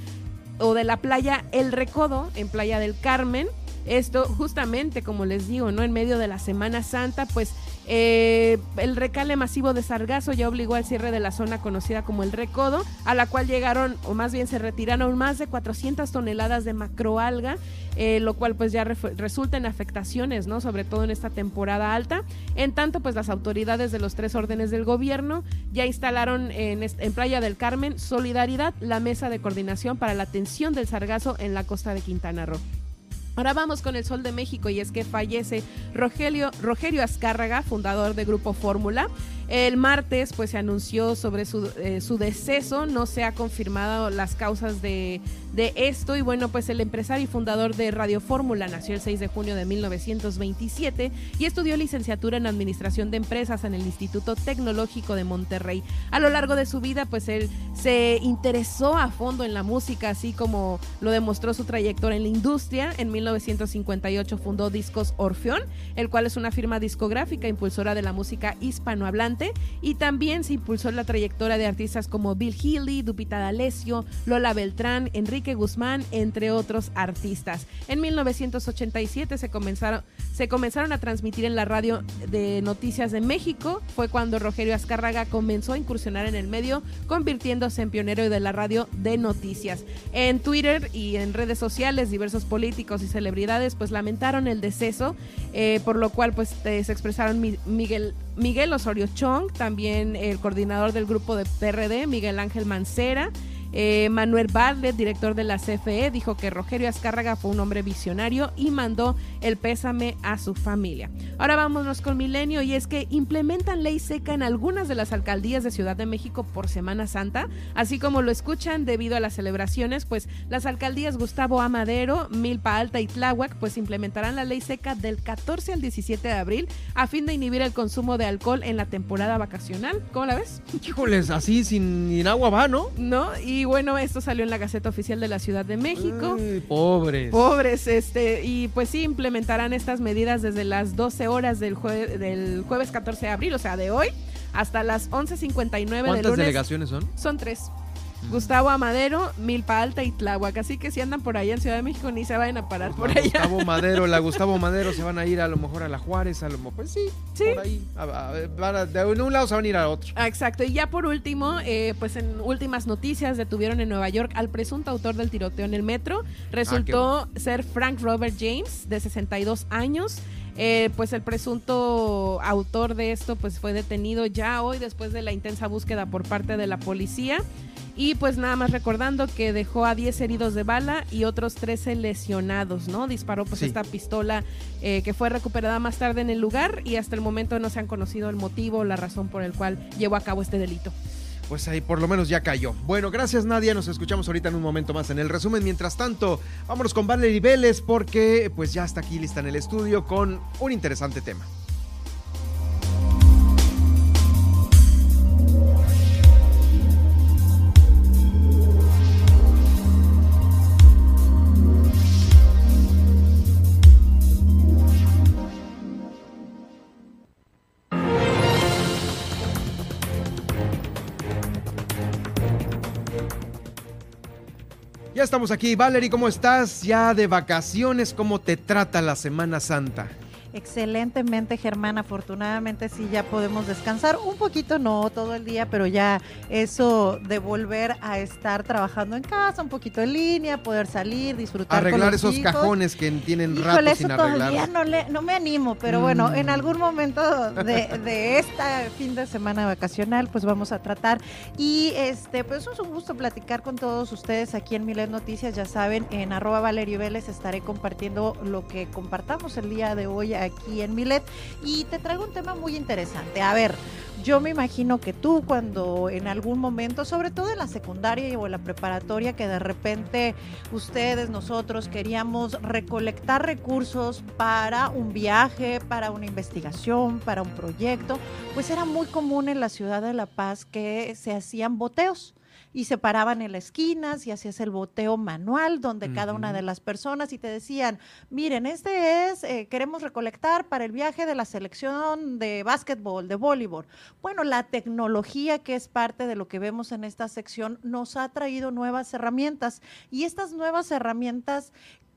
[SPEAKER 3] o de la playa El Recodo en Playa del Carmen esto justamente, como les digo, ¿no? En medio de la Semana Santa, pues el recale masivo de sargazo ya obligó al cierre de la zona conocida como el Recodo, a la cual llegaron, o más bien se retiraron más de 400 toneladas de macroalga, eh, lo cual pues ya resulta en afectaciones, ¿no? Sobre todo en esta temporada alta. En tanto, pues las autoridades de los tres órdenes del gobierno ya instalaron en Playa del Carmen Solidaridad, la mesa de coordinación para la atención del sargazo en la costa de Quintana Roo. Ahora vamos con el Sol de México y es que fallece Rogelio, Rogelio Azcárraga, fundador de Grupo Fórmula. El martes pues se anunció sobre su, eh, su, deceso, no se ha confirmado las causas de, de, esto y bueno pues el empresario y fundador de Radio Fórmula nació el 6 de junio de 1927 y estudió licenciatura en Administración de Empresas en el Instituto Tecnológico de Monterrey. A lo largo de su vida pues él se interesó a fondo en la música así como lo demostró su trayectoria en la industria. En 1958 fundó Discos Orfeón, el cual es una firma discográfica impulsora de la música hispanohablante y también se impulsó la trayectoria de artistas como Bill Healy, Dupita D'Alessio, Lola Beltrán, Enrique Guzmán, entre otros artistas. En 1987 se comenzaron, se comenzaron a transmitir en la radio de Noticias de México. Fue cuando Rogelio Azcárraga comenzó a incursionar en el medio, convirtiéndose en pionero de la radio de noticias. En Twitter y en redes sociales, diversos políticos y celebridades pues lamentaron el deceso, eh, por lo cual pues se expresaron Miguel Miguel Osorio Chong, también el coordinador del grupo de PRD, Miguel Ángel Mancera, Eh, Manuel Barlet, director de la CFE, dijo que Rogelio Azcárraga fue un hombre visionario y mandó el pésame a su familia. Ahora vámonos con Milenio y es que implementan ley seca en algunas de las alcaldías de Ciudad de México por Semana Santa, así como lo escuchan debido a las celebraciones, pues las alcaldías Gustavo Amadero, Milpa Alta y Tláhuac pues implementarán la ley seca del 14 al 17 de abril a fin de inhibir el consumo de alcohol en la temporada vacacional. ¿Cómo la ves?
[SPEAKER 1] Híjoles, así sin, agua va, ¿no?
[SPEAKER 3] No, y bueno, esto salió en la Gaceta Oficial de la Ciudad de México.
[SPEAKER 1] pobres.
[SPEAKER 3] Pobres, este, y pues sí implementarán estas medidas desde las 12 horas del, del jueves 14 de abril, o sea, de hoy, hasta las 11.59 de lunes.
[SPEAKER 1] ¿Cuántas delegaciones son?
[SPEAKER 3] Son tres. Gustavo Amadero, Milpa Alta y Tláhuac. Así que si andan por allá en Ciudad de México, ni se vayan a parar por allá.
[SPEAKER 1] Gustavo Madero, la Gustavo Madero se van a ir a lo mejor a la Juárez, a lo mejor, pues sí,
[SPEAKER 3] sí.
[SPEAKER 1] por ahí. de un lado se van a ir al otro.
[SPEAKER 3] Exacto. Y ya por último, eh, pues en últimas noticias, detuvieron en Nueva York al presunto autor del tiroteo en el metro. Resultó ah, ser Frank Robert James, de 62 años. Eh, pues el presunto autor de esto pues fue detenido ya hoy después de la intensa búsqueda por parte de la policía. Y pues nada más recordando que dejó a 10 heridos de bala y otros 13 lesionados, ¿no? Disparó pues esta pistola eh, que fue recuperada más tarde en el lugar y hasta el momento no se han conocido el motivo o la razón por el cual llevó a cabo este delito.
[SPEAKER 1] Pues ahí por lo menos ya cayó. Bueno, gracias Nadia, nos escuchamos ahorita en un momento más en el resumen. Mientras tanto, vámonos con Valerie Vélez porque pues ya está aquí lista en el estudio con un interesante tema. Estamos aquí. Valerie, ¿cómo estás? Ya de vacaciones, ¿cómo te trata la Semana Santa?
[SPEAKER 23] Excelentemente, Germán. Afortunadamente sí ya podemos descansar. Un poquito no todo el día, pero ya eso de volver a estar trabajando en casa, un poquito en línea, poder salir, disfrutar.
[SPEAKER 1] Arreglar esos cajones que tienen rato sin arreglar.
[SPEAKER 23] Todavía no, le, no me animo, pero bueno, en mm. algún momento de, de este fin de semana vacacional, pues vamos a tratar. Y este, pues es un gusto platicar con todos ustedes aquí en Milet Noticias. Ya saben, en arroba Valerio Vélez estaré compartiendo lo que compartamos el día de hoy aquí en Milet y te traigo un tema muy interesante. A ver, yo me imagino que tú cuando en algún momento, sobre todo en la secundaria o en la preparatoria, que de repente ustedes, nosotros queríamos recolectar recursos para un viaje, para una investigación, para un proyecto, pues era muy común en la ciudad de La Paz que se hacían boteos y se paraban en las esquinas y hacías el boteo manual donde cada una de las personas y te decían, miren, este es, eh, queremos recolectar para el viaje de la selección de básquetbol, de voleibol. Bueno, la tecnología que es parte de lo que vemos en esta sección nos ha traído nuevas herramientas y estas nuevas herramientas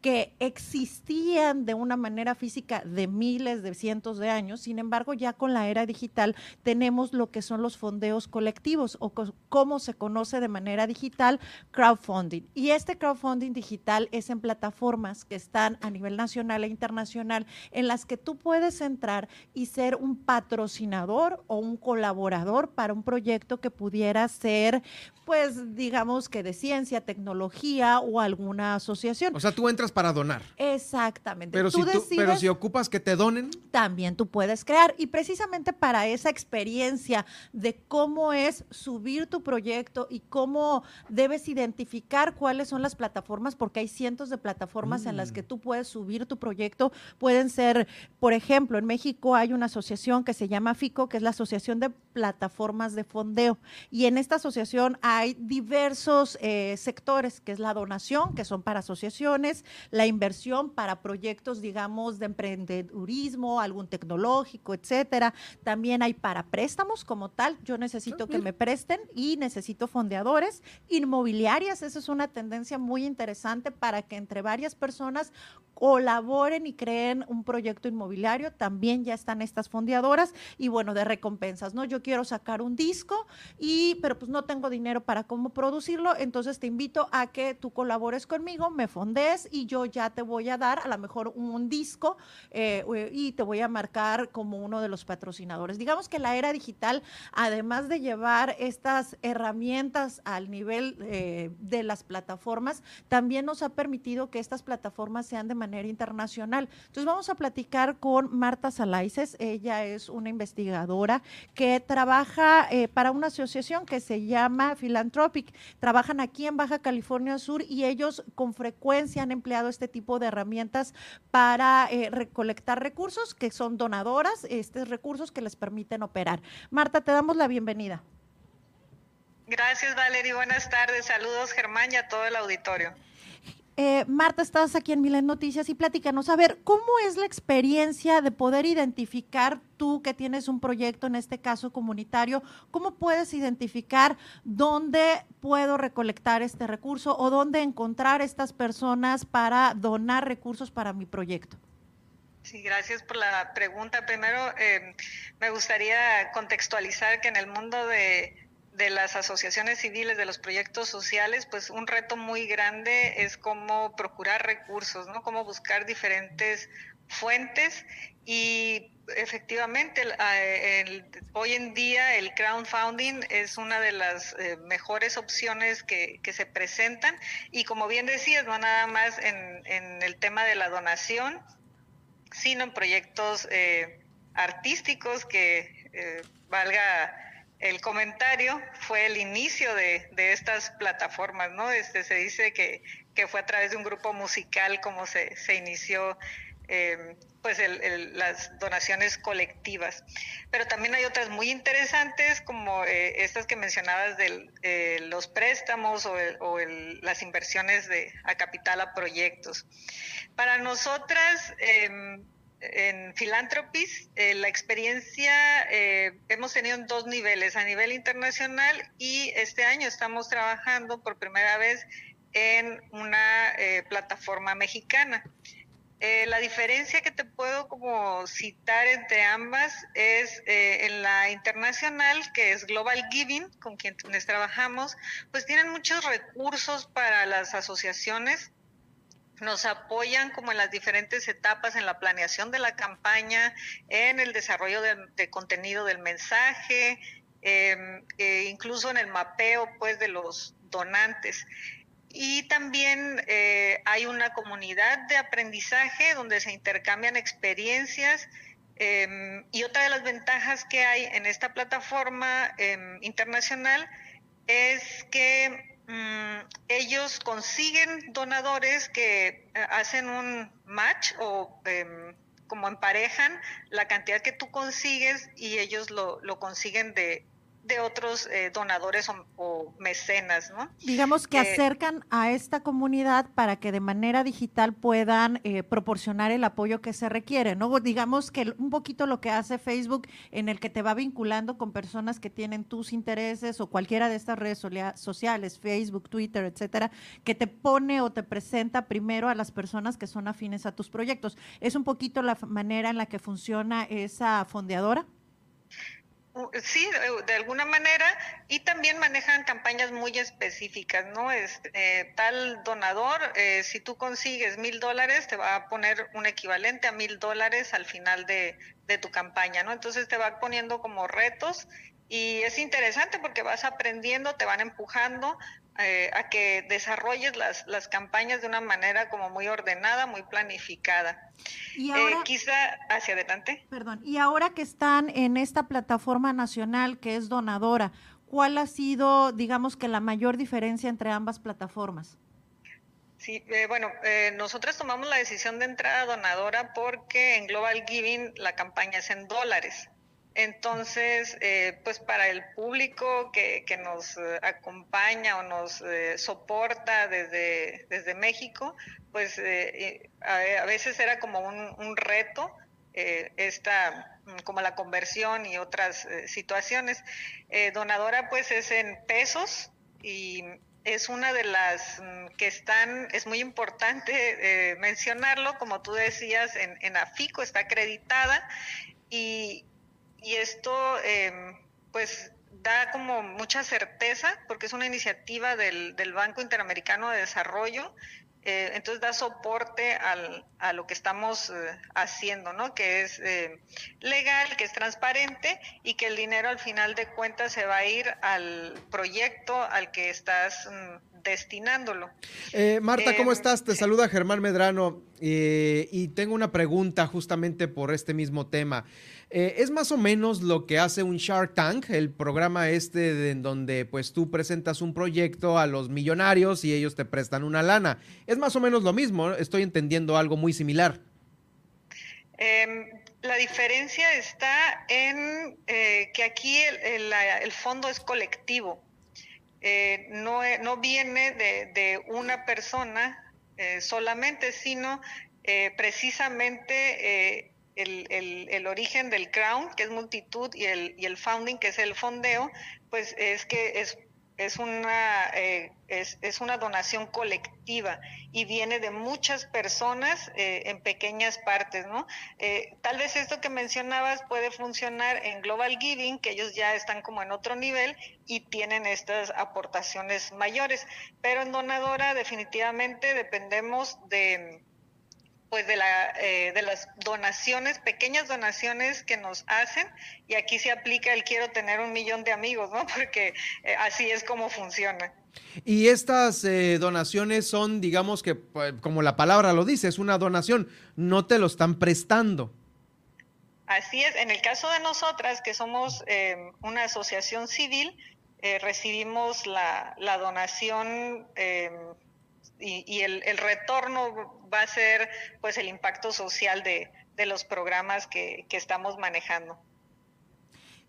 [SPEAKER 23] que existían de una manera física de miles, de cientos de años. Sin embargo, ya con la era digital tenemos lo que son los fondeos colectivos o como se conoce de manera digital, crowdfunding. Y este crowdfunding digital es en plataformas que están a nivel nacional e internacional en las que tú puedes entrar y ser un patrocinador o un colaborador para un proyecto que pudiera ser, pues, digamos que de ciencia, tecnología o alguna asociación.
[SPEAKER 1] O sea, tú entras para donar.
[SPEAKER 23] Exactamente.
[SPEAKER 1] Pero, si, pero si ocupas que te donen.
[SPEAKER 23] También tú puedes crear. Y precisamente para esa experiencia de cómo es subir tu proyecto y cómo debes identificar cuáles son las plataformas, porque hay cientos de plataformas en las que mm. tú puedes subir tu proyecto. Pueden ser, por ejemplo, en México hay una asociación que se llama FICO, que es la Asociación de Plataformas de Fondeo. Y en esta asociación hay diversos eh, sectores, que es la donación, que son para asociaciones, la inversión para proyectos, digamos, de emprendedurismo, algún tecnológico, etcétera. También hay para préstamos como tal. Yo necesito que me presten y necesito fondeadores. Inmobiliarias, esa es una tendencia muy interesante para que entre varias personas colaboren y creen un proyecto inmobiliario. También ya están estas fondeadoras y bueno, de recompensas, ¿no? Yo quiero sacar un disco y, pero pues no tengo dinero para cómo producirlo, entonces te invito a que tú colabores conmigo, me fondes y yo ya te voy a dar a lo mejor un, disco eh, y te voy a marcar como uno de los patrocinadores. Digamos que la era digital, además de llevar estas herramientas al nivel eh, de las plataformas, también nos ha permitido que estas plataformas sean de manera internacional. Entonces vamos a platicar con Marta Salaices. Ella es una investigadora que trabaja eh, para una asociación que se llama Philanthropic. Trabajan aquí en Baja California Sur y ellos con frecuencia han empleado este tipo de herramientas para eh, recolectar recursos que son donadoras, estos recursos que les permiten operar. Marta, te damos la bienvenida.
[SPEAKER 24] Gracias, Valeria. Buenas tardes. Saludos, Germán, y a todo el auditorio.
[SPEAKER 23] Eh, Marta, estás aquí en Milen Noticias y platícanos, a ver, ¿cómo es la experiencia de poder identificar tú que tienes un proyecto, en este caso comunitario, cómo puedes identificar dónde puedo recolectar este recurso o dónde encontrar estas personas para donar recursos para mi proyecto?
[SPEAKER 24] Sí, gracias por la pregunta. Primero, eh, me gustaría contextualizar que en el mundo de de las asociaciones civiles, de los proyectos sociales, pues un reto muy grande es cómo procurar recursos, ¿no? Cómo buscar diferentes fuentes y efectivamente hoy en día el crowdfunding es una de las eh, mejores opciones que, se presentan y como bien decías, no nada más en, el tema de la donación, sino en proyectos eh, artísticos que eh, valga el comentario fue el inicio de, estas plataformas, ¿no? Este, se dice que, fue a través de un grupo musical como se, inició em, pues las donaciones colectivas. Pero también hay otras muy interesantes como eh, estas que mencionabas de eh, los préstamos o, las inversiones a capital a proyectos. Para nosotras, em, en Philanthropies, eh, la experiencia eh, hemos tenido en dos niveles, a nivel internacional y este año estamos trabajando por primera vez en una eh, plataforma mexicana. la diferencia que te puedo como citar entre ambas es en la internacional, que es Global Giving, con quienes trabajamos, pues tienen muchos recursos para las asociaciones nos apoyan como en las diferentes etapas en la planeación de la campaña, en el desarrollo de, contenido del mensaje, em, e incluso en el mapeo pues de los donantes. Y también eh, hay una comunidad de aprendizaje donde se intercambian experiencias em, y otra de las ventajas que hay en esta plataforma em, internacional es que Mm, ellos consiguen donadores que eh, hacen un match o em, como emparejan la cantidad que tú consigues y ellos lo, lo consiguen de, de otros eh, donadores o, mecenas, ¿no?
[SPEAKER 23] Digamos que acercan a esta comunidad para que de manera digital puedan eh, proporcionar el apoyo que se requiere, ¿no? Digamos que un poquito lo que hace Facebook en el que te va vinculando con personas que tienen tus intereses o cualquiera de estas redes sociales, Facebook, Twitter, etcétera, que te pone o te presenta primero a las personas que son afines a tus proyectos. ¿Es un poquito la manera en la que funciona esa fondeadora?
[SPEAKER 24] Sí, de, alguna manera, y también manejan campañas muy específicas, ¿no? Es, eh, tal donador, eh, si tú consigues mil dólares, te va a poner un equivalente a mil dólares al final de, de tu campaña, ¿no? Entonces te va poniendo como retos y es interesante porque vas aprendiendo, te van empujando eh, a que desarrolles las, las campañas de una manera como muy ordenada, muy planificada. Y eh, quizá hacia adelante.
[SPEAKER 23] Perdón, y ahora que están en esta plataforma nacional que es donadora, ¿cuál ha sido, digamos que la mayor diferencia entre ambas plataformas?
[SPEAKER 24] Sí, eh, bueno, eh, nosotros tomamos la decisión de entrada donadora porque en Global Giving la campaña es en dólares. Entonces, eh, pues para el público que, que nos eh, acompaña o nos eh, soporta desde, desde México, pues a, veces era como un, reto esta como la conversión y otras situaciones. donadora pues es en pesos y es una de las mm, que están, es muy importante mencionarlo, como tú decías, en, en, AFICO está acreditada y, y esto em, pues da como mucha certeza porque es una iniciativa del, del Banco Interamericano de Desarrollo eh, entonces da soporte al, a lo que estamos eh, haciendo, ¿no? Que es eh, legal, que es transparente y que el dinero al final de cuentas se va a ir al proyecto al que estás mm, destinándolo.
[SPEAKER 1] Marta, ¿cómo estás? Te saluda Germán Medrano y tengo una pregunta justamente por este mismo tema. Eh, es más o menos lo que hace un Shark Tank, el programa este en donde pues tú presentas un proyecto a los millonarios y ellos te prestan una lana. Es más o menos lo mismo, estoy entendiendo algo muy similar.
[SPEAKER 24] Em, la diferencia está en eh, que aquí el, fondo es colectivo, eh, no, no, viene de, de una persona solamente, sino precisamente el, el, origen del crown, que es multitud, y el, y el founding, que es el fondeo, pues es que es, es, una, eh, es, es, una donación colectiva y viene de muchas personas eh, en pequeñas partes, ¿no? Eh, tal vez esto que mencionabas puede funcionar en Global Giving, que ellos ya están como en otro nivel y tienen estas aportaciones mayores, pero en Donadora definitivamente dependemos de pues de, la, eh, de las donaciones, pequeñas donaciones que nos hacen, y aquí se aplica el quiero tener un millón de amigos, ¿no? Porque eh, así es como funciona.
[SPEAKER 1] Y estas eh, donaciones son, digamos que, como la palabra lo dice, es una donación, no te lo están prestando.
[SPEAKER 24] Así es, en el caso de nosotras, que somos una asociación civil, recibimos la, la donación y, el, retorno va a ser pues el impacto social de, los programas que, que estamos manejando.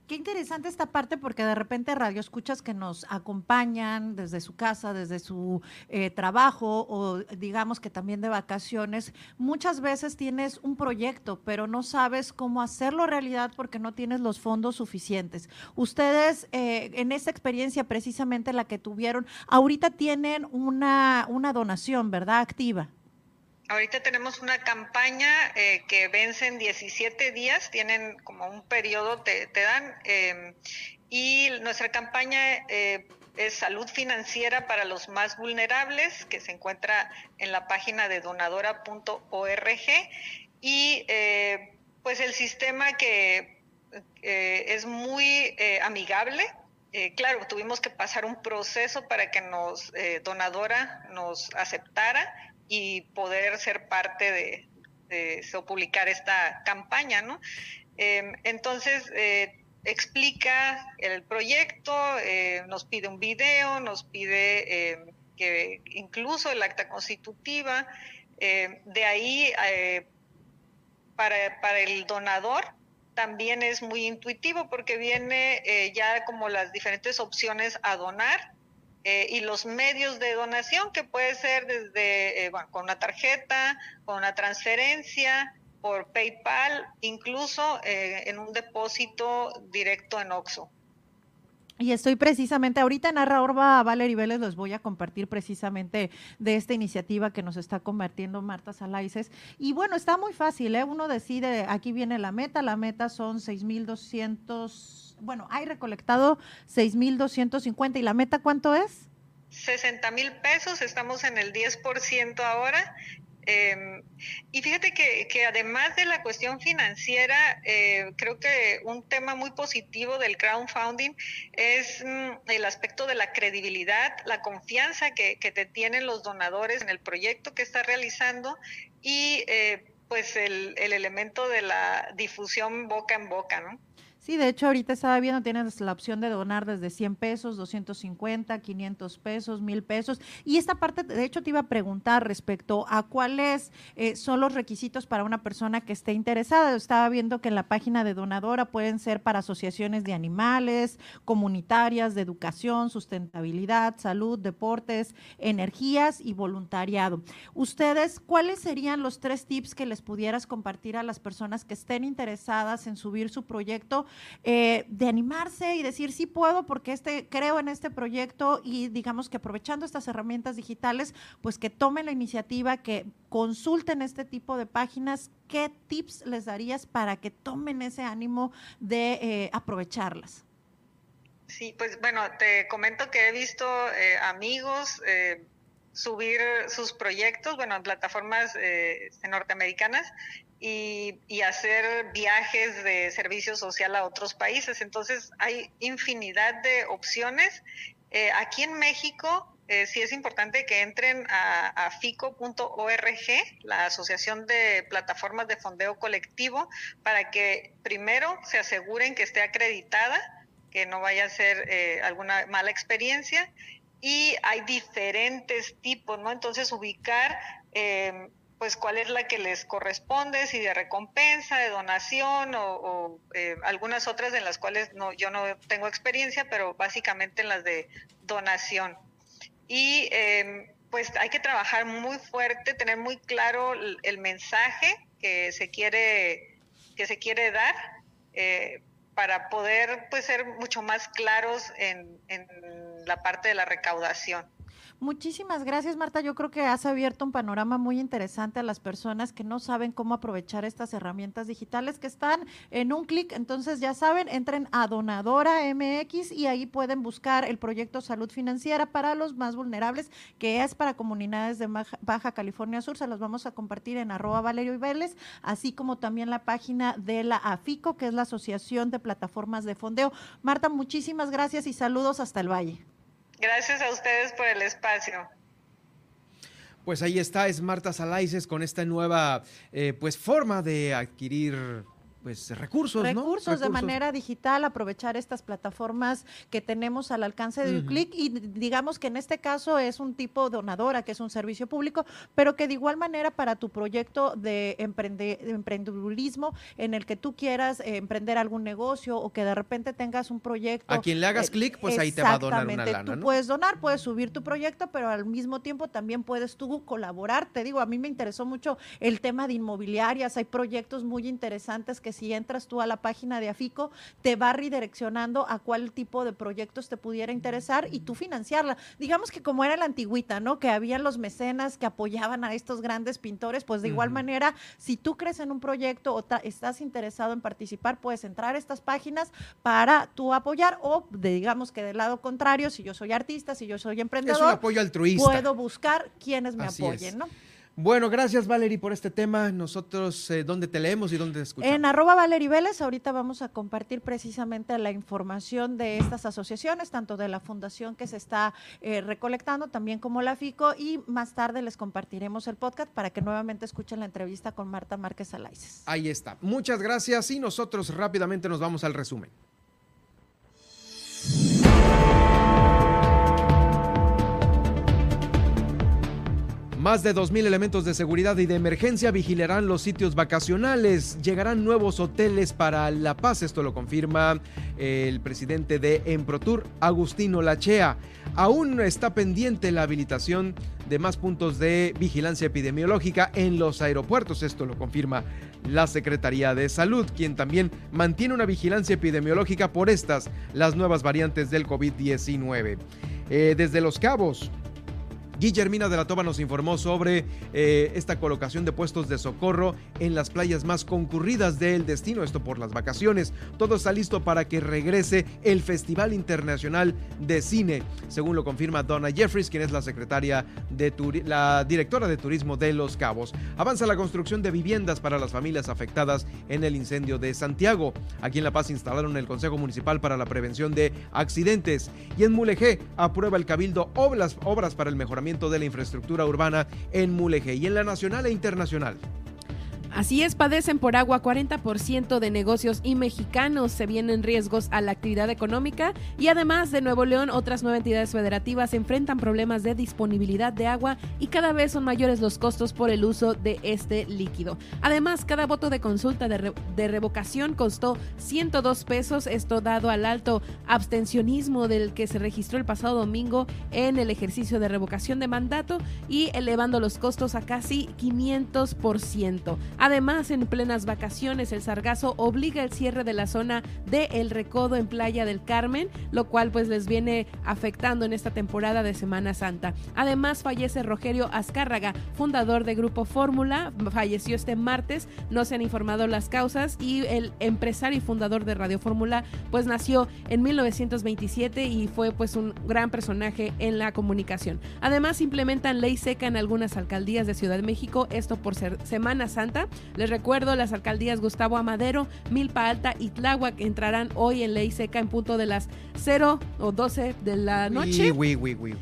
[SPEAKER 23] Qué interesante esta parte porque de repente radio escuchas que nos acompañan desde su casa, desde su eh, trabajo o digamos que también de vacaciones. Muchas veces tienes un proyecto, pero no sabes cómo hacerlo realidad porque no tienes los fondos suficientes. Ustedes eh, en esta experiencia precisamente la que tuvieron, ahorita tienen una, una donación, ¿verdad? Activa.
[SPEAKER 24] Ahorita tenemos una campaña eh, que vence en 17 días, tienen como un periodo, te, dan, em, y nuestra campaña eh, es salud financiera para los más vulnerables, que se encuentra en la página de donadora.org, y eh, pues el sistema que es muy amigable, claro, tuvimos que pasar un proceso para que nos donadora nos aceptara y poder ser parte de, o publicar esta campaña, ¿no? Em, entonces, eh, explica el proyecto, eh, nos pide un video, nos pide em, que incluso el acta constitutiva, em, de ahí eh, para, para el donador también es muy intuitivo porque viene ya como las diferentes opciones a donar eh, y los medios de donación, que puede ser desde eh, con una tarjeta, con una transferencia, por PayPal, incluso eh, en un depósito directo en OXO.
[SPEAKER 23] Y estoy precisamente, ahorita en Arra Orba, Valerie Vélez, les voy a compartir precisamente de esta iniciativa que nos está convirtiendo Marta Salaices. Y bueno, está muy fácil, ¿eh? Uno decide, aquí viene la meta, la meta son 6,200 bueno, hay recolectado 6.250 y la meta cuánto es?
[SPEAKER 24] 60 mil pesos, estamos en el 10% ahora. Eh, y fíjate que, que, además de la cuestión financiera, eh, creo que un tema muy positivo del crowdfunding es mm, el aspecto de la credibilidad, la confianza que, que, te tienen los donadores en el proyecto que estás realizando y eh, pues el, el elemento de la difusión boca en boca, ¿no?
[SPEAKER 23] Sí, de hecho ahorita estaba viendo, tienes la opción de donar desde 100 pesos, 250, 500 pesos, 1000 pesos. Y esta parte, de hecho, te iba a preguntar respecto a cuáles eh, son los requisitos para una persona que esté interesada. Estaba viendo que en la página de donadora pueden ser para asociaciones de animales, comunitarias, de educación, sustentabilidad, salud, deportes, energías y voluntariado. Ustedes, ¿cuáles serían los tres tips que les pudieras compartir a las personas que estén interesadas en subir su proyecto? Eh, de animarse y decir sí puedo porque este creo en este proyecto y digamos que aprovechando estas herramientas digitales, pues que tomen la iniciativa, que consulten este tipo de páginas. ¿Qué tips les darías para que tomen ese ánimo de eh, aprovecharlas?
[SPEAKER 24] Sí, pues bueno, te comento que he visto eh, amigos subir sus proyectos, bueno, en plataformas norteamericanas y, y, hacer viajes de servicio social a otros países. Entonces, hay infinidad de opciones. aquí en México, sí es importante que entren a, a fico.org, la Asociación de Plataformas de Fondeo Colectivo, para que primero se aseguren que esté acreditada que no vaya a ser eh, alguna mala experiencia. Y hay diferentes tipos, ¿no? Entonces ubicar, eh, pues, cuál es la que les corresponde, si de recompensa, de donación o, eh, algunas otras en las cuales no, yo no tengo experiencia, pero básicamente en las de donación. Y pues hay que trabajar muy fuerte, tener muy claro el, mensaje que se quiere, que se quiere dar para poder pues ser mucho más claros en la parte de la recaudación.
[SPEAKER 23] Muchísimas gracias, Marta. Yo creo que has abierto un panorama muy interesante a las personas que no saben cómo aprovechar estas herramientas digitales que están en un clic. Entonces, ya saben, entren a Donadora MX y ahí pueden buscar el proyecto Salud Financiera para los más vulnerables, que es para comunidades de Baja California Sur. Se los vamos a compartir en arroba Valerio y así como también la página de la AFICO, que es la Asociación de Plataformas de Fondeo. Marta, muchísimas gracias y saludos hasta el Valle.
[SPEAKER 24] Gracias a ustedes por el espacio.
[SPEAKER 1] Pues ahí está, es Marta Salaices con esta nueva eh, pues forma de adquirir pues recursos,
[SPEAKER 23] recursos, de manera digital, aprovechar estas plataformas que tenemos al alcance de un clic y digamos que en este caso es un tipo donadora, que es un servicio público, pero que de igual manera para tu proyecto de, emprende, emprendedurismo en el que tú quieras eh, emprender algún negocio o que de repente tengas un proyecto.
[SPEAKER 1] A quien le hagas eh, clic, pues ahí te va a donar una lana,
[SPEAKER 23] Tú puedes donar, puedes subir tu proyecto, pero al mismo tiempo también puedes tú colaborar. Te digo, a mí me interesó mucho el tema de inmobiliarias, hay proyectos muy interesantes que si entras tú a la página de Afico, te va redireccionando a cuál tipo de proyectos te pudiera interesar y tú financiarla. Digamos que como era la antigüita, ¿no? Que habían los mecenas que apoyaban a estos grandes pintores, pues de igual manera, si tú crees en un proyecto o estás interesado en participar, puedes entrar a estas páginas para tú apoyar o de, digamos que del lado contrario, si yo soy artista, si yo soy emprendedor, es
[SPEAKER 1] un apoyo altruista.
[SPEAKER 23] Puedo buscar quienes me apoyen, ¿no?
[SPEAKER 1] Bueno, gracias Valerie por este tema. Nosotros, eh, ¿dónde te leemos y dónde te escuchamos?
[SPEAKER 23] En arroba Valerie Vélez, ahorita vamos a compartir precisamente la información de estas asociaciones, tanto de la fundación que se está eh, recolectando, también como la FICO, y más tarde les compartiremos el podcast para que nuevamente escuchen la entrevista con Marta Márquez Alaices.
[SPEAKER 1] Ahí está. Muchas gracias y nosotros rápidamente nos vamos al resumen. Más de 2.000 elementos de seguridad y de emergencia vigilarán los sitios vacacionales. Llegarán nuevos hoteles para La Paz, esto lo confirma el presidente de Emprotur, Agustino Lachea. Aún está pendiente la habilitación de más puntos de vigilancia epidemiológica en los aeropuertos, esto lo confirma la Secretaría de Salud, quien también mantiene una vigilancia epidemiológica por estas, las nuevas variantes del COVID-19. Eh, desde Los Cabos, Guillermina de la Toba nos informó sobre eh, esta colocación de puestos de socorro en las playas más concurridas del destino, esto por las vacaciones. Todo está listo para que regrese el Festival Internacional de Cine, según lo confirma Donna Jeffries, quien es la secretaria de la directora de turismo de Los Cabos. Avanza la construcción de viviendas para las familias afectadas en el incendio de Santiago. Aquí en La Paz instalaron el Consejo Municipal para la Prevención de Accidentes y en Mulegé aprueba el Cabildo obras, obras para el mejoramiento de la infraestructura urbana en Mulegé y en la nacional e internacional.
[SPEAKER 3] Así es, padecen por agua 40% de negocios y mexicanos se vienen riesgos a la actividad económica y además de Nuevo León otras nueve entidades federativas enfrentan problemas de disponibilidad de agua y cada vez son mayores los costos por el uso de este líquido. Además, cada voto de consulta de, de revocación costó 102 pesos, esto dado al alto abstencionismo del que se registró el pasado domingo en el ejercicio de revocación de mandato y elevando los costos a casi 500%. Además, en plenas vacaciones, el sargazo obliga el cierre de la zona de El Recodo en Playa del Carmen, lo cual pues les viene afectando en esta temporada de Semana Santa. Además, fallece Rogerio Azcárraga, fundador de Grupo Fórmula, falleció este martes, no se han informado las causas y el empresario y fundador de Radio Fórmula pues nació en 1927 y fue pues un gran personaje en la comunicación. Además, implementan ley seca en algunas alcaldías de Ciudad de México, esto por ser Semana Santa. Les recuerdo, las alcaldías Gustavo Amadero, Milpa Alta y Tláhuac entrarán hoy en ley seca en punto de las 0 o 12 de la noche.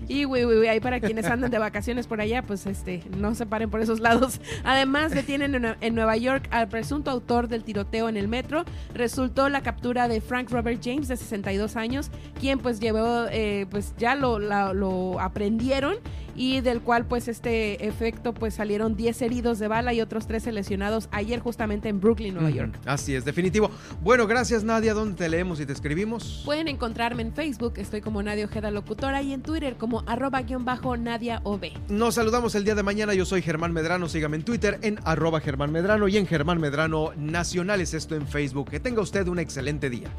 [SPEAKER 3] Y ahí para quienes andan de vacaciones por allá, pues este, no se paren por esos lados. Además, detienen en, Nueva York al presunto autor del tiroteo en el metro. Resultó la captura de Frank Robert James, de 62 años, quien pues llevó, eh, pues ya lo, lo aprendieron y del cual pues este efecto pues salieron 10 heridos de bala y otros 13 lesionados ayer justamente en Brooklyn, Nueva York.
[SPEAKER 1] Así es, definitivo. Bueno, gracias Nadia, ¿dónde te leemos y te escribimos?
[SPEAKER 3] Pueden encontrarme en Facebook, estoy como Nadia Ojeda Locutora y en Twitter como arroba guion bajo Nadia OB.
[SPEAKER 1] Nos saludamos el día de mañana, yo soy Germán Medrano, sígame en Twitter en arroba Germán Medrano y en Germán Medrano Nacionales, esto en Facebook. Que tenga usted un excelente día.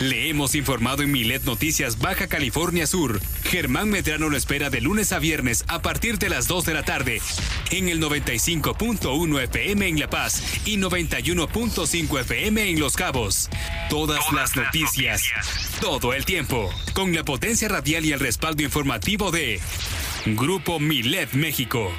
[SPEAKER 2] Le hemos informado en Milet Noticias Baja California Sur. Germán Medrano lo espera de lunes a viernes a partir de las 2 de la tarde en el 95.1 FM en La Paz y 91.5 FM en Los Cabos. Todas, las, noticias, todo el tiempo, con la potencia radial y el respaldo informativo de Grupo Milet México.